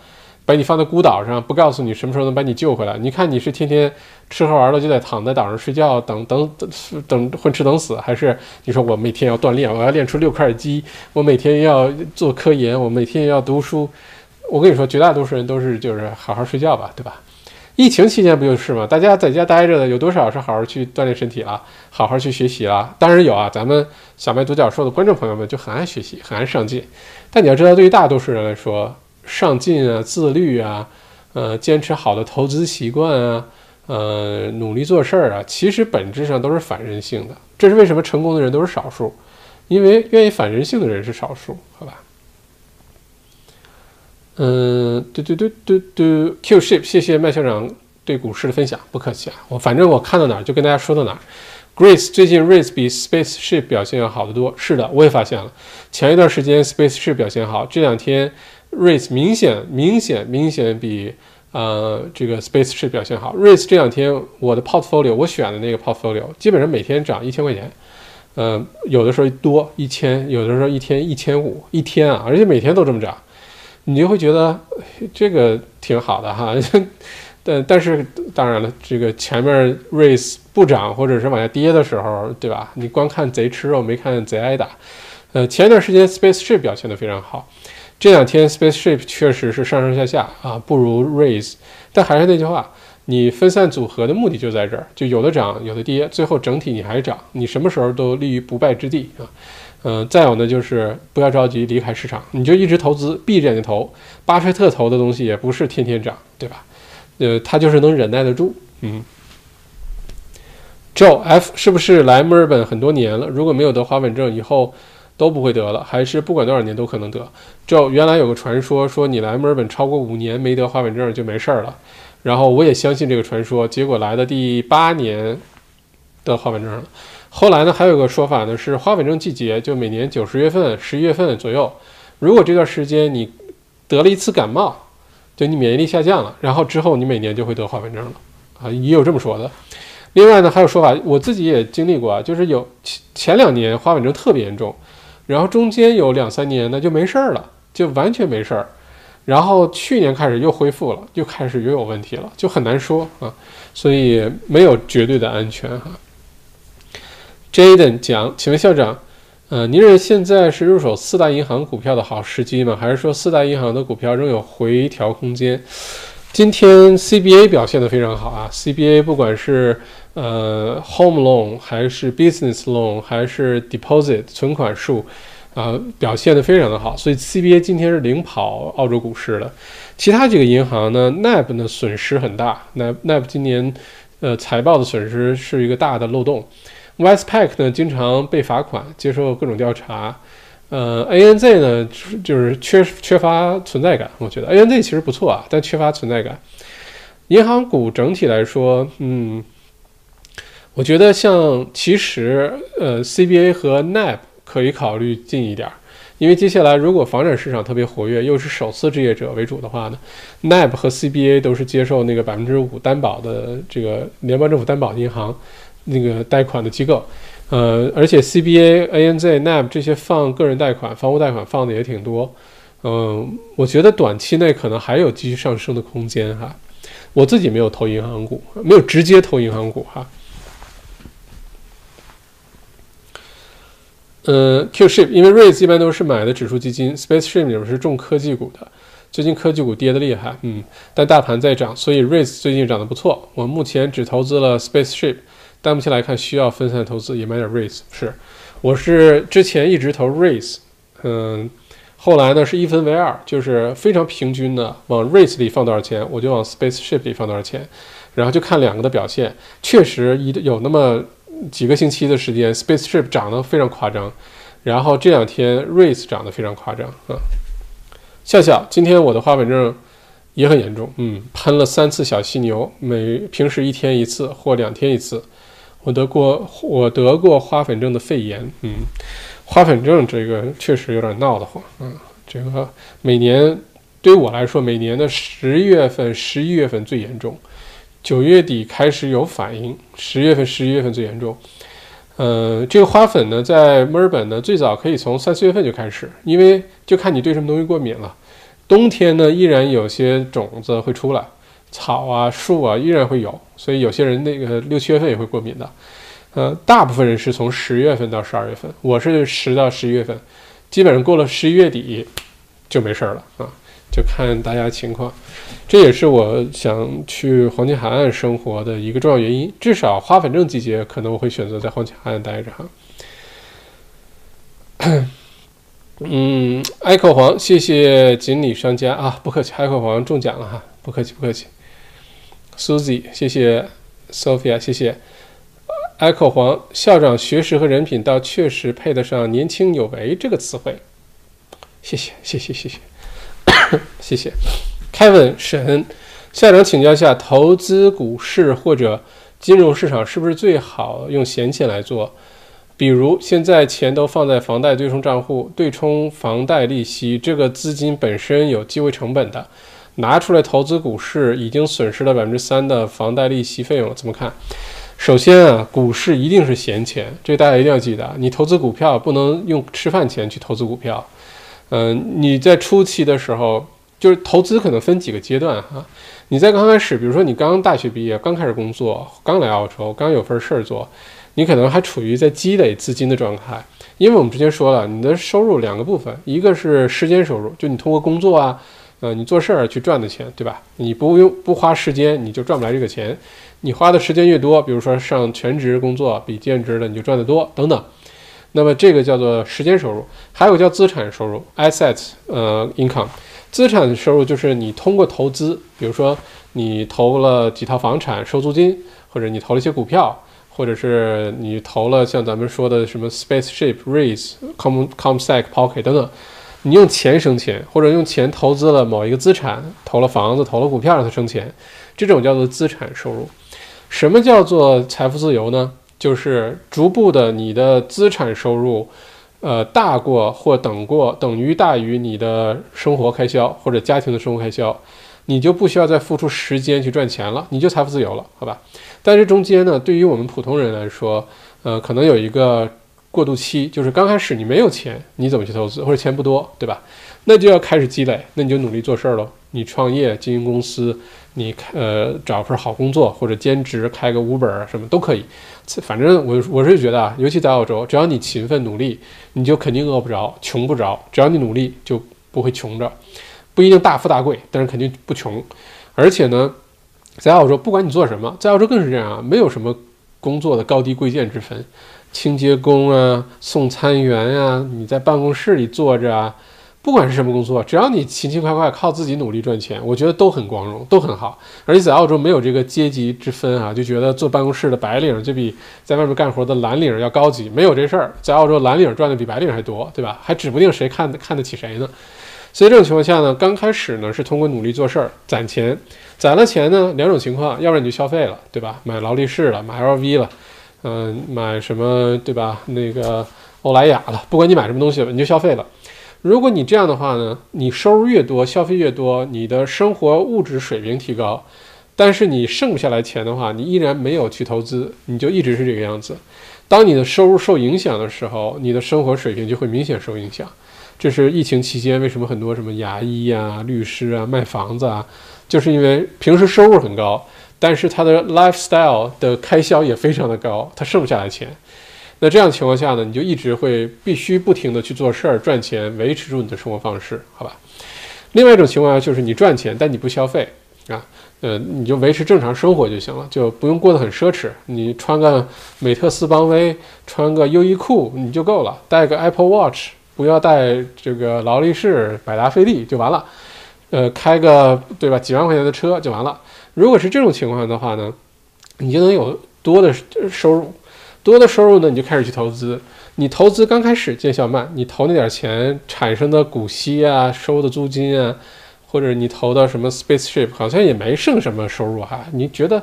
把你放在孤岛上，不告诉你什么时候能把你救回来。你看你是天天吃喝玩乐就得躺在岛上睡觉，等等等等混吃等死，还是你说我每天要锻炼，我要练出六块肌，我每天要做科研，我每天要读书。我跟你说，绝大多数人都是就是好好睡觉吧，对吧？疫情期间不就是吗？大家在家待着的，有多少是好好去锻炼身体了，好好去学习了？当然有啊，咱们小麦独角兽的观众朋友们就很爱学习，很爱上进。但你要知道，对于大多数人来说，上进啊、自律啊、呃、坚持好的投资习惯啊、呃、努力做事儿啊，其实本质上都是反人性的。这是为什么成功的人都是少数？因为愿意反人性的人是少数，好吧？嗯，对对对对对，Q ship，谢谢麦校长对股市的分享，不客气啊。我反正我看到哪儿就跟大家说到哪儿。Grace 最近 Race 比 Spaceship 表现要好得多，是的，我也发现了。前一段时间 Spaceship 表现好，这两天 Race 明显明显明显比呃这个 Spaceship 表现好。Race 这两天我的 Portfolio 我选的那个 Portfolio 基本上每天涨一千块钱，呃有的时候多一千，有的时候一天一千五一天啊，而且每天都这么涨。你就会觉得这个挺好的哈，但但是当然了，这个前面 race 不涨或者是往下跌的时候，对吧？你光看贼吃肉，没看贼挨打。呃，前一段时间 spaceship 表现得非常好，这两天 spaceship 确实是上上下下啊，不如 raise，。但还是那句话，你分散组合的目的就在这儿，就有的涨，有的跌，最后整体你还涨，你什么时候都立于不败之地啊。嗯，再有呢，就是不要着急离开市场，你就一直投资，闭着眼睛投。巴菲特投的东西也不是天天涨，对吧？呃，他就是能忍耐得住。嗯。Joe F 是不是来墨尔本很多年了？如果没有得花粉症，以后都不会得了，还是不管多少年都可能得就原来有个传说，说你来墨尔本超过五年没得花粉症就没事儿了，然后我也相信这个传说，结果来的第八年得花粉症了。后来呢，还有个说法呢，是花粉症季节，就每年九十月份、十一月份左右。如果这段时间你得了一次感冒，就你免疫力下降了，然后之后你每年就会得花粉症了啊，也有这么说的。另外呢，还有说法，我自己也经历过啊，就是有前前两年花粉症特别严重，然后中间有两三年呢就没事儿了，就完全没事儿，然后去年开始又恢复了，又开始又有问题了，就很难说啊，所以没有绝对的安全哈。Jaden 讲，请问校长，呃，您认为现在是入手四大银行股票的好时机吗？还是说四大银行的股票仍有回调空间？今天 CBA 表现的非常好啊，CBA 不管是呃 Home Loan 还是 Business Loan 还是 Deposit 存款数，啊，表现的非常的好，所以 CBA 今天是领跑澳洲股市的。其他几个银行呢，NAB 呢损失很大，NAB NAB 今年呃财报的损失是一个大的漏洞。Westpac 呢经常被罚款，接受各种调查。呃，ANZ 呢就是缺缺乏存在感，我觉得 ANZ 其实不错啊，但缺乏存在感。银行股整体来说，嗯，我觉得像其实呃 CBA 和 NAB。可以考虑近一点，因为接下来如果房产市场特别活跃，又是首次置业者为主的话呢，NAB 和 CBA 都是接受那个百分之五担保的这个联邦政府担保银行那个贷款的机构，呃，而且 CBA、ANZ、NAB 这些放个人贷款、房屋贷款放的也挺多，嗯，我觉得短期内可能还有继续上升的空间哈。我自己没有投银行股，没有直接投银行股哈。呃，Qship，因为 Raise 一般都是买的指数基金，Spaceship 里面是重科技股的，最近科技股跌的厉害，嗯，但大盘在涨，所以 Raise 最近涨得不错。我目前只投资了 Spaceship，但目前来看需要分散投资，也买点 Raise。是，我是之前一直投 Raise，嗯，后来呢是一分为二，就是非常平均的往 Raise 里放多少钱，我就往 Spaceship 里放多少钱，然后就看两个的表现，确实一有那么。几个星期的时间，Spaceship 涨得非常夸张，然后这两天 Race 涨得非常夸张啊。笑笑，今天我的花粉症也很严重，嗯，喷了三次小犀牛，每平时一天一次或两天一次。我得过我得过花粉症的肺炎，嗯，花粉症这个确实有点闹得慌，嗯，这个每年对我来说，每年的十月份、十一月份最严重。九月底开始有反应，十月份、十一月份最严重。呃，这个花粉呢，在墨尔本呢，最早可以从三四月份就开始，因为就看你对什么东西过敏了。冬天呢，依然有些种子会出来，草啊、树啊依然会有，所以有些人那个六七月份也会过敏的。呃，大部分人是从十月份到十二月份，我是十到十一月份，基本上过了十一月底就没事儿了啊。就看大家情况，这也是我想去黄金海岸生活的一个重要原因。至少花粉症季节，可能我会选择在黄金海岸待着哈。*coughs* 嗯，艾克黄，谢谢锦鲤商家啊，不客气，艾克黄中奖了哈，不客气不客气。Susie，谢谢 Sophia，谢谢艾克黄校长，学识和人品倒确实配得上“年轻有为”这个词汇。谢谢谢谢谢谢。谢谢，*coughs* Kevin 沈校长请教一下，投资股市或者金融市场是不是最好用闲钱来做？比如现在钱都放在房贷对冲账户，对冲房贷利息，这个资金本身有机会成本的，拿出来投资股市，已经损失了百分之三的房贷利息费用了，怎么看？首先啊，股市一定是闲钱，这大家一定要记得，你投资股票不能用吃饭钱去投资股票。嗯，你在初期的时候，就是投资可能分几个阶段哈。你在刚开始，比如说你刚大学毕业，刚开始工作，刚来澳洲，刚有份事儿做，你可能还处于在积累资金的状态。因为我们之前说了，你的收入两个部分，一个是时间收入，就你通过工作啊，呃，你做事儿去赚的钱，对吧？你不用不花时间，你就赚不来这个钱。你花的时间越多，比如说上全职工作比兼职的你就赚得多，等等。那么这个叫做时间收入，还有叫资产收入 （assets） 呃 income）。资产收入就是你通过投资，比如说你投了几套房产收租金，或者你投了一些股票，或者是你投了像咱们说的什么 spaceship、raise、com comsec、pocket 等等，你用钱生钱，或者用钱投资了某一个资产，投了房子、投了股票让它生钱，这种叫做资产收入。什么叫做财富自由呢？就是逐步的，你的资产收入，呃，大过或等过等于大于你的生活开销或者家庭的生活开销，你就不需要再付出时间去赚钱了，你就财富自由了，好吧？但是中间呢，对于我们普通人来说，呃，可能有一个过渡期，就是刚开始你没有钱，你怎么去投资，或者钱不多，对吧？那就要开始积累，那你就努力做事儿喽，你创业经营公司。你呃找份好工作或者兼职开个五本儿什么都可以，反正我我是觉得啊，尤其在澳洲，只要你勤奋努力，你就肯定饿不着、穷不着。只要你努力，就不会穷着，不一定大富大贵，但是肯定不穷。而且呢，在澳洲，不管你做什么，在澳洲更是这样啊，没有什么工作的高低贵贱之分。清洁工啊、送餐员呀，你在办公室里坐着啊，不管是什么工作，只要你勤勤快快靠自己努力赚钱，我觉得都很光荣，都很好。而且在澳洲没有这个阶级之分啊，就觉得坐办公室的白领就比在外面干活的蓝领要高级，没有这事儿。在澳洲，蓝领赚的比白领还多，对吧？还指不定谁看看得起谁呢。所以这种情况下呢，刚开始呢是通过努力做事儿攒钱，攒了钱呢两种情况，要不然你就消费了，对吧？买劳力士了，买 LV 了，嗯，买什么对吧？那个欧莱雅了，不管你买什么东西，你就消费了。如果你这样的话呢，你收入越多，消费越多，你的生活物质水平提高，但是你剩不下来钱的话，你依然没有去投资，你就一直是这个样子。当你的收入受影响的时候，你的生活水平就会明显受影响。这是疫情期间为什么很多什么牙医啊、律师啊、卖房子啊，就是因为平时收入很高，但是他的 lifestyle 的开销也非常的高，他剩不下来钱。那这样情况下呢，你就一直会必须不停的去做事儿赚钱，维持住你的生活方式，好吧？另外一种情况下就是你赚钱，但你不消费啊，呃，你就维持正常生活就行了，就不用过得很奢侈。你穿个美特斯邦威，穿个优衣库你就够了，带个 Apple Watch。不要带这个劳力士、百达翡丽就完了，呃，开个对吧几万块钱的车就完了。如果是这种情况的话呢，你就能有多的收入，多的收入呢，你就开始去投资。你投资刚开始见效慢，你投那点钱产生的股息啊、收的租金啊，或者你投的什么 spaceship，好像也没剩什么收入哈。你觉得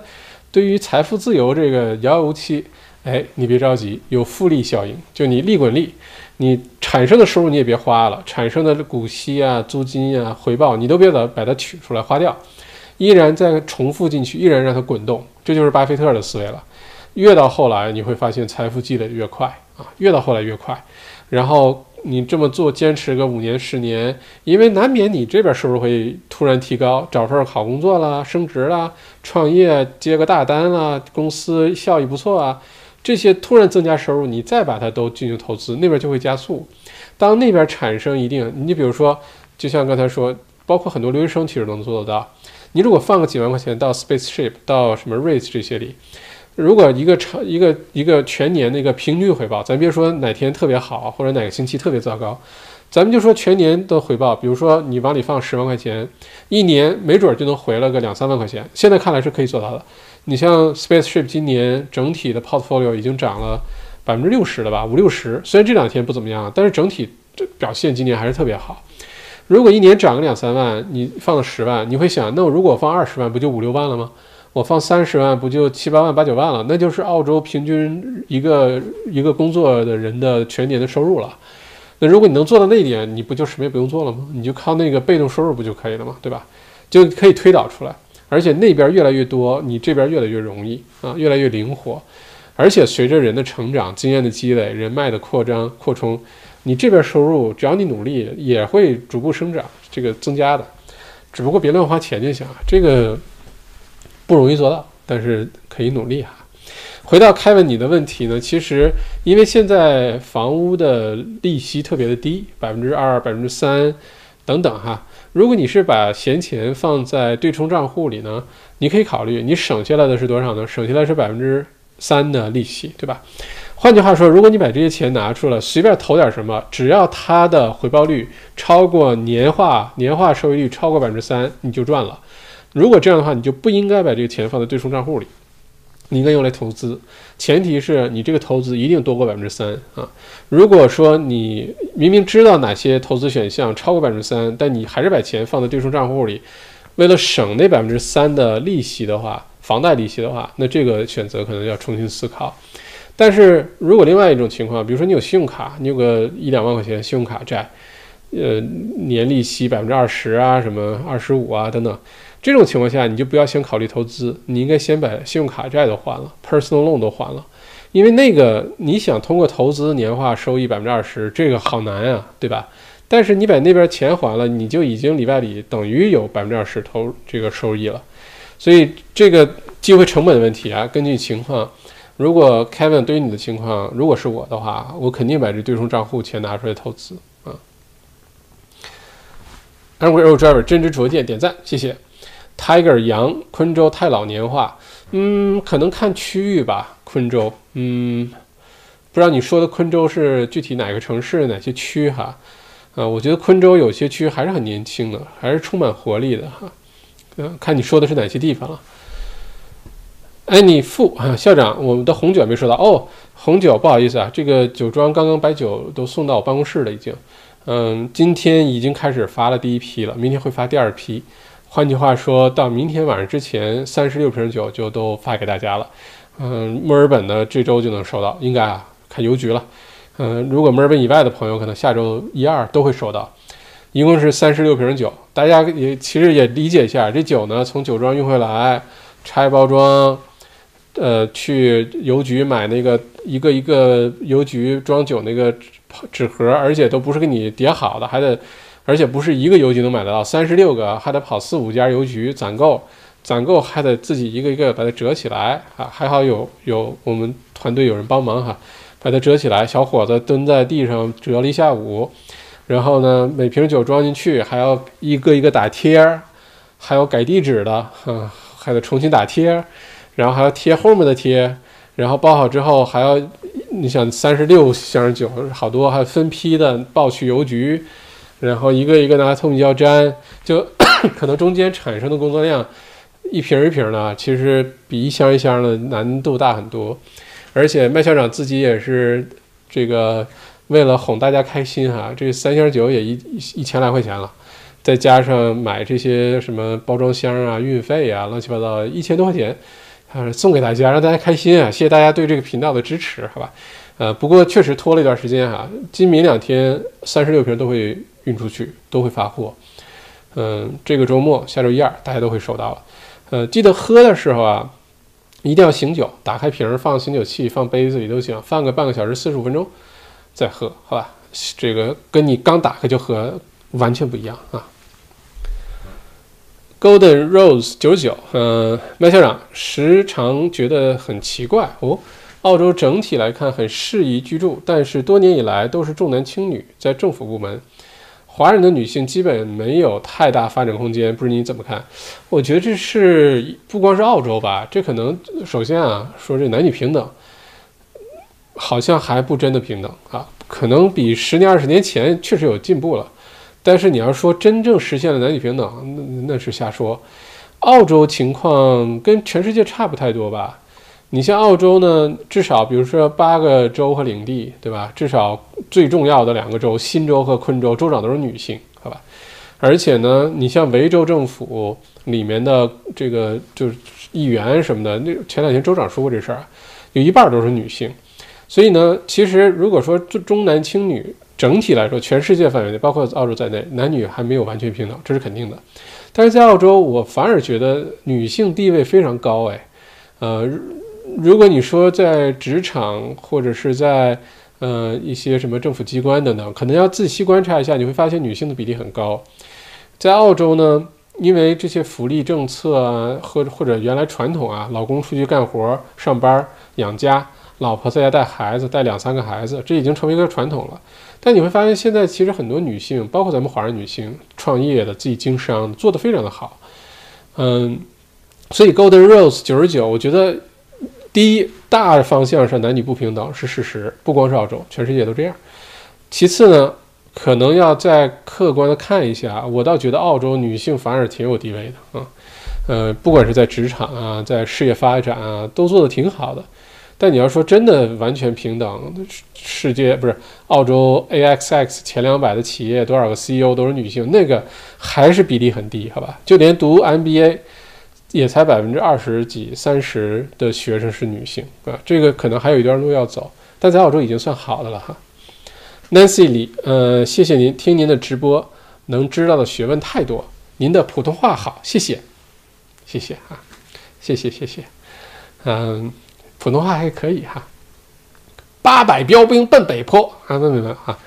对于财富自由这个遥遥无期？哎，你别着急，有复利效应，就你利滚利。你产生的收入你也别花了，产生的股息啊、租金啊、回报你都别把把它取出来花掉，依然在重复进去，依然让它滚动，这就是巴菲特的思维了。越到后来你会发现财富积累越快啊，越到后来越快。然后你这么做坚持个五年十年，因为难免你这边收入会突然提高，找份好工作啦、升职啦、创业接个大单啦、公司效益不错啊。这些突然增加收入，你再把它都进行投资，那边就会加速。当那边产生一定，你比如说，就像刚才说，包括很多留学生其实能做得到。你如果放个几万块钱到 Spaceship、到什么 Race 这些里，如果一个长一个一个全年的一个平均回报，咱别说哪天特别好，或者哪个星期特别糟糕，咱们就说全年的回报，比如说你往里放十万块钱，一年没准就能回了个两三万块钱。现在看来是可以做到的。你像 Spaceship 今年整体的 portfolio 已经涨了百分之六十了吧，五六十。虽然这两天不怎么样，但是整体这表现今年还是特别好。如果一年涨个两三万，你放了十万，你会想，那我如果放二十万，不就五六万了吗？我放三十万，不就七八万、八九万了？那就是澳洲平均一个一个工作的人的全年的收入了。那如果你能做到那一点，你不就什么也不用做了吗？你就靠那个被动收入不就可以了吗？对吧？就可以推导出来。而且那边越来越多，你这边越来越容易啊，越来越灵活。而且随着人的成长、经验的积累、人脉的扩张、扩充，你这边收入只要你努力，也会逐步生长，这个增加的。只不过别乱花钱就行了，这个不容易做到，但是可以努力哈。回到凯文你的问题呢，其实因为现在房屋的利息特别的低，百分之二、百分之三等等哈。如果你是把闲钱放在对冲账户里呢，你可以考虑，你省下来的是多少呢？省下来是百分之三的利息，对吧？换句话说，如果你把这些钱拿出来，随便投点什么，只要它的回报率超过年化年化收益率超过百分之三，你就赚了。如果这样的话，你就不应该把这个钱放在对冲账户里。你应该用来投资，前提是你这个投资一定多过百分之三啊。如果说你明明知道哪些投资选项超过百分之三，但你还是把钱放在对冲账户里，为了省那百分之三的利息的话，房贷利息的话，那这个选择可能要重新思考。但是如果另外一种情况，比如说你有信用卡，你有个一两万块钱信用卡债，呃，年利息百分之二十啊，什么二十五啊等等。这种情况下，你就不要先考虑投资，你应该先把信用卡债都还了，personal loan 都还了，因为那个你想通过投资年化收益百分之二十，这个好难啊，对吧？但是你把那边钱还了，你就已经里外里等于有百分之二十投这个收益了，所以这个机会成本的问题啊，根据情况，如果 Kevin 对于你的情况，如果是我的话，我肯定把这对冲账户钱拿出来投资啊。Angry Old Driver 真知灼见点赞，谢谢。Tiger 杨，昆州太老年化，嗯，可能看区域吧。昆州，嗯，不知道你说的昆州是具体哪个城市、哪些区哈？啊，我觉得昆州有些区还是很年轻的，还是充满活力的哈。嗯，看你说的是哪些地方了。哎，你副啊，校长，我们的红酒没收到哦。红酒不好意思啊，这个酒庄刚刚把酒都送到我办公室了，已经。嗯，今天已经开始发了第一批了，明天会发第二批。换句话说，到明天晚上之前，三十六瓶酒就都发给大家了。嗯，墨尔本的这周就能收到，应该啊，看邮局了。嗯，如果墨尔本以外的朋友，可能下周一二都会收到。一共是三十六瓶酒，大家也其实也理解一下，这酒呢从酒庄运回来，拆包装，呃，去邮局买那个一个一个邮局装酒那个纸盒，而且都不是给你叠好的，还得，而且不是一个邮局能买得到，三十六个还得跑四五家邮局攒够。攒够还得自己一个一个把它折起来啊，还好有有我们团队有人帮忙哈，把它折起来。小伙子蹲在地上折了一下午，然后呢，每瓶酒装进去还要一个一个打贴，还有改地址的啊，还得重新打贴，然后还要贴后面的贴，然后包好之后还要，你想三十六箱酒好多，还分批的报去邮局，然后一个一个拿透明胶粘，就 *coughs* 可能中间产生的工作量。一瓶一瓶的，其实比一箱一箱的难度大很多，而且麦校长自己也是这个为了哄大家开心哈，这三箱酒也一一千来块钱了，再加上买这些什么包装箱啊、运费啊，乱七八糟一千多块钱，啊送给大家让大家开心啊，谢谢大家对这个频道的支持，好吧？呃，不过确实拖了一段时间哈，今明两天三十六瓶都会运出去，都会发货，嗯，这个周末下周一二大家都会收到了。呃，记得喝的时候啊，一定要醒酒，打开瓶儿，放醒酒器，放杯子里都行，放个半个小时，四十五分钟再喝，好吧？这个跟你刚打开就喝完全不一样啊。Golden Rose 九九，嗯，麦校长时常觉得很奇怪哦，澳洲整体来看很适宜居住，但是多年以来都是重男轻女，在政府部门。华人的女性基本没有太大发展空间，不知你怎么看？我觉得这是不光是澳洲吧，这可能首先啊，说这男女平等，好像还不真的平等啊，可能比十年二十年前确实有进步了，但是你要说真正实现了男女平等，那那是瞎说。澳洲情况跟全世界差不太多吧？你像澳洲呢，至少比如说八个州和领地，对吧？至少最重要的两个州，新州和昆州，州长都是女性，好吧？而且呢，你像维州政府里面的这个就是议员什么的，那前两天州长说过这事儿，有一半都是女性。所以呢，其实如果说重男轻女，整体来说，全世界范围内，包括澳洲在内，男女还没有完全平等，这是肯定的。但是在澳洲，我反而觉得女性地位非常高，哎，呃。如果你说在职场或者是在呃一些什么政府机关等等，可能要仔细观察一下，你会发现女性的比例很高。在澳洲呢，因为这些福利政策啊，或或者原来传统啊，老公出去干活上班养家，老婆在家带孩子带两三个孩子，这已经成为一个传统了。但你会发现现在其实很多女性，包括咱们华人女性创业的、自己经商做得非常的好。嗯，所以 Golden Rose 九十九，我觉得。第一大方向上男女不平等是事实，不光是澳洲，全世界都这样。其次呢，可能要再客观的看一下，我倒觉得澳洲女性反而挺有地位的啊，呃，不管是在职场啊，在事业发展啊，都做得挺好的。但你要说真的完全平等，世界不是澳洲 AXX 前两百的企业多少个 CEO 都是女性，那个还是比例很低，好吧？就连读 MBA。也才百分之二十几、三十的学生是女性啊，这个可能还有一段路要走，但在澳洲已经算好的了哈。Nancy 李，呃，谢谢您，听您的直播能知道的学问太多，您的普通话好，谢谢，谢谢啊，谢谢谢谢，嗯，普通话还可以哈。八百标兵奔北坡啊，问问问啊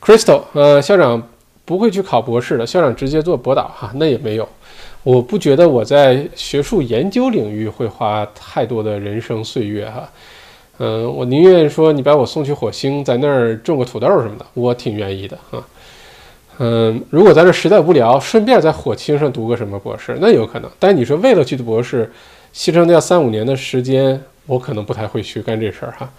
，Crystal，呃，校长不会去考博士的，校长直接做博导哈，那也没有。我不觉得我在学术研究领域会花太多的人生岁月哈，嗯，我宁愿说你把我送去火星，在那儿种个土豆什么的，我挺愿意的啊。嗯，如果在这实在无聊，顺便在火星上读个什么博士，那有可能。但你说为了去读博士，牺牲掉三五年的时间，我可能不太会去干这事儿哈。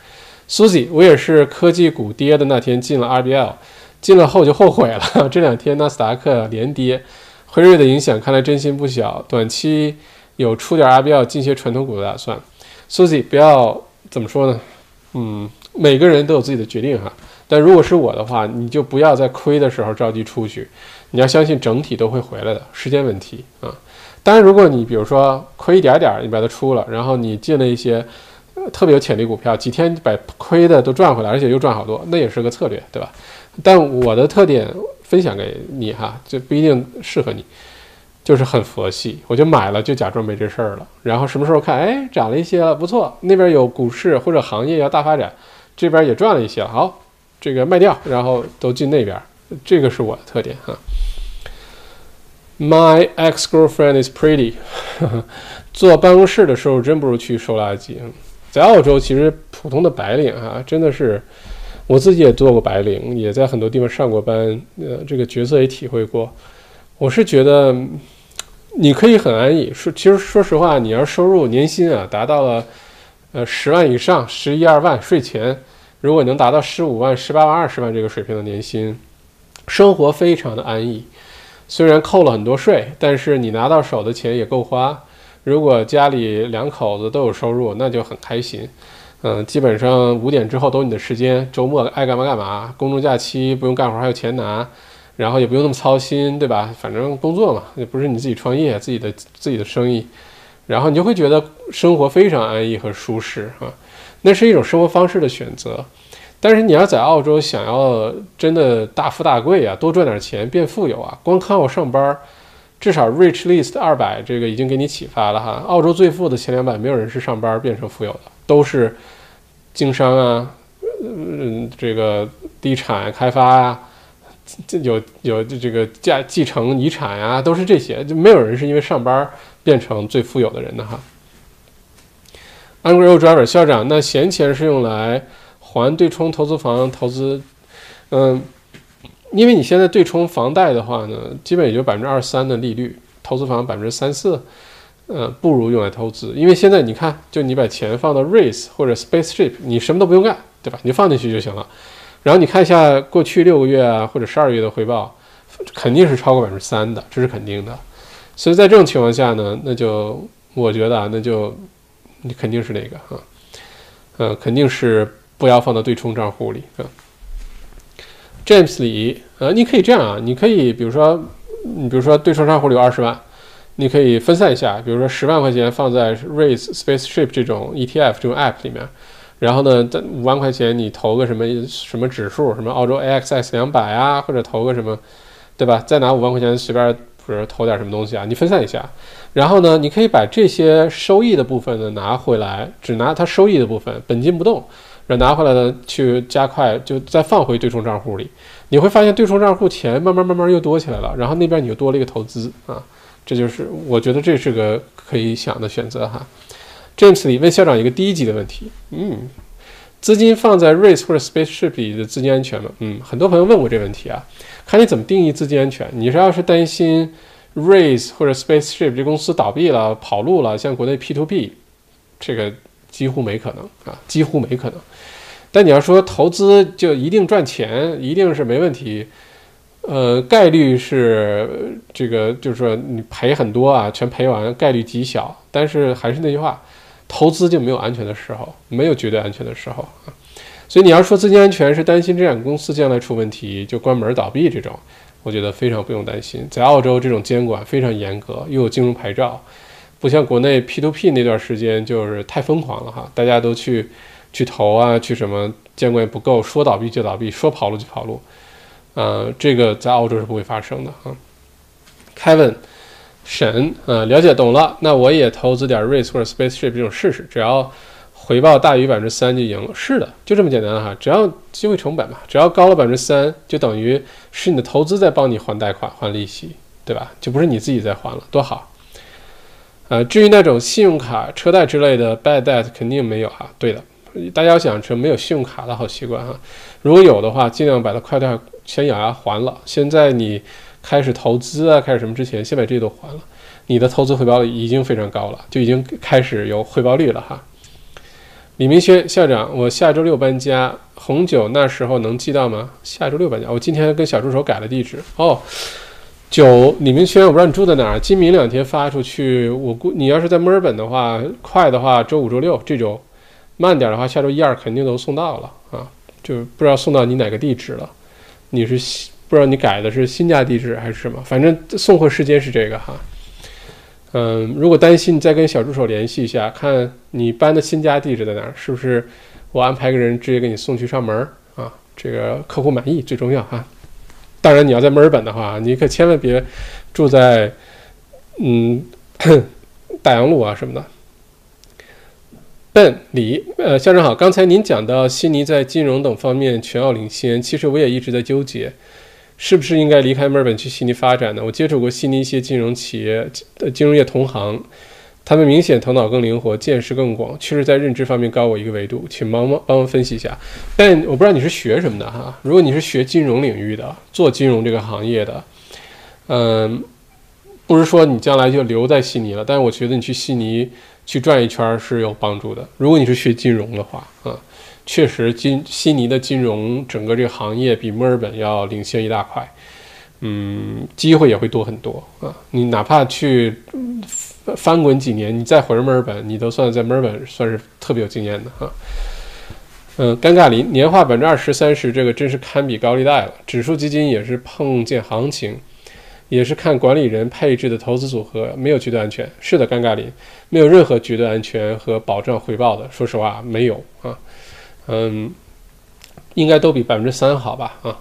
Susie，我也是科技股跌的那天进了 RBL，进了后就后悔了。*laughs* 这两天纳斯达克连跌，辉瑞的影响看来真心不小，短期有出点 RBL 进些传统股的打算。Susie，不要怎么说呢？嗯，每个人都有自己的决定哈。但如果是我的话，你就不要在亏的时候着急出去，你要相信整体都会回来的，时间问题啊。当然，如果你比如说亏一点点，你把它出了，然后你进了一些特别有潜力股票，几天把亏的都赚回来，而且又赚好多，那也是个策略，对吧？但我的特点分享给你哈，就不一定适合你，就是很佛系，我就买了就假装没这事儿了，然后什么时候看，哎，涨了一些了，不错，那边有股市或者行业要大发展，这边也赚了一些，好。这个卖掉，然后都进那边，这个是我的特点哈。My ex girlfriend is pretty。*laughs* 坐办公室的时候真不如去收垃圾。在澳洲，其实普通的白领哈，真的是我自己也做过白领，也在很多地方上过班，呃，这个角色也体会过。我是觉得你可以很安逸。说其实说实话，你要收入年薪啊达到了呃十万以上，十一二万税前。如果能达到十五万、十八万、二十万这个水平的年薪，生活非常的安逸。虽然扣了很多税，但是你拿到手的钱也够花。如果家里两口子都有收入，那就很开心。嗯，基本上五点之后都你的时间，周末爱干嘛干嘛，公众假期不用干活还有钱拿，然后也不用那么操心，对吧？反正工作嘛，也不是你自己创业自己的自己的生意，然后你就会觉得生活非常安逸和舒适啊。那是一种生活方式的选择，但是你要在澳洲想要真的大富大贵啊，多赚点钱变富有啊，光靠上班，至少 Rich List 二百这个已经给你启发了哈。澳洲最富的前两百，没有人是上班变成富有的，都是经商啊，嗯，这个地产开发啊，这有有这个继继承遗产啊，都是这些，就没有人是因为上班变成最富有的人的哈。Angry old driver 校长，那闲钱是用来还对冲投资房投资，嗯，因为你现在对冲房贷的话呢，基本也就百分之二三的利率，投资房百分之三四，嗯，不如用来投资，因为现在你看，就你把钱放到 Race 或者 Spaceship，你什么都不用干，对吧？你就放进去就行了。然后你看一下过去六个月啊或者十二月的回报，肯定是超过百分之三的，这是肯定的。所以在这种情况下呢，那就我觉得啊，那就。你肯定是那个啊，呃，肯定是不要放到对冲账户里啊。James 李，呃，你可以这样啊，你可以比如说，你比如说对冲账户里有二十万，你可以分散一下，比如说十万块钱放在 Raise Spaceship 这种 ETF 这种 App 里面，然后呢，五万块钱你投个什么什么指数，什么澳洲 AXS 两百啊，或者投个什么，对吧？再拿五万块钱随便。比如投点什么东西啊？你分散一下，然后呢，你可以把这些收益的部分呢拿回来，只拿它收益的部分，本金不动，然后拿回来呢去加快，就再放回对冲账户里。你会发现对冲账户钱慢慢慢慢又多起来了，然后那边你又多了一个投资啊，这就是我觉得这是个可以想的选择哈。James 里问校长一个低级的问题，嗯。资金放在 Race 或者 Spaceship 里的资金安全吗？嗯，很多朋友问过这问题啊，看你怎么定义资金安全。你是要是担心 Race 或者 Spaceship 这公司倒闭了、跑路了，像国内 P2P，这个几乎没可能啊，几乎没可能。但你要说投资就一定赚钱，一定是没问题，呃，概率是这个，就是说你赔很多啊，全赔完概率极小。但是还是那句话。投资就没有安全的时候，没有绝对安全的时候啊，所以你要说资金安全是担心这两个公司将来出问题就关门倒闭这种，我觉得非常不用担心。在澳洲这种监管非常严格，又有金融牌照，不像国内 P2P 那段时间就是太疯狂了哈，大家都去去投啊，去什么监管也不够，说倒闭就倒闭，说跑路就跑路，呃，这个在澳洲是不会发生的啊。Kevin。沈，呃，了解懂了，那我也投资点 Race 或者 Spaceship 这种试试，只要回报大于百分之三就赢了。是的，就这么简单哈，只要机会成本嘛，只要高了百分之三，就等于是你的投资在帮你还贷款、还利息，对吧？就不是你自己在还了，多好。呃，至于那种信用卡、车贷之类的 bad debt 肯定没有哈。对的，大家要想成没有信用卡的好习惯哈，如果有的话，尽量把它快点先咬牙还了。现在你。开始投资啊，开始什么之前，先把这些都还了，你的投资回报率已经非常高了，就已经开始有回报率了哈。李明轩校长，我下周六搬家，红酒那时候能寄到吗？下周六搬家，我今天跟小助手改了地址哦。酒，李明轩，我不知道你住在哪儿，今明两天发出去，我估你要是在墨尔本的话，快的话周五、周六这周，慢点的话下周一二肯定都送到了啊，就不知道送到你哪个地址了。你是不知道你改的是新家地址还是什么？反正送货时间是这个哈。嗯，如果担心，你再跟小助手联系一下，看你搬的新家地址在哪儿，是不是我安排个人直接给你送去上门啊？这个客户满意最重要哈。当然，你要在墨尔本的话，你可千万别住在嗯 *coughs* 大洋路啊什么的。笨李，呃，校长好，刚才您讲到悉尼在金融等方面全要领先，其实我也一直在纠结。是不是应该离开墨尔本去悉尼发展呢？我接触过悉尼一些金融企业、金融业同行，他们明显头脑更灵活，见识更广，确实在认知方面高我一个维度。请帮忙帮忙分析一下。但我不知道你是学什么的哈？如果你是学金融领域的，做金融这个行业的，嗯，不是说你将来就留在悉尼了，但是我觉得你去悉尼去转一圈是有帮助的。如果你是学金融的话，啊。确实，金悉尼的金融整个这个行业比墨尔本要领先一大块，嗯，机会也会多很多啊。你哪怕去翻滚几年，你再回墨尔本，你都算在墨尔本算是特别有经验的哈。嗯，尴尬林年化百分之二十三十，这个真是堪比高利贷了。指数基金也是碰见行情，也是看管理人配置的投资组合，没有绝对安全。是的，尴尬林没有任何绝对安全和保证回报的，说实话没有啊。嗯，应该都比百分之三好吧？啊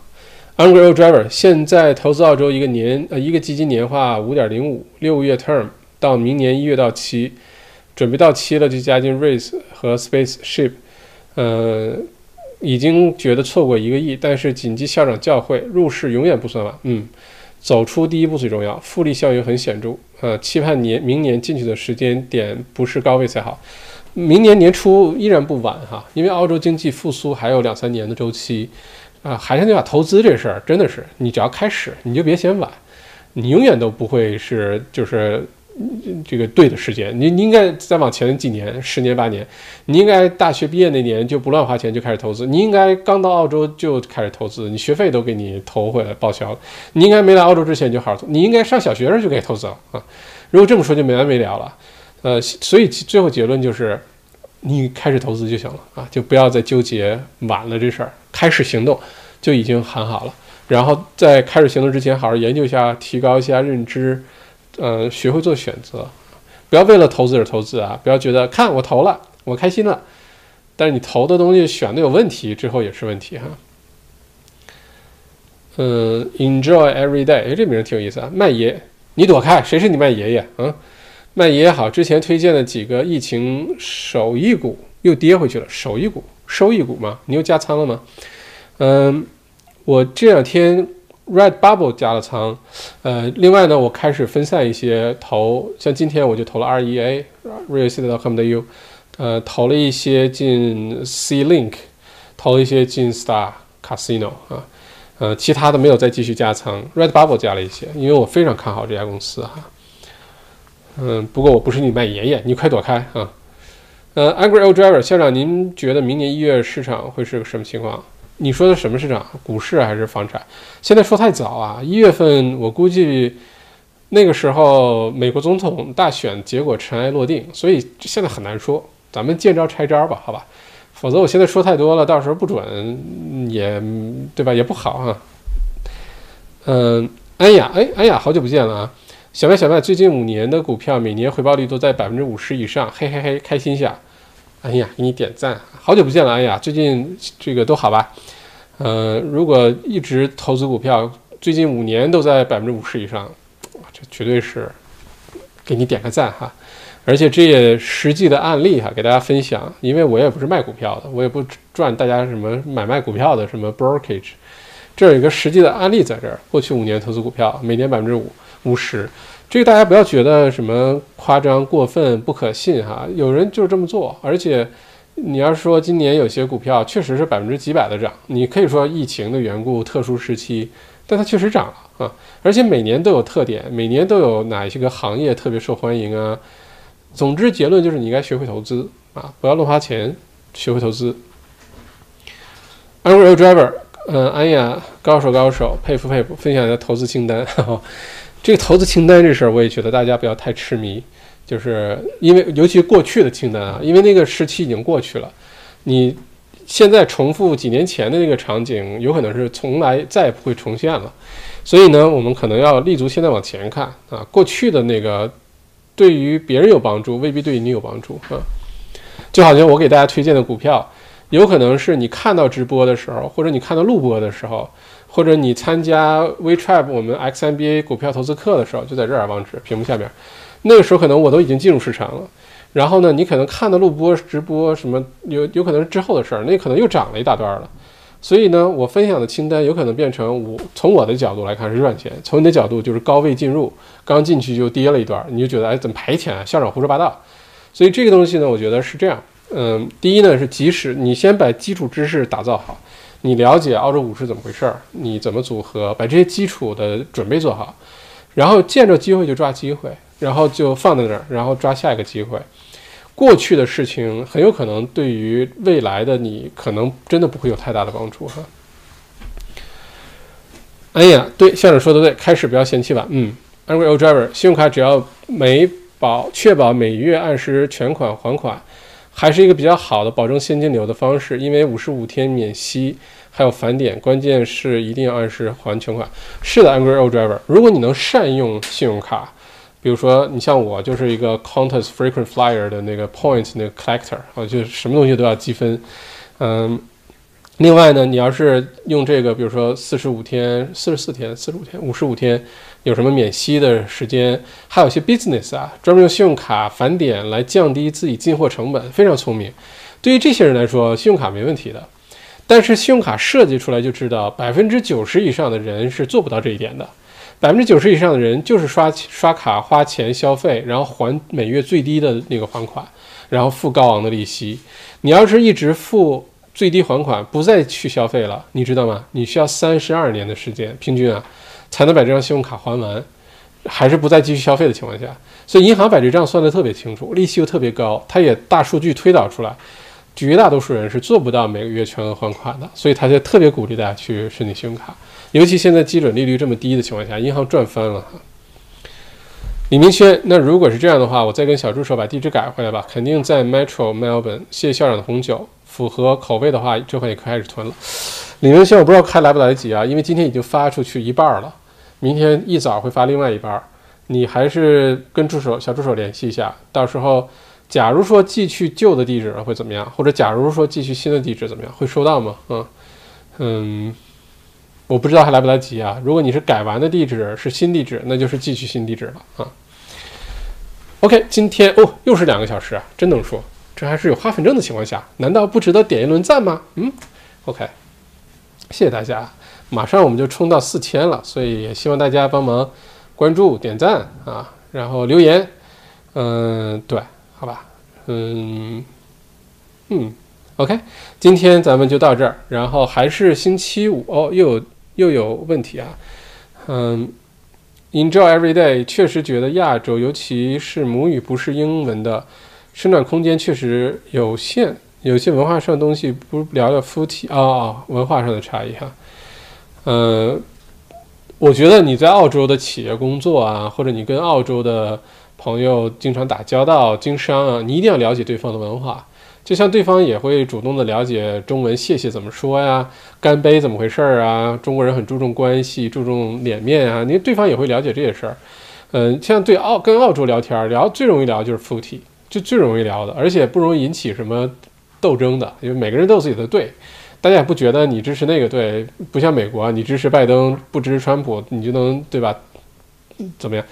，Angry Old Driver 现在投资澳洲一个年呃一个基金年化五点零五，六个月 term 到明年一月到期，准备到期了就加进 Race 和 Spaceship，呃，已经觉得错过一个亿，但是谨记校长教诲，入市永远不算晚。嗯，走出第一步最重要，复利效应很显著。呃，期盼年明年进去的时间点不是高位才好。明年年初依然不晚哈，因为澳洲经济复苏还有两三年的周期，啊，还是那话，投资这事儿真的是你只要开始，你就别嫌晚，你永远都不会是就是这个对的时间。你你应该再往前几年，十年八年，你应该大学毕业那年就不乱花钱就开始投资，你应该刚到澳洲就开始投资，你学费都给你投回来报销了，你应该没来澳洲之前就好好投，你应该上小学时候就给投资了啊。如果这么说就没完没了了。呃，所以最后结论就是，你开始投资就行了啊，就不要再纠结晚了这事儿，开始行动就已经很好了。然后在开始行动之前，好好研究一下，提高一下认知，呃，学会做选择，不要为了投资而投资啊！不要觉得看我投了，我开心了，但是你投的东西选的有问题，之后也是问题哈。嗯，Enjoy every day，哎，这名挺有意思啊，麦爷，你躲开，谁是你麦爷爷？嗯。麦爷爷好，之前推荐的几个疫情首益股又跌回去了。首益股、收益股吗？你又加仓了吗？嗯，我这两天 Red Bubble 加了仓。呃，另外呢，我开始分散一些投，像今天我就投了 REA Real Estate.com 的 U，呃，投了一些进 C Link，投了一些进 Star Casino 啊，呃，其他的没有再继续加仓。Red Bubble 加了一些，因为我非常看好这家公司哈。嗯，不过我不是你卖爷爷，你快躲开啊！呃，Angry Old Driver 校长，您觉得明年一月市场会是个什么情况？你说的什么市场？股市还是房产？现在说太早啊！一月份我估计那个时候美国总统大选结果尘埃落定，所以现在很难说。咱们见招拆招吧，好吧？否则我现在说太多了，到时候不准也对吧？也不好啊。嗯，安雅，哎，安雅，好久不见了啊！小麦小麦，最近五年的股票每年回报率都在百分之五十以上，嘿嘿嘿，开心下。哎呀，给你点赞，好久不见了，哎呀，最近这个都好吧？呃，如果一直投资股票，最近五年都在百分之五十以上，这绝对是给你点个赞哈。而且这也实际的案例哈，给大家分享，因为我也不是卖股票的，我也不赚大家什么买卖股票的什么 brokerage，这有一个实际的案例在这儿，过去五年投资股票，每年百分之五。五十，这个大家不要觉得什么夸张、过分、不可信哈。有人就是这么做，而且你要说今年有些股票确实是百分之几百的涨，你可以说疫情的缘故、特殊时期，但它确实涨了啊。而且每年都有特点，每年都有哪些个行业特别受欢迎啊。总之结论就是你应该学会投资啊，不要乱花钱学会投资。Unreal Driver，嗯，安雅高手高手，佩服佩服，分享一下投资清单。*laughs* 这个投资清单这事儿，我也觉得大家不要太痴迷，就是因为尤其过去的清单啊，因为那个时期已经过去了，你现在重复几年前的那个场景，有可能是从来再也不会重现了。所以呢，我们可能要立足现在往前看啊，过去的那个对于别人有帮助，未必对你有帮助啊。就好像我给大家推荐的股票，有可能是你看到直播的时候，或者你看到录播的时候。或者你参加 WeTrap 我们 XMBA 股票投资课的时候，就在这儿网址屏幕下面。那个时候可能我都已经进入市场了。然后呢，你可能看的录播直播什么，有有可能是之后的事儿，那可能又涨了一大段了。所以呢，我分享的清单有可能变成我从我的角度来看是赚钱，从你的角度就是高位进入，刚进去就跌了一段，你就觉得哎怎么赔钱啊？校长胡说八道。所以这个东西呢，我觉得是这样。嗯，第一呢是即使你先把基础知识打造好。你了解澳洲股市怎么回事儿？你怎么组合？把这些基础的准备做好，然后见着机会就抓机会，然后就放在那儿，然后抓下一个机会。过去的事情很有可能对于未来的你，可能真的不会有太大的帮助哈。哎呀，对，校长说的对，开始不要嫌弃晚。嗯，Angry Old Driver，信用卡只要每保确保每月按时全款还款。还是一个比较好的保证现金流的方式，因为五十五天免息，还有返点，关键是一定要按时还全款。是的，Angry Old Driver，如果你能善用信用卡，比如说你像我就是一个 Qantas Frequent Flyer 的那个 Point 那个 Collector，啊，就是什么东西都要积分，嗯。另外呢，你要是用这个，比如说四十五天、四十四天、四十五天、五十五天，有什么免息的时间，还有一些 business 啊，专门用信用卡返点来降低自己进货成本，非常聪明。对于这些人来说，信用卡没问题的。但是信用卡设计出来就知道，百分之九十以上的人是做不到这一点的。百分之九十以上的人就是刷刷卡花钱消费，然后还每月最低的那个还款，然后付高昂的利息。你要是一直付。最低还款不再去消费了，你知道吗？你需要三十二年的时间，平均啊，才能把这张信用卡还完，还是不再继续消费的情况下。所以银行把这账算得特别清楚，利息又特别高，它也大数据推导出来，绝大多数人是做不到每个月全额还款的，所以他就特别鼓励大家去申请信用卡。尤其现在基准利率这么低的情况下，银行赚翻了。李明轩，那如果是这样的话，我再跟小助手把地址改回来吧，肯定在 Metro Melbourne。谢谢校长的红酒。符合口味的话，这回也可以开始囤了。李明轩，我不知道还来不来得及啊，因为今天已经发出去一半了，明天一早会发另外一半。你还是跟助手小助手联系一下，到时候假如说寄去旧的地址会怎么样？或者假如说寄去新的地址怎么样？会收到吗？嗯嗯，我不知道还来不来得及啊。如果你是改完的地址是新地址，那就是寄去新地址了啊。OK，今天哦又是两个小时啊，真能说。这还是有花粉症的情况下，难道不值得点一轮赞吗？嗯，OK，谢谢大家，马上我们就冲到四千了，所以也希望大家帮忙关注、点赞啊，然后留言，嗯，对，好吧，嗯嗯，OK，今天咱们就到这儿，然后还是星期五哦，又有又有问题啊，嗯，Enjoy every day，确实觉得亚洲，尤其是母语不是英文的。生长空间确实有限，有些文化上的东西不聊聊肤体啊，文化上的差异哈。呃，我觉得你在澳洲的企业工作啊，或者你跟澳洲的朋友经常打交道、经商啊，你一定要了解对方的文化，就像对方也会主动的了解中文，谢谢怎么说呀，干杯怎么回事儿啊？中国人很注重关系，注重脸面啊，你对方也会了解这些事儿。嗯，像对澳跟澳洲聊天聊最容易聊就是附体。就最容易聊的，而且不容易引起什么斗争的，因为每个人都有自己的队，大家也不觉得你支持那个队，不像美国，你支持拜登不支持川普，你就能对吧？怎么样？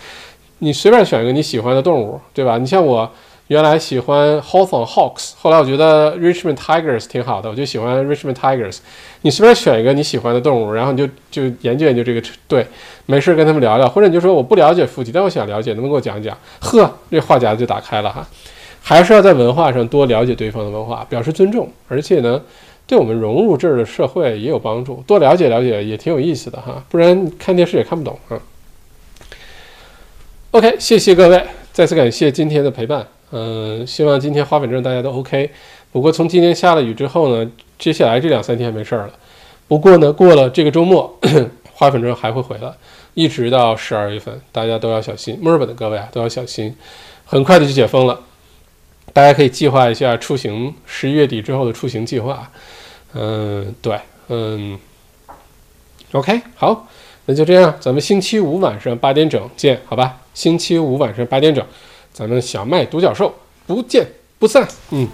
你随便选一个你喜欢的动物，对吧？你像我原来喜欢 Hawthorn Hawks，后来我觉得 Richmond Tigers 挺好的，我就喜欢 Richmond Tigers。你随便选一个你喜欢的动物，然后你就就研究研究这个队，没事跟他们聊聊，或者你就说我不了解腹肌，但我想了解，能不能给我讲讲？呵，这话匣子就打开了哈。还是要在文化上多了解对方的文化，表示尊重，而且呢，对我们融入这儿的社会也有帮助。多了解了解也挺有意思的哈，不然看电视也看不懂啊。OK，谢谢各位，再次感谢今天的陪伴嗯，希望今天花粉症大家都 OK。不过从今天下了雨之后呢，接下来这两三天没事儿了。不过呢，过了这个周末，*clears throat* 花粉症还会回来，一直到十二月份，大家都要小心。墨尔本的各位啊，都要小心，很快的就解封了，大家可以计划一下出行，十一月底之后的出行计划。嗯，对，嗯，OK，好，那就这样，咱们星期五晚上八点整见，好吧？星期五晚上八点整，咱们小麦独角兽不见不散，嗯。